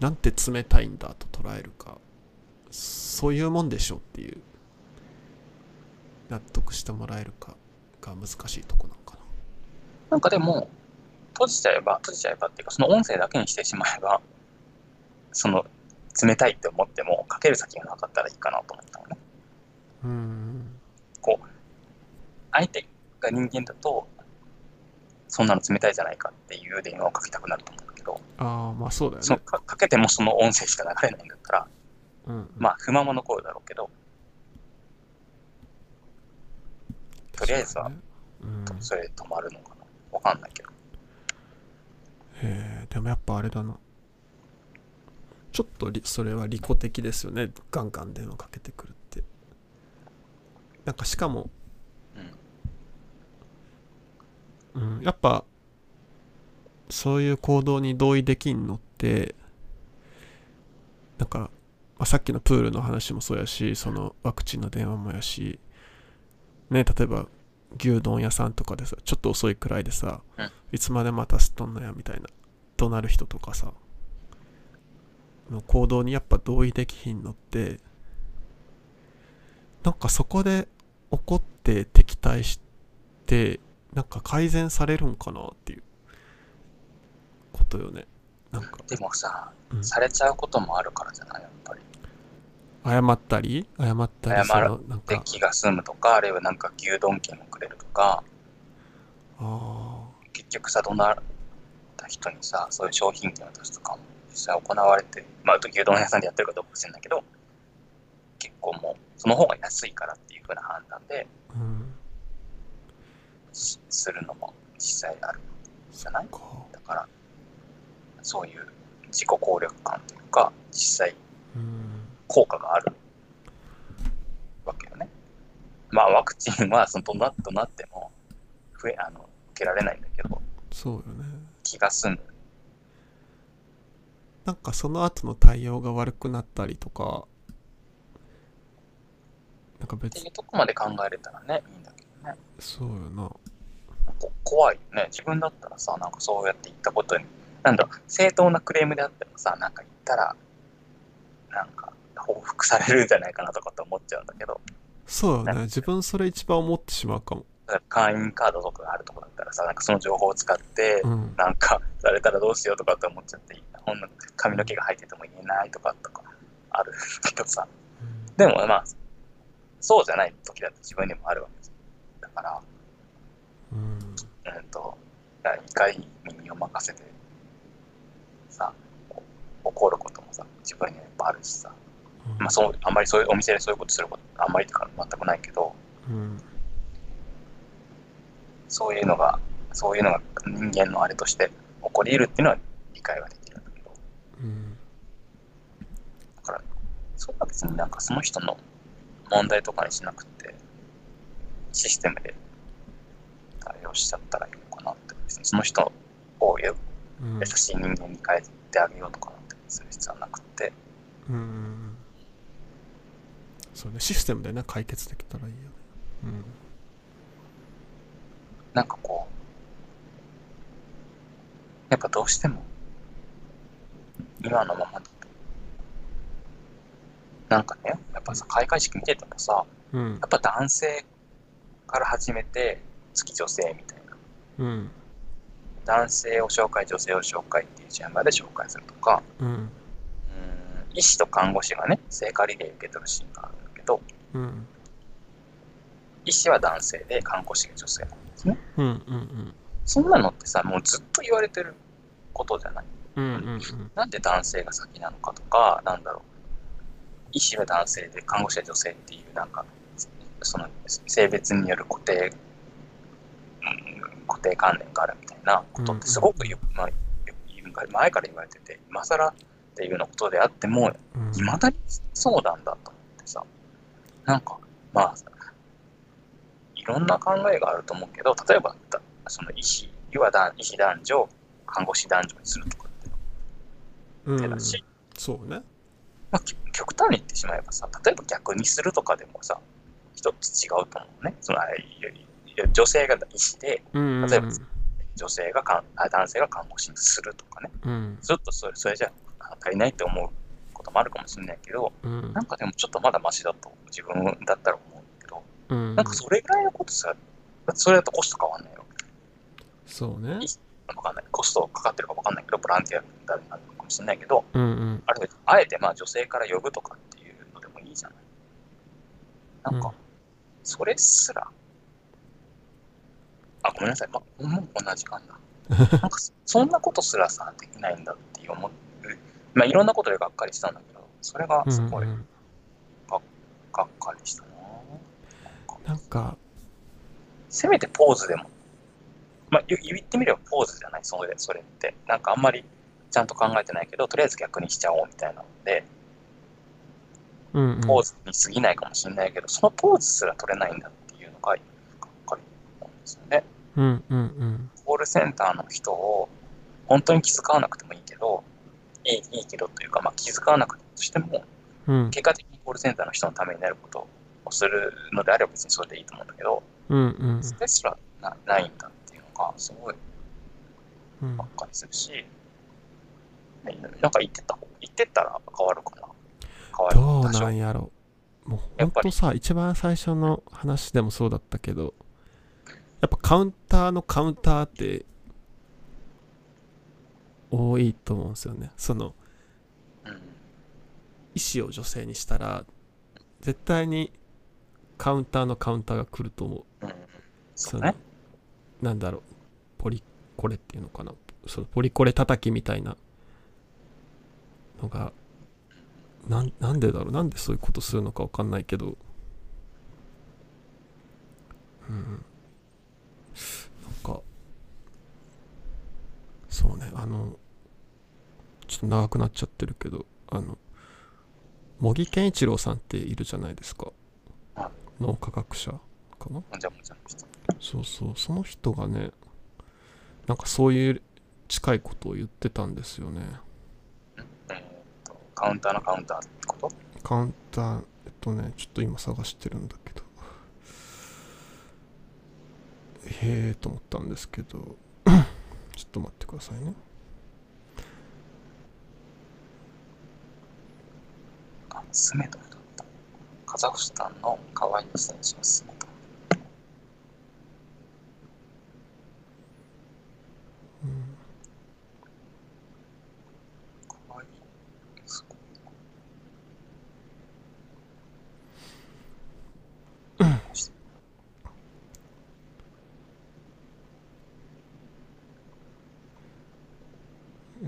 なんて冷たいんだと捉えるかそういうもんでしょっていう納得してもらえるかが難しいとこなのかな。なんかでも、閉じちゃえば、閉じちゃえばっていうか、その音声だけにしてしまえば、その、冷たいって思っても、かける先がなかったらいいかなと思ったのね。うん。こう、相手が人間だと、そんなの冷たいじゃないかっていう電話をかけたくなると思うんだけど、ああ、まあそうだよね。そのかかけてもその音声しか流れないんだったら、うん、うん、まあ不満も残るだろうけど、とりあえずは、うん、それで止まるのかな。わかんないけど。へえ、でもやっぱあれだな。ちょっとそれは利己的ですよね。ガンガン電話かけてくるって。なんかしかも、うん、うん、やっぱ、そういう行動に同意できんのって、なんか、まあ、さっきのプールの話もそうやし、そのワクチンの電話もやし、ね、例えば牛丼屋さんとかでさ、ちょっと遅いくらいでさ、うん、いつまで待たせとんのやみたいな、怒鳴る人とかさ、の行動にやっぱ同意できひんのって、なんかそこで怒って敵対して、なんか改善されるんかなっていうことよね。なんか。でもさ、うん、されちゃうこともあるからじゃない？やっぱり。謝ったり謝ったり謝って気が済むとか、あるいはなんか牛丼券をくれるとか、あ結局さ、怒鳴った人にさ、そういう商品券を出すとかも実際行われて、まあ、牛丼屋さんでやってるかどうか知らないけど、結構もう、その方が安いからっていうふうな判断で、うん、するのも実際ある。じゃない？だから、そういう自己効力感というか、実際、効果があるわけよね。まあ、ワクチンは、その、どなとなっても、増え、あの、受けられないんだけど、そうよね。気が済む。なんかその後の対応が悪くなったりとか、なんか別っていうとこまで考えれたらね、いいんだけどね。そうよな。こ怖いよね。自分だったらさ、なんかそうやって言ったことに、なんだろう、正当なクレームであってもさ、なんか言ったら、なんか報復されるんじゃないかなとかって思っちゃうんだけど、そうよね。自分それ一番思ってしまうかも。会員カードとかがあるとこだったらさ、なんかその情報を使って、うん。なんかされたらどうしようとかって思っちゃって、ほんの髪の毛が入ってても言えないとかとかあるけどさ、でもまあ、そうじゃない時だって自分にもあるわけですよ。だから、うん。うんと、怒りに身を任せて、さ、怒ることもさ、自分にはやっぱあるしさ、うん。まあそう、あんまりそういうお店でそういうことすること、あんまりとか全くないけど、うん。そういうのが、そういうのが人間のあれとして起こり得るっていうのは理解はできるんだけど、うん。だから、それは別になんかその人の問題とかにしなくて、システムで対応しちゃったらいいのかなって、別にその人を優しい人間に変えてあげようとかなんてする必要はなくて、うん。そうね、システムでね、解決できたらいいよね。うん。なんかこう、やっぱどうしても、今のままだと、なんかね、やっぱさ、開会式見ててもさ、うんや。っぱ男性から始めて、次女性みたいな。うん。男性を紹介、女性を紹介っていう順番で紹介するとか、うん。うーん医師と看護師がね、聖火リレー受け取るシーンがあるんだけど、うん。医師は男性で看護師が女性なんですね。うん。うん。そんなのってさ、もうずっと言われてることじゃない？うん。うん。なんで男性が先なのかとか、なんだろう。医師は男性で看護師は女性っていう、なんか、その性別による固定、うん固定観念があるみたいなことってすごくよ、まあ、よ前から言われてて、今更っていうようなことであっても、うん。いまだにそうなんだと思ってさ、なんか、まあ、いろんな考えがあると思うけど、例えば、だその医師、要はだ医師男女、看護師男女にするとかってうん手だし、そうね。まあ、き極端に言ってしまえばさ、例えば逆にするとかでもさ、一つ違うと思うね。その女性が医師で、うん。例えば女性がかんあ男性が看護師にするとかね。うん。ずっとそれそれじゃあ足りないって思うこともあるかもしれないけど、うんなんかでもちょっとまだマシだと自分だったら思うけど、うん。なんかそれぐらいのことさ、それだとコスト変わんないよ。そうね。わかんない。コストかかってるかわかんないけど、ボランティアだなのかもしれないけど、うん。うん。あれあえてまあ女性から呼ぶとかっていうのでもいいじゃない。なんか、うんそれすら、あ、ごめんなさい。まあ、もうこんな時間だ。なんかそ、そんなことすらさ、できないんだっていう思う。まあ、いろんなことでがっかりしたんだけど、それがすごいうんがっかりしたな。なんか、せめてポーズでも。まあ、言言ってみればポーズじゃない、それそれって。なんかあんまりちゃんと考えてないけど、とりあえず逆にしちゃおうみたいなので、うんうん。ポーズに過ぎないかもしれないけど、そのポーズすら取れないんだっていうのが、がっかりなんですよね。うんうんうん。コールセンターの人を本当に気遣わなくてもいいけど、いいいいけどというか、まあ、気遣わなくてもしても、うん。結果的にコールセンターの人のためになることをするのであれば別にそれでいいと思うんだけど、うんうん。それすらなないんだっていうのが、すごいうんばっかりするし、なんか言ってた方、言ってったら変わるかな。変わるどうなんやろ。もうやっぱりほんとさ一番最初の話でもそうだったけどやっぱカウンターのカウンターって多いと思うんですよね。そのうん。医師を女性にしたら絶対にカウンターのカウンターが来ると思う。うん、そ。なんだろう。ポリコレっていうのかな。そのポリコレ叩きみたいな。のがなんなんでだろう。なんでそういうことするのかわかんないけど。うんなんかそうねあのちょっと長くなっちゃってるけどあの茂木健一郎さんっているじゃないですか。脳科学者かな？そうそうその人がねなんかそういう近いことを言ってたんですよね。カウンターのカウンターってこと？カウンターえっとねちょっと今探してるんだけど。へえと思ったんですけどちょっと待ってくださいね。あスメドだった。カザフスタンの可愛い選手のスメド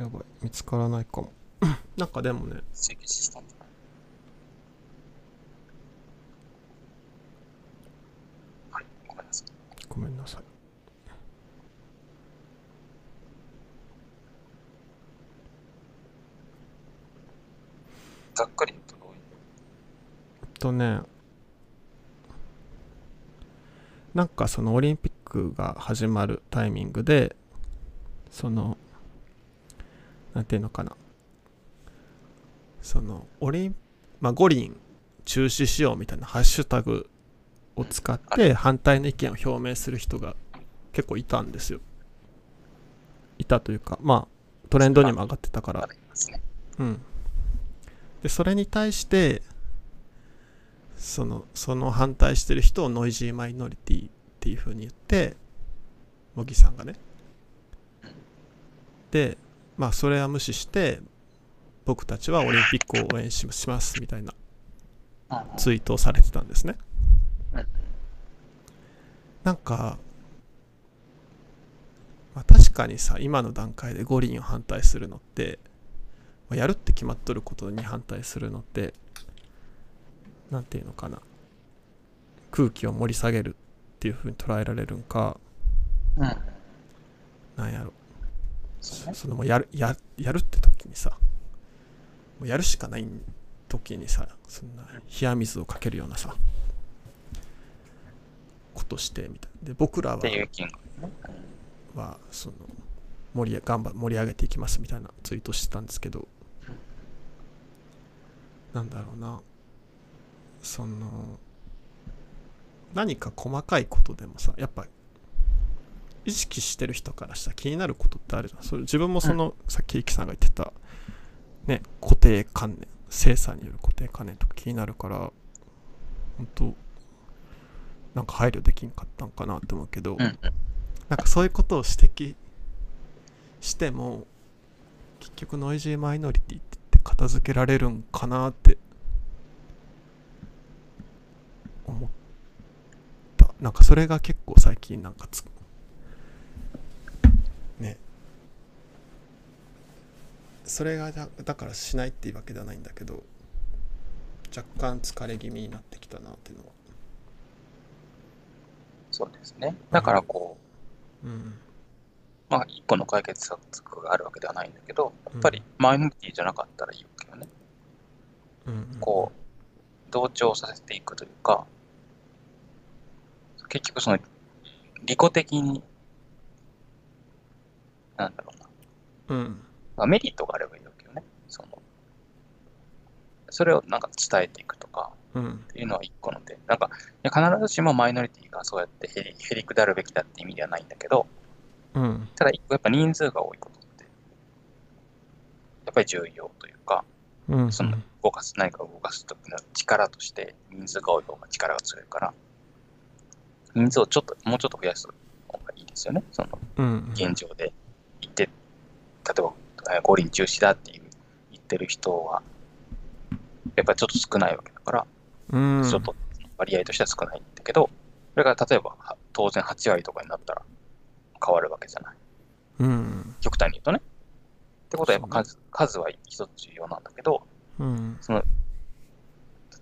やばい。見つからないかも。なんかでもね。はいごめんなさい。ざっくりとえっとね。なんかそのオリンピックが始まるタイミングでそのなんていうのかな。そのオリンまあ五輪中止しようみたいなハッシュタグを使って反対の意見を表明する人が結構いたんですよ。いたというかまあトレンドにも上がってたから。うん。でそれに対してそのその反対してる人をノイジーマイノリティっていう風に言って茂木さんがね。でまあそれは無視して僕たちはオリンピックを応援しますみたいなツイートをされてたんですね。なんか、まあ、確かにさ今の段階で五輪を反対するのってやるって決まっとることに反対するのって何て言うのかな。空気を盛り下げるっていうふうに捉えられるんか、うん、なんやろそのもうやるややるって時にさもうやるしかない時にさそんな冷や水をかけるようなさことしてみたい。で僕らははその盛り頑張盛り上げていきますみたいなツイートしてたんですけどなんだろうな。その何か細かいことでもさやっぱ意識してる人からしたら気になることってあるじゃん。それ自分もその、うん、さっきイキさんが言ってたね固定観念精査による固定観念とか気になるから本当なんか配慮できんかったんかなって思うけど、うん、なんかそういうことを指摘しても結局ノイジーマイノリティって片付けられるんかなって思った。なんかそれが結構最近なんかつね。それがだだからしないっていうわけではないんだけど若干疲れ気味になってきたなっていうのは。そうですね。だからこう、うん、まあ一個の解決策があるわけではないんだけどやっぱりマイノリティじゃなかったらいいわけよね、うん、こう同調させていくというか結局その利己的になんだろうな。うん。まあ、メリットがあればいいわけよね。その、それをなんか伝えていくとか、っていうのは一個の点。なんか、必ずしもマイノリティがそうやってへりへりくだるべきだって意味ではないんだけど、うん、ただ、やっぱ人数が多いことって、やっぱり重要というか、うん、その動かす、何かを動かす時の力として人数が多い方が力が強いから、人数をちょっと、もうちょっと増やす方がいいですよね。その、現状でえば五輪中止だっていう言ってる人は、やっぱりちょっと少ないわけだから、うん、ちょっと割合としては少ないんだけど、それが例えば当然8割とかになったら変わるわけじゃない。うん、極端に言うとね。ってことはやっぱ数数は一つ重要なんだけど、うん、その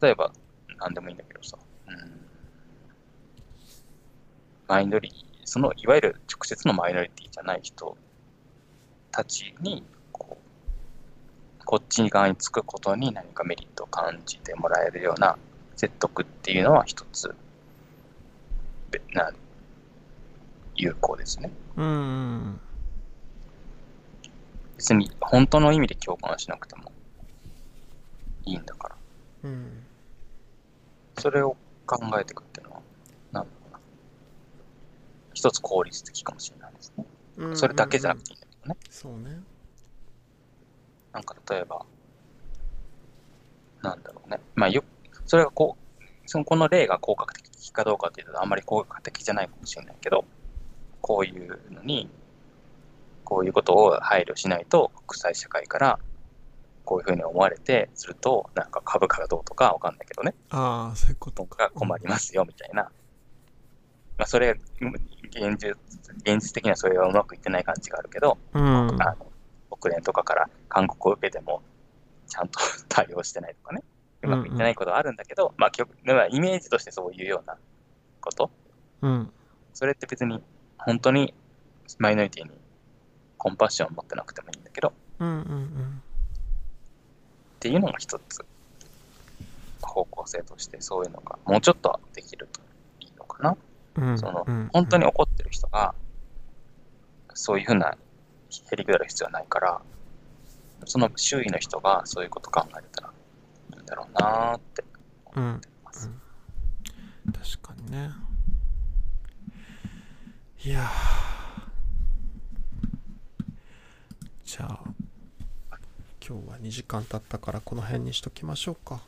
例えば何でもいいんだけどさ、うん、マイノリティ、そのいわゆる直接のマイノリティじゃない人たちに、こう、こっち側につくことに何かメリットを感じてもらえるような説得っていうのは一つ、な、有効ですね。うん。別に本当の意味で共感しなくてもいいんだから。うん。それを考えていくっていうのは、なんだろうな。一つ効率的かもしれないですね。それだけじゃなくていいんだね。そうね。なんか例えば、なんだろうね。まあよ、それがこう、そのこの例が効果的かどうかっていうとあんまり効果的じゃないかもしれないけど、こういうのに、こういうことを配慮しないと国際社会からこういうふうに思われてすると、なんか株価がどうとかわかんないけどね。ああ、そういうことか。困りますよ、みたいな。まあ、それ、現実、現実的にはそれはうまくいってない感じがあるけど、うん、あの国連とかから勧告を受けても、ちゃんと 対応してないとかね、うまくいってないことはあるんだけど、うんうん、まあ、イメージとしてそういうようなこと、うん、それって別に本当にマイノリティにコンパッションを持ってなくてもいいんだけど、うんうんうん、っていうのが一つ。方向性としてそういうのがもうちょっとできるといいのかな。うん、その、本当に怒ってる人がそういうふうなへりくだる必要はないから、その周囲の人がそういうこと考えたらいいんだろうなって思ってます、うん、確かにね。いやじゃあ今日は2時間経ったからこの辺にしときましょうか。